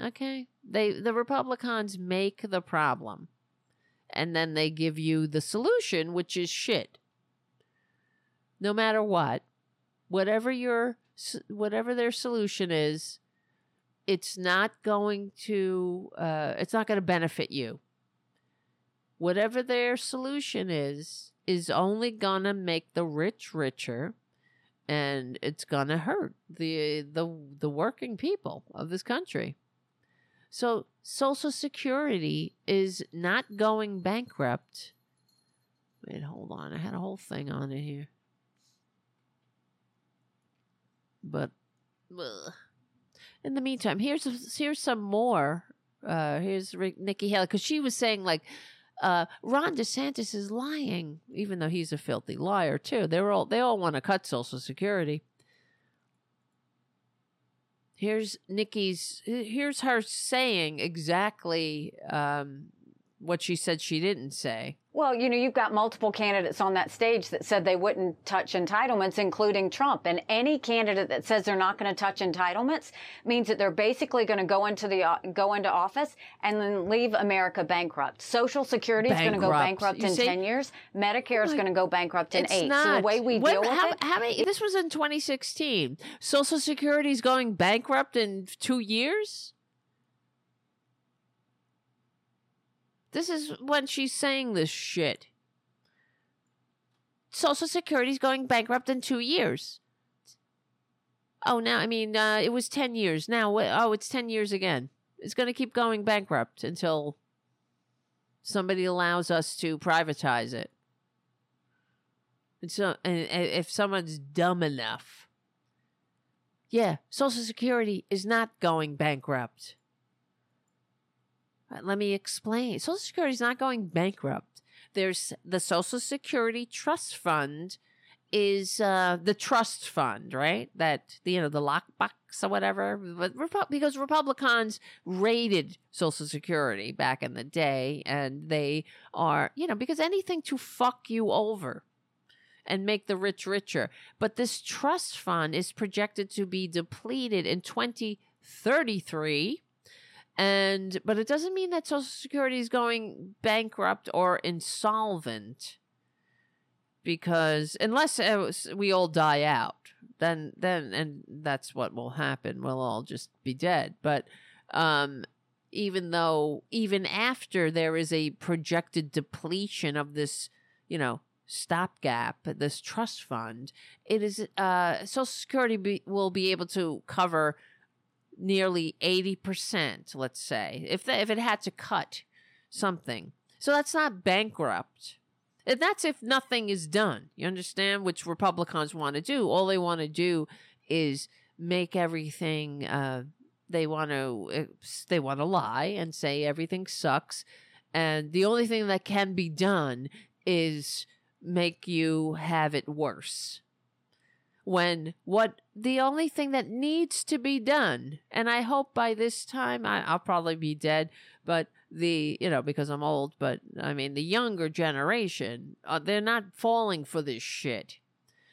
Okay? They the Republicans make the problem. And then they give you the solution, which is shit. No matter what, whatever your whatever their solution is, it's not going to uh, it's not going to benefit you whatever their solution is, is only gonna make the rich richer and it's gonna hurt the the the working people of this country. So Social Security is not going bankrupt. Wait, hold on. I had a whole thing on it here. But ugh. in the meantime, here's here's some more. Uh, here's Nikki Haley because she was saying like uh, Ron DeSantis is lying, even though he's a filthy liar too. They're all they all want to cut Social Security. Here's Nikki's. Here's her saying exactly um, what she said she didn't say. Well, you know, you've got multiple candidates on that stage that said they wouldn't touch entitlements, including Trump. And any candidate that says they're not going to touch entitlements means that they're basically going to go into the go into office and then leave America bankrupt. Social Security is going to go bankrupt you in ten years. Medicare is going to go bankrupt in eight. Not. So the way we deal with how, it. How many? This was in 2016. Social Security is going bankrupt in two years. This is when she's saying this shit. Social Security's going bankrupt in two years. Oh, now, I mean, uh, it was 10 years. Now, oh, it's 10 years again. It's going to keep going bankrupt until somebody allows us to privatize it. And so, and if someone's dumb enough, yeah, Social Security is not going bankrupt. Let me explain. Social Security is not going bankrupt. There's the Social Security Trust Fund is uh, the trust fund, right? That you know the lockbox or whatever. But because Republicans raided Social Security back in the day, and they are you know because anything to fuck you over and make the rich richer. But this trust fund is projected to be depleted in 2033 and but it doesn't mean that social security is going bankrupt or insolvent because unless was, we all die out then then and that's what will happen. We'll all just be dead. But um even though even after there is a projected depletion of this you know stopgap, this trust fund, it is uh, Social Security be, will be able to cover nearly 80%, let's say, if, if it had to cut something. So that's not bankrupt. And that's if nothing is done. You understand? Which Republicans want to do. All they want to do is make everything. Uh, they want to. They want to lie and say everything sucks, and the only thing that can be done is make you have it worse. When what the only thing that needs to be done, and I hope by this time I, I'll probably be dead, but the you know because I'm old, but I mean the younger generation, uh, they're not falling for this shit.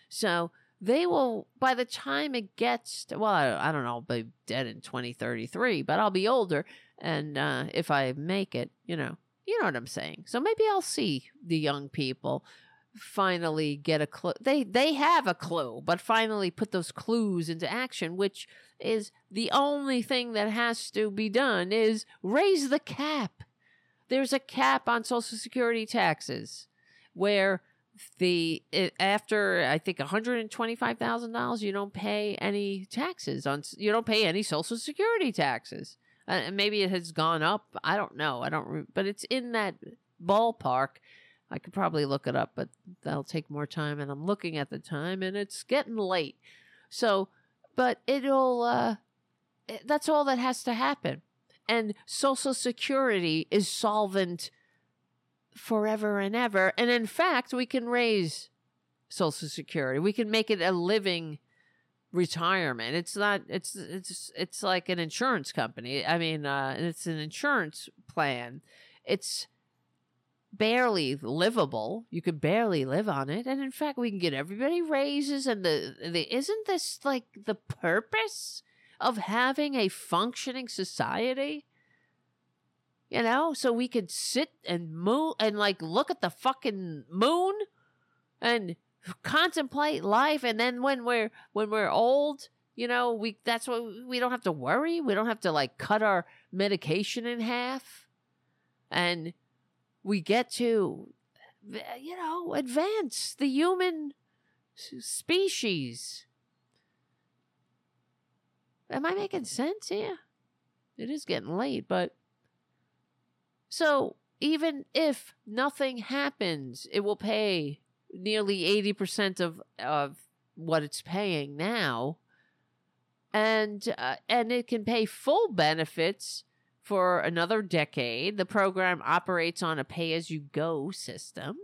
So they will by the time it gets to, well I, I don't know I'll be dead in 2033 but I'll be older and uh, if I make it you know you know what I'm saying so maybe I'll see the young people finally get a clue they they have a clue but finally put those clues into action which is the only thing that has to be done is raise the cap there's a cap on social security taxes where the it, after I think one hundred and twenty five thousand dollars, you don't pay any taxes on. You don't pay any Social Security taxes. Uh, maybe it has gone up. I don't know. I don't. Re- but it's in that ballpark. I could probably look it up, but that'll take more time. And I'm looking at the time, and it's getting late. So, but it'll. Uh, it, that's all that has to happen. And Social Security is solvent forever and ever. And in fact, we can raise Social Security. We can make it a living retirement. It's not. It's it's it's like an insurance company. I mean, uh, it's an insurance plan. It's barely livable. You could barely live on it, and in fact, we can get everybody raises. And the the isn't this like the purpose of having a functioning society? you know, so we could sit and move and like look at the fucking moon and contemplate life and then when we're when we're old, you know, we that's what we don't have to worry. We don't have to like cut our medication in half. And we get to you know, advance the human species. Am I making sense here? It is getting late, but so even if nothing happens, it will pay nearly 80% of, of what it's paying now. And, uh, and it can pay full benefits for another decade. The program operates on a pay as you go system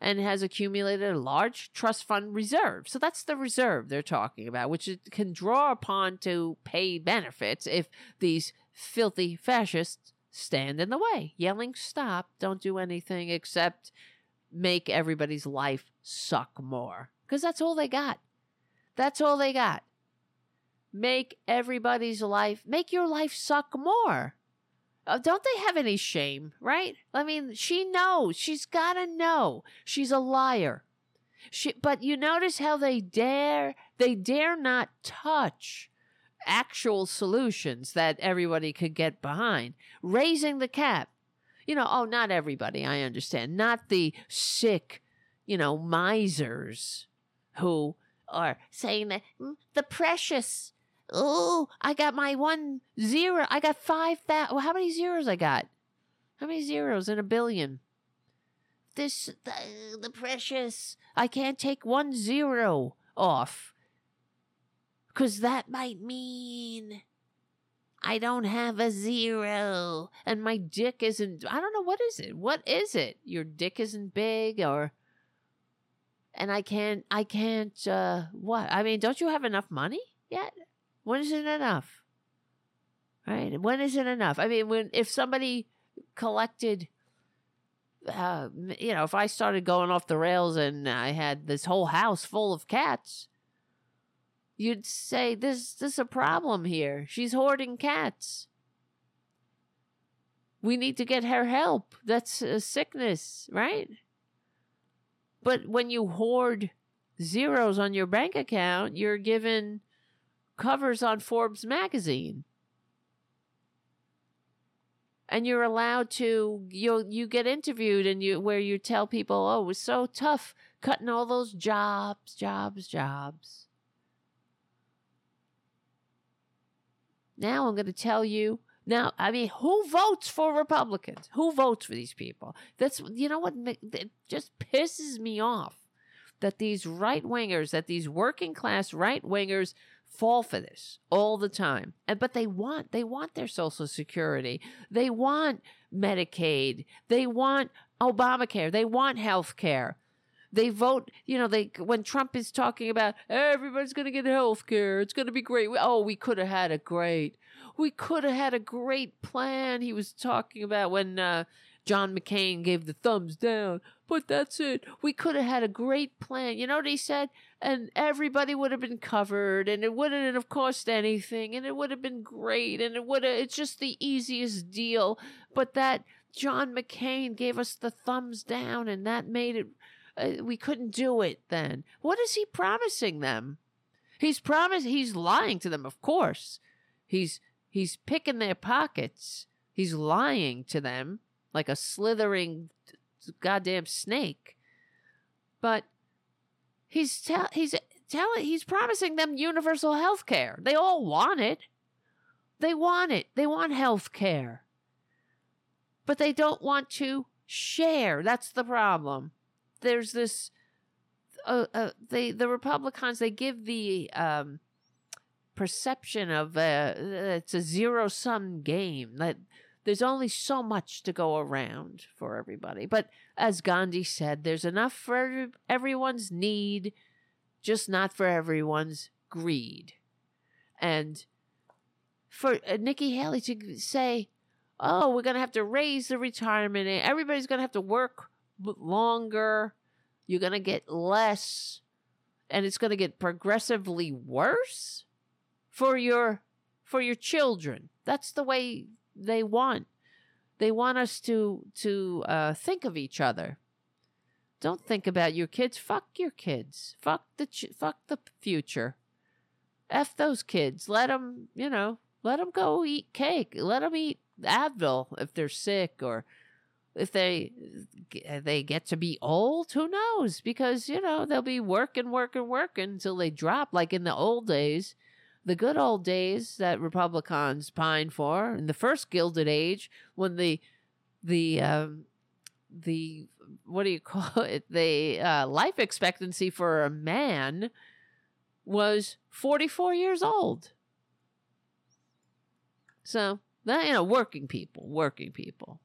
and has accumulated a large trust fund reserve. So that's the reserve they're talking about, which it can draw upon to pay benefits if these filthy fascists stand in the way, yelling, stop, don't do anything except make everybody's life suck more. Because that's all they got. That's all they got. Make everybody's life, make your life suck more. Uh, don't they have any shame, right? I mean, she knows. She's got to know. She's a liar. She, but you notice how they dare, they dare not touch actual solutions that everybody could get behind. Raising the cap. You know, oh, not everybody, I understand. Not the sick, you know, misers who are saying that mm, the precious. Oh, I got my one zero. I got five thousand. Well, how many zeros I got? How many zeros in a billion? This, the, the precious. I can't take one zero off. Because that might mean I don't have a zero and my dick isn't. I don't know. What is it? What is it? Your dick isn't big or. And I can't, I can't, uh, what? I mean, don't you have enough money yet? When is it enough? Right? When is it enough? I mean, when, if somebody collected, uh, you know, if I started going off the rails and I had this whole house full of cats, you'd say this this is a problem here. She's hoarding cats. We need to get her help. That's a sickness, right? But when you hoard zeros on your bank account, you're given covers on Forbes magazine. and you're allowed to you you get interviewed and you where you tell people, "Oh, it was so tough cutting all those jobs, jobs, jobs." Now I'm going to tell you. Now, I mean, who votes for Republicans? Who votes for these people? That's you know what it just pisses me off that these right wingers, that these working class right wingers fall for this all the time. And but they want they want their social security. They want Medicaid. They want Obamacare. They want health care. They vote, you know, they when Trump is talking about everybody's going to get health care. It's going to be great. Oh, we could have had a great we could have had a great plan. He was talking about when uh, John McCain gave the thumbs down, but that's it. We could have had a great plan. You know what he said? And everybody would have been covered, and it wouldn't have cost anything, and it would have been great, and it would have, it's just the easiest deal. But that John McCain gave us the thumbs down, and that made it, uh, we couldn't do it then. What is he promising them? He's promised, he's lying to them, of course. He's, he's picking their pockets. He's lying to them like a slithering goddamn snake. But he's tell he's telling he's promising them universal health care. They all want it. They want it. They want health care. But they don't want to share. That's the problem. There's this uh, uh, they the Republicans they give the um, perception of uh, it's a zero sum game that there's only so much to go around for everybody. But as Gandhi said, there's enough for everyone's need, just not for everyone's greed. And for uh, Nikki Haley to say, oh, we're going to have to raise the retirement everybody's going to have to work longer, you're going to get less, and it's going to get progressively worse for your for your children. That's the way they want. They want us to to uh, think of each other. Don't think about your kids. Fuck your kids. Fuck the ch- fuck the future. F those kids. Let them, you know, let them go eat cake. Let them eat Advil if they're sick or if they they get to be old. Who knows? Because you know they'll be working, working, working until they drop. Like in the old days, the good old days that Republicans pine for in the first Gilded Age, when the the um, the what do you call it? The uh, life expectancy for a man was forty four years old. So that you know, working people, working people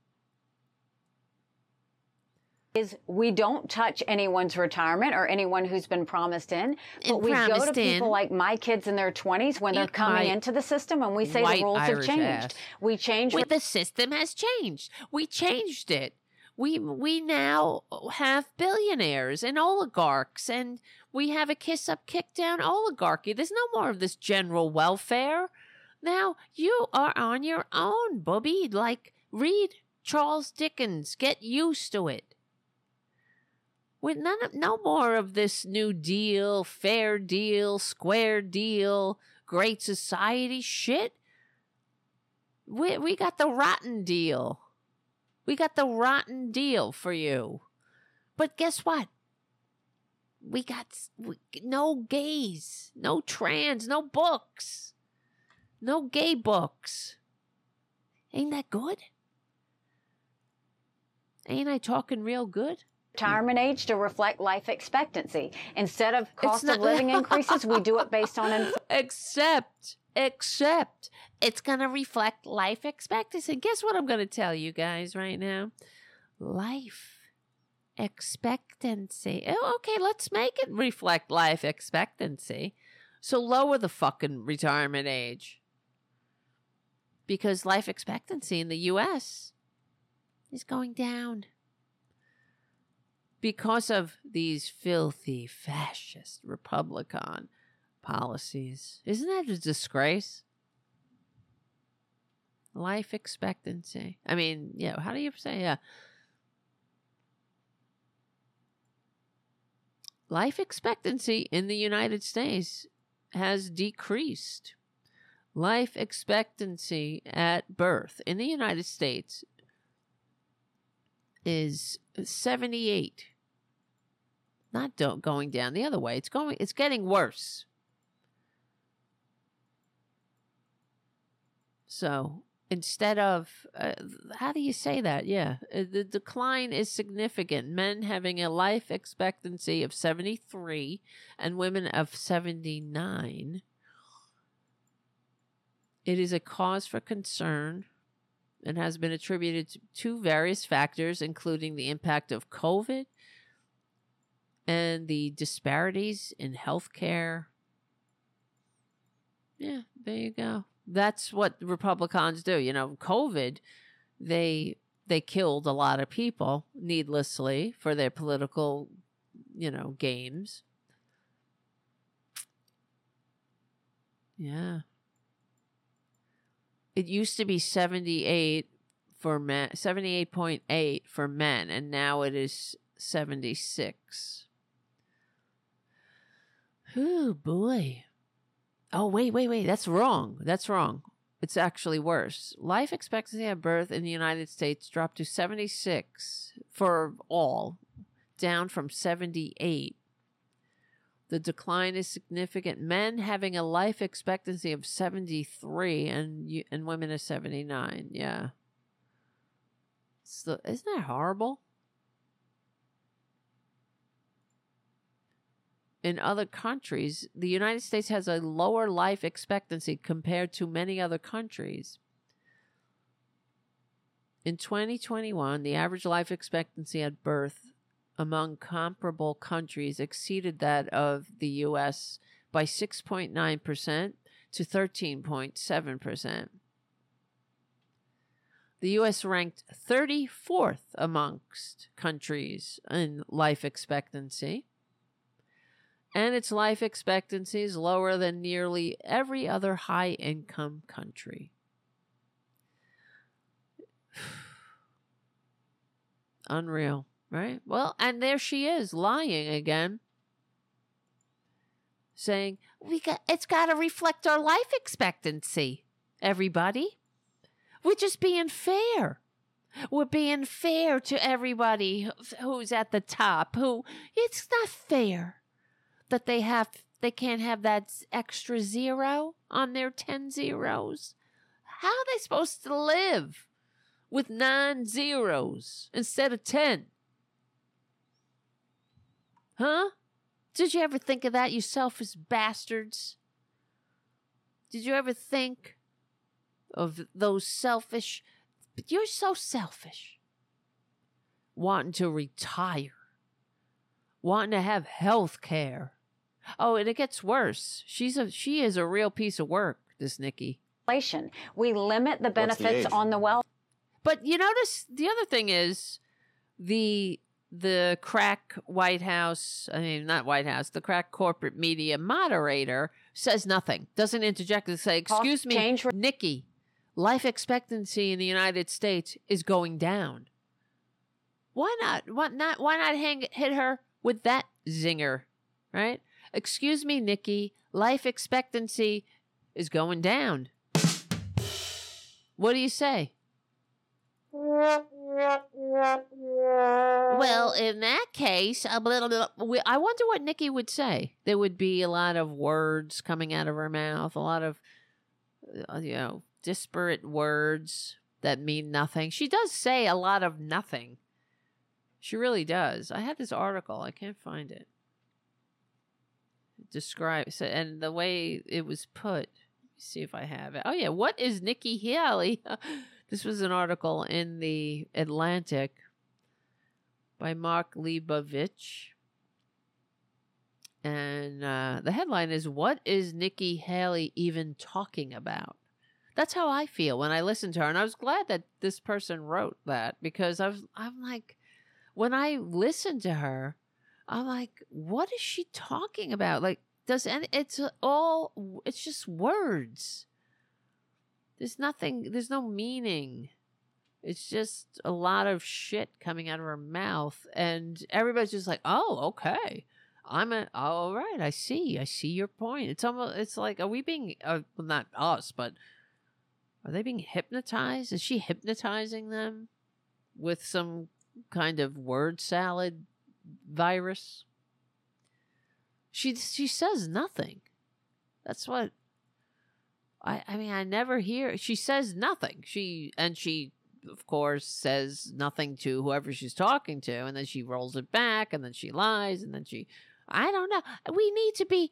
is we don't touch anyone's retirement or anyone who's been promised in, but we go to people in. like my kids in their 20s when they're coming into the system and we say the rules have changed. ass. We change Well, the system has changed. We changed it. We we now have billionaires and oligarchs, and we have a kiss up, kick down oligarchy. There's no more of this general welfare. Now you are on your own, Bobby. Like read Charles Dickens. Get used to it. With none of, no more of this New Deal, Fair Deal, Square Deal, Great Society shit. We we got the rotten deal. We got the rotten deal for you. But guess what? We got we, no gays, no trans, no books, no gay books. Ain't that good? Ain't I talking real good? Retirement age to reflect life expectancy. Instead of cost not- of living increases, we do it based on inflation. Except, except it's going to reflect life expectancy. And guess what I'm going to tell you guys right now? Life expectancy. Oh, okay, let's make it reflect life expectancy. So lower the fucking retirement age. Because life expectancy in the US is going down because of these filthy fascist Republican policies. Isn't that a disgrace? Life expectancy. I mean, yeah, how do you say yeah? Life expectancy in the United States has decreased. life expectancy at birth in the United States is 78. Not do- going down the other way. It's going it's getting worse. So, instead of uh, how do you say that? Yeah, uh, the decline is significant. Men having a life expectancy of 73 and women of 79 it is a cause for concern and has been attributed to various factors, including the impact of COVID and the disparities in healthcare. Yeah, there you go. That's what Republicans do. You know, COVID, they they killed a lot of people needlessly for their political, you know, games. Yeah. It used to be 78 for men, 78.8 for men, and now it is 76. Oh boy. Oh, wait, wait, wait. That's wrong. That's wrong. It's actually worse. Life expectancy at birth in the United States dropped to 76 for all, down from 78 the decline is significant. Men having a life expectancy of 73 and and women of 79. Yeah. So, isn't that horrible? In other countries, the United States has a lower life expectancy compared to many other countries. In 2021, the average life expectancy at birth among comparable countries exceeded that of the US by 6.9% to 13.7%. The US ranked 34th amongst countries in life expectancy, and its life expectancy is lower than nearly every other high income country. Unreal. Right? Well, and there she is lying again. Saying, "We got it's got to reflect our life expectancy." Everybody. We're just being fair. We're being fair to everybody who's at the top. Who it's not fair that they have they can't have that extra zero on their 10 zeros. How are they supposed to live with nine zeros instead of 10? Huh? Did you ever think of that, you selfish bastards? Did you ever think of those selfish? But you're so selfish. Wanting to retire, wanting to have health care. Oh, and it gets worse. She's a she is a real piece of work, this Nikki. Inflation. We limit the benefits the on the wealth. But you notice the other thing is the the crack White House, I mean, not White House, the crack corporate media moderator says nothing, doesn't interject and say, Excuse me, change- Nikki, life expectancy in the United States is going down. Why not? Why not? Why not hang, hit her with that zinger, right? Excuse me, Nikki, life expectancy is going down. What do you say? Well, in that case, a little bit. I wonder what Nikki would say. There would be a lot of words coming out of her mouth, a lot of, uh, you know, disparate words that mean nothing. She does say a lot of nothing. She really does. I had this article. I can't find it. Describe and the way it was put. see if I have it. Oh yeah, what is Nikki Haley? This was an article in the Atlantic by Mark Leibovich. And uh, the headline is What is Nikki Haley even talking about? That's how I feel when I listen to her. And I was glad that this person wrote that because I was, I'm like, when I listen to her, I'm like, what is she talking about? Like, does any, it's all, it's just words. There's nothing, there's no meaning. It's just a lot of shit coming out of her mouth. And everybody's just like, oh, okay. I'm a all right. I see. I see your point. It's almost. It's like, are we being? Uh, well, not us, but are they being hypnotized? Is she hypnotizing them with some kind of word salad virus? She she says nothing. That's what I I mean I never hear she says nothing. She and she of course says nothing to whoever she's talking to and then she rolls it back and then she lies and then she I don't know. We need to be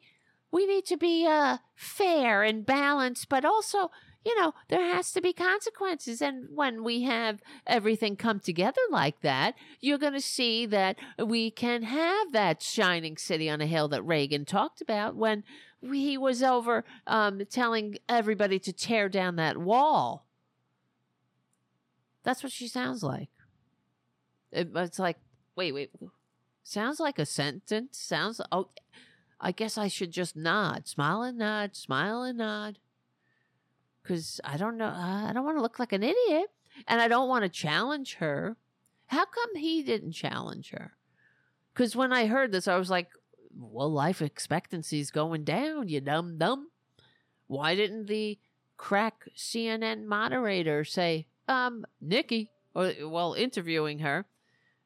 we need to be uh fair and balanced but also you know, there has to be consequences. And when we have everything come together like that, you're going to see that we can have that shining city on a hill that Reagan talked about when he was over um, telling everybody to tear down that wall. That's what she sounds like. It, it's like, wait, wait. Sounds like a sentence. Sounds, oh, I guess I should just nod, smile and nod, smile and nod because I don't know. Uh, I don't want to look like an idiot, and I don't want to challenge her. How come he didn't challenge her? Because when I heard this, I was like, "Well, life expectancy is going down. You dumb dumb. Why didn't the crack CNN moderator say, um, Nikki, or well, interviewing her?"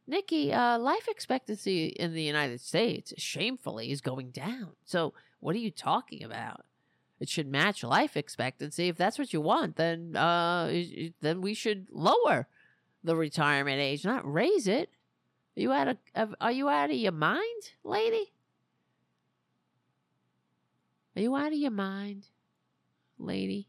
Nikki, uh, life expectancy in the United States, shamefully, is going down. So, what are you talking about? It should match life expectancy. If that's what you want, then uh, then we should lower the retirement age, not raise it. Are you out of are you out of your mind, lady? Are you out of your mind, lady?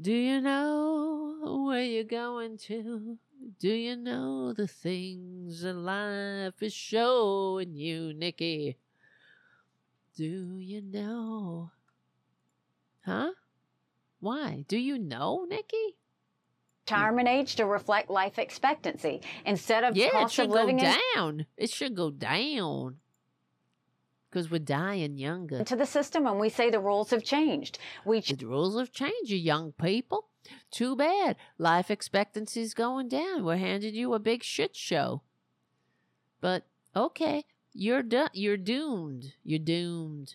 Do you know where you're going to? Do you know the things that life is showing you, Nikki? Do you know? Huh? Why? Do you know, Nikki? Retirement age to reflect life expectancy instead of yeah, cost it should of living go down. It should go down because we're dying younger. into the system, and we say the rules have changed. We The rules have changed, you young people. Too bad. Life expectancy's going down. We're handing you a big shit show. But okay, you're do- you're doomed. You're doomed.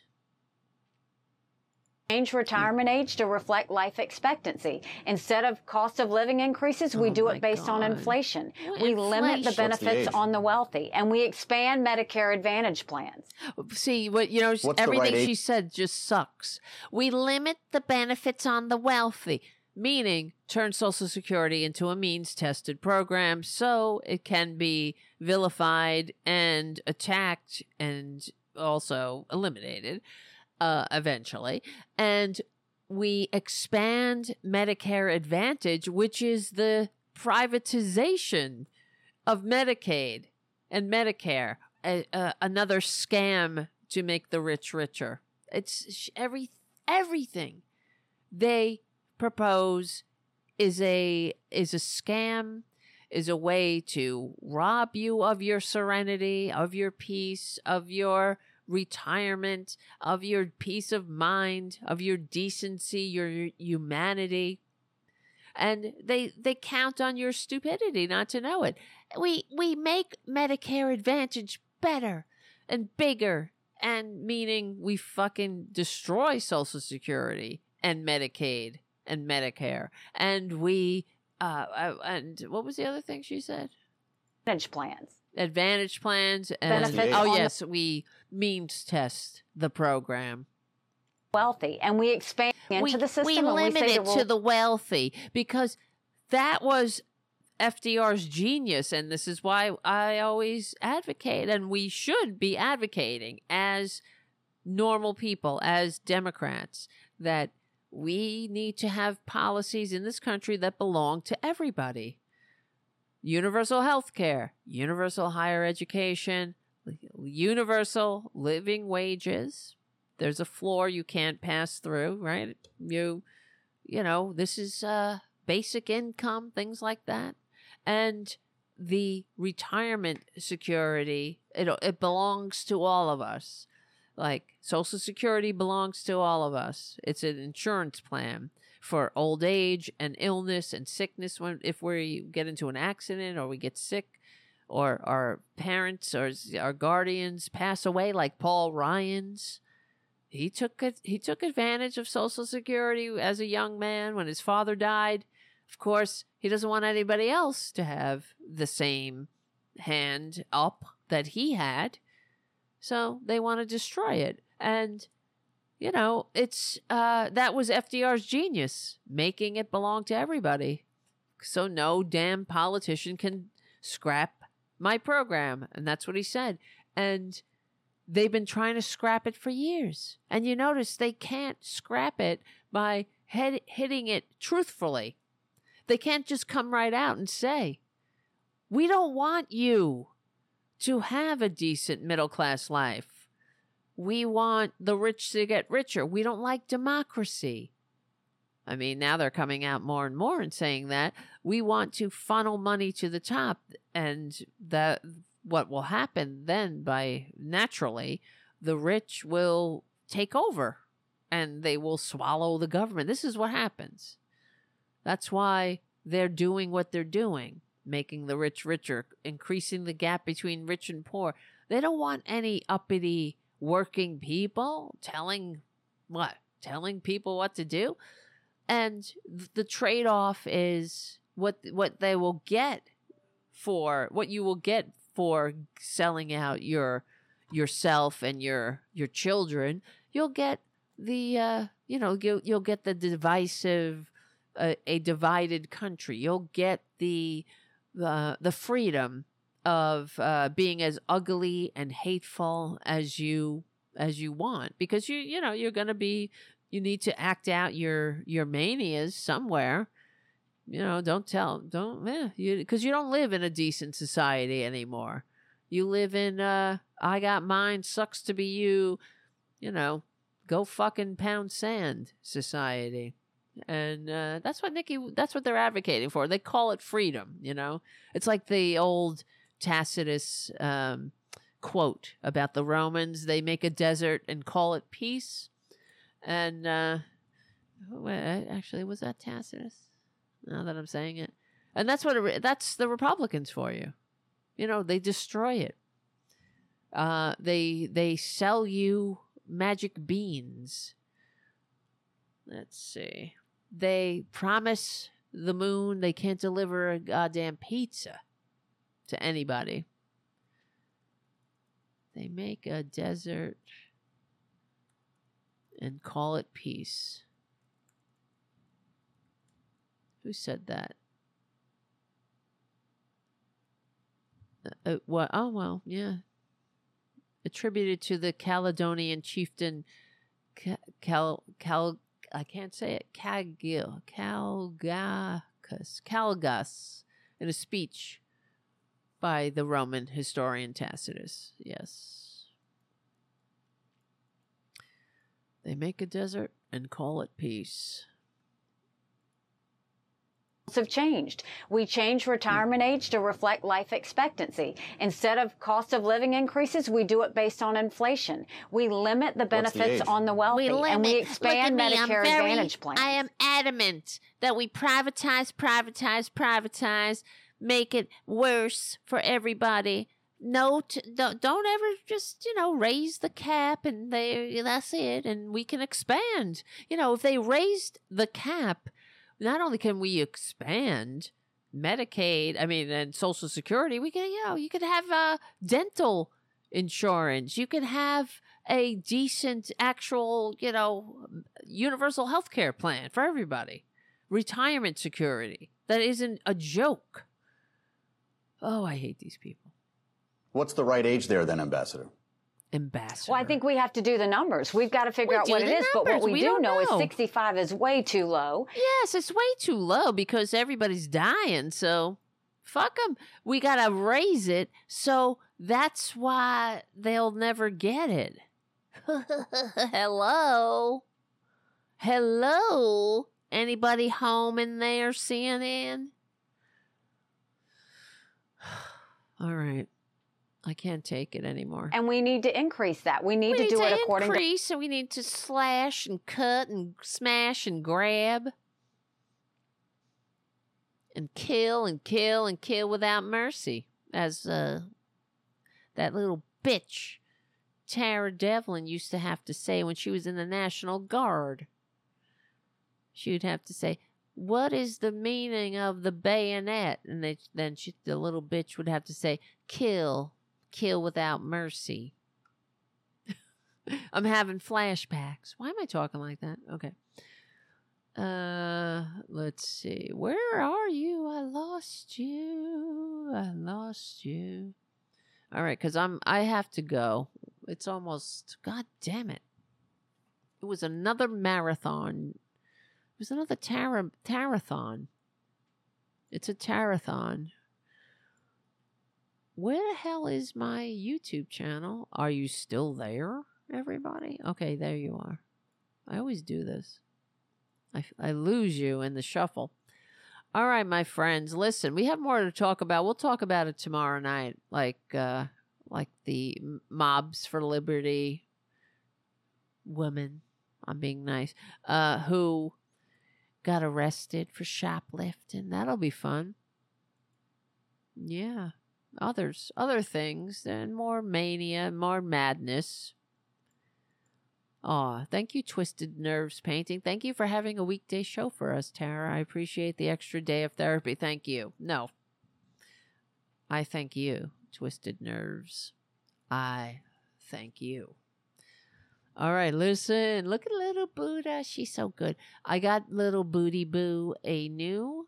change retirement age to reflect life expectancy. Instead of cost of living increases, we Oh do it based on inflation. What We limit the inflation? What's the benefits age? on the wealthy, and we expand Medicare Advantage plans. See what you know. What's everything right age? she said just sucks. We limit the benefits on the wealthy, meaning turn Social Security into a means-tested program, so it can be vilified and attacked and also eliminated uh, eventually. And we expand Medicare Advantage, which is the privatization of Medicaid and Medicare, a, a, another scam to make the rich richer. It's every everything they propose is a is a scam, is a way to rob you of your serenity, of your peace, of your retirement, of your peace of mind, of your decency, your humanity and they they count on your stupidity not to know it. We we make Medicare Advantage better and bigger, and meaning we fucking destroy Social Security and Medicaid and Medicare, and we uh, uh and what was the other thing she said? Advantage plans. Advantage plans and Benefits oh on the- yes, we means test the program. Wealthy, and we expand into the system. We limit we it the to the wealthy because that was FDR's genius, and this is why I always advocate, and we should be advocating as normal people, as Democrats, that we need to have policies in this country that belong to everybody. Universal health care, universal higher education, universal living wages. There's a floor you can't pass through, right? You you know, this is uh basic income, things like that. And the retirement security, it it belongs to all of us. Like Social Security belongs to all of us. It's an insurance plan for old age and illness and sickness when if we get into an accident or we get sick or our parents or our guardians pass away, like Paul Ryan's. He took. He took advantage of Social Security as a young man when his father died. Of course, he doesn't want anybody else to have the same hand up that he had. So they want to destroy it. And you know, it's uh that was FDR's genius, making it belong to everybody. So no damn politician can scrap my program. And that's what he said. And they've been trying to scrap it for years. And you notice they can't scrap it by head- hitting it truthfully. They can't just come right out and say, we don't want you to have a decent middle class life. We want the rich to get richer. We don't like democracy. I mean, now they're coming out more and more and saying that we want to funnel money to the top, and that what will happen then by naturally, the rich will take over and they will swallow the government. This is what happens. That's why they're doing what they're doing, making the rich richer, increasing the gap between rich and poor. They don't want any uppity working people telling what? Telling people what to do? And th- the trade-off is what what they will get for what you will get for selling out your yourself and your your children. You'll get the uh you know you'll, you'll get the divisive uh, a divided country. You'll get the the the freedom of uh, being as ugly and hateful as you as you want because you you know you're going to be you need to act out your your manias somewhere. You know don't tell don't yeah you because you don't live in a decent society anymore. You live in uh i got mine sucks to be you you know go fucking pound sand society and uh, that's what Nikki. That's what they're advocating for. They call it freedom. You know, it's like the old Tacitus um, quote about the Romans. They make a desert and call it peace. And uh, actually, was that Tacitus? Now that I'm saying it, and that's what it, that's the Republicans for you. You know, they destroy it. Uh, they they sell you magic beans. Let's see. They promise the moon they can't deliver a goddamn pizza to anybody. They make a desert and call it peace. Who said that? Uh, uh, what? Oh, well, yeah. Attributed to the Caledonian chieftain Cal Cal I can't say it. Calgil Calgacus Calgas in a speech by the Roman historian Tacitus. Yes. They make a desert and call it peace. Have changed. We changed retirement age to reflect life expectancy. Instead of cost of living increases, we do it based on inflation. We limit the What's the benefits on the wealthy, and we expand me, Medicare very- Advantage plans. I am adamant that we privatize, privatize, privatize, make it worse for everybody. No, t- don't, don't ever just you know raise the cap and they that's it, and we can expand. You know, if they raised the cap, not only can we expand Medicaid, I mean, and Social Security, we can you know you could have uh, dental insurance. You could have a decent actual, you know, universal health care plan for everybody. Retirement security. That isn't a joke. Oh, I hate these people. What's the right age there then, Ambassador? Ambassador. Well, I think we have to do the numbers. We've got to figure We out what it the is. But what we, We do don't know, is 65 is way too low. Yes, it's way too low because everybody's dying. So fuck them. We got to raise it. So that's why they'll never get it. Hello? Hello? Anybody home in there, CNN? All right. I can't take it anymore. And we need to increase that. We need we to need do to it according to increase, and we need to slash and cut and smash and grab and kill and kill and kill without mercy. as uh, that little bitch Tara Devlin used to have to say when she was in the National Guard. She would have to say, "What is the meaning of the bayonet?" And they, then she, the little bitch would have to say, "Kill, kill without mercy." I'm having flashbacks. Why am I talking like that? Okay. Uh, let's see. Where are you? I lost you. I lost you. All right, cuz I'm I have to go. It's almost god damn it. It was another marathon. It was another tar- tarathon. It's a tarathon. Where the hell is my YouTube channel? Are you still there, everybody? Okay, there you are. I always do this. I, I lose you in the shuffle. All right, my friends, listen, we have more to talk about. We'll talk about it tomorrow night, like uh, like the mobs for liberty women. I'm being nice. Uh, who got arrested for shoplifting? That'll be fun. Yeah, others, other things, and more mania, more madness. Aw, thank you, Twisted Nerves Painting. Thank you for having a weekday show for us, Tara. I appreciate the extra day of therapy. Thank you. No. I thank you, Twisted Nerves. I thank you. All right, listen. Look at little Buddha. She's so good. I got little Booty Boo a new.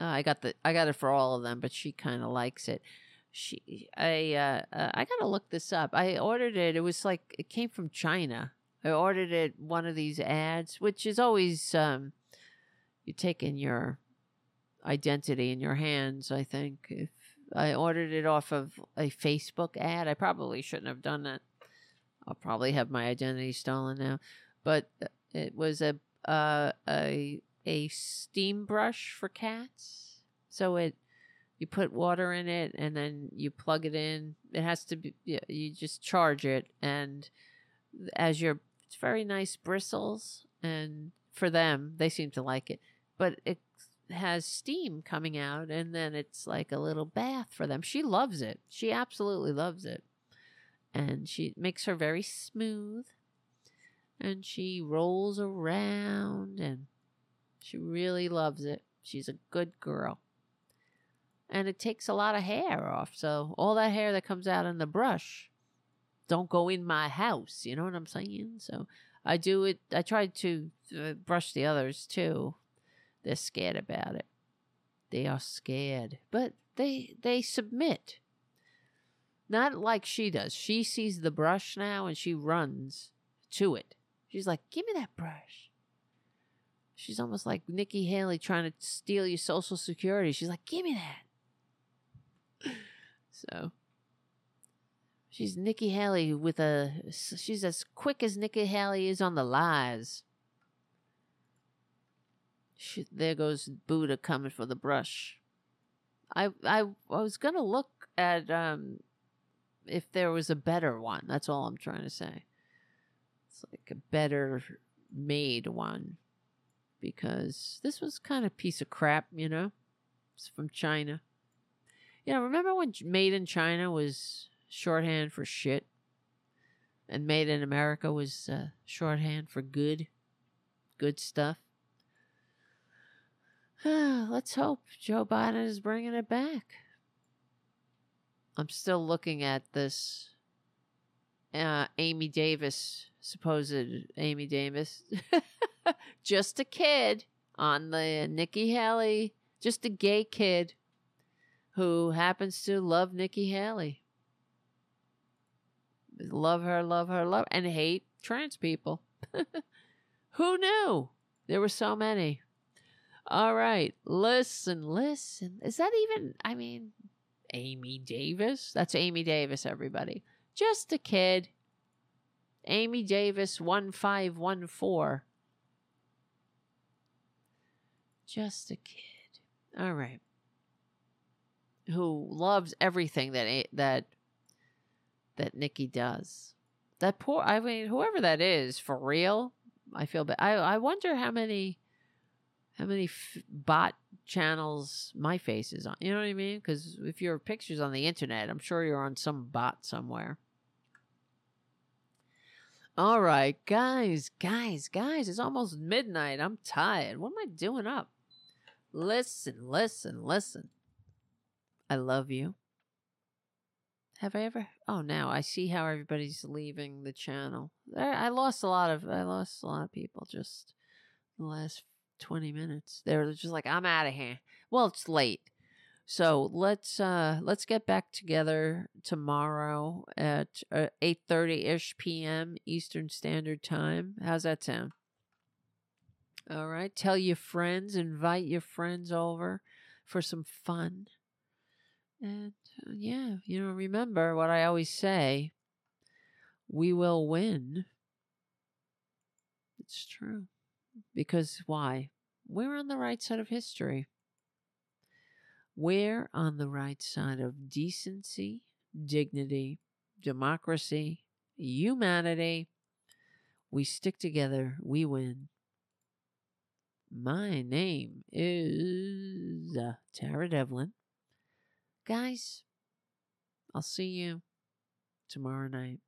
Uh, I got the I got it for all of them, but she kind of likes it. She I uh, uh, I gotta look this up. I ordered it. It was like it came from China. I ordered it one of these ads, which is always um, you're taking your identity in your hands. I think if I ordered it off of a Facebook ad, I probably shouldn't have done that. I'll probably have my identity stolen now, but uh, it was a uh, a a steam brush for cats. So it you put water in it and then you plug it in. It has to be you just charge it and as you're it's very nice bristles, and for them, they seem to like it. But it has steam coming out, and then it's like a little bath for them. She loves it. She absolutely loves it. And she makes her very smooth. And she rolls around, and she really loves it. She's a good girl. And it takes a lot of hair off. So all that hair that comes out in the brush don't go in my house. You know what I'm saying? So I do it. I try to uh, brush the others too. They're scared about it. They are scared, but they they submit. Not like she does. She sees the brush now and she runs to it. She's like, "Give me that brush." She's almost like Nikki Haley trying to steal your social security. She's like, "Give me that." So She's Nikki Haley with a. She's as quick as Nikki Haley is on the lies. She, there goes Buddha coming for the brush. I I I was gonna look at um if there was a better one. That's all I'm trying to say. It's like a better made one because this was kind of piece of crap, you know. It's from China. Yeah, remember when Made in China was shorthand for shit. And Made in America was uh, shorthand for good, good stuff. Let's hope Joe Biden is bringing it back. I'm still looking at this uh, Amy Davis, supposed Amy Davis, just a kid on the Nikki Haley, just a gay kid who happens to love Nikki Haley love her, love her, love, and hate trans people. Who knew? There were so many. All right, listen, listen. Is that even, I mean, Amy Davis? That's Amy Davis, everybody. Just a kid. Amy Davis 1514. Just a kid. All right. Who loves everything that that that Nikki does. That poor, I mean, whoever that is, for real, I feel bad. I, I wonder how many, how many f- bot channels my face is on. You know what I mean? Because if your picture's on the internet, I'm sure you're on some bot somewhere. All right, guys, guys, guys, it's almost midnight. I'm tired. What am I doing up? Listen, listen, listen. I love you. Have I ever? Oh, now I see how everybody's leaving the channel. I lost a lot of. I lost a lot of people just the last twenty minutes. They were just like, "I'm out of here." Well, it's late, so let's uh let's get back together tomorrow at uh, eight thirty ish p.m. Eastern Standard Time. How's that sound? All right. Tell your friends. Invite your friends over for some fun. And uh, yeah, you know, remember what I always say we will win. It's true. Because why? We're on the right side of history. We're on the right side of decency, dignity, democracy, humanity. We stick together, we win. My name is uh, Tara Devlin. Guys, I'll see you tomorrow night.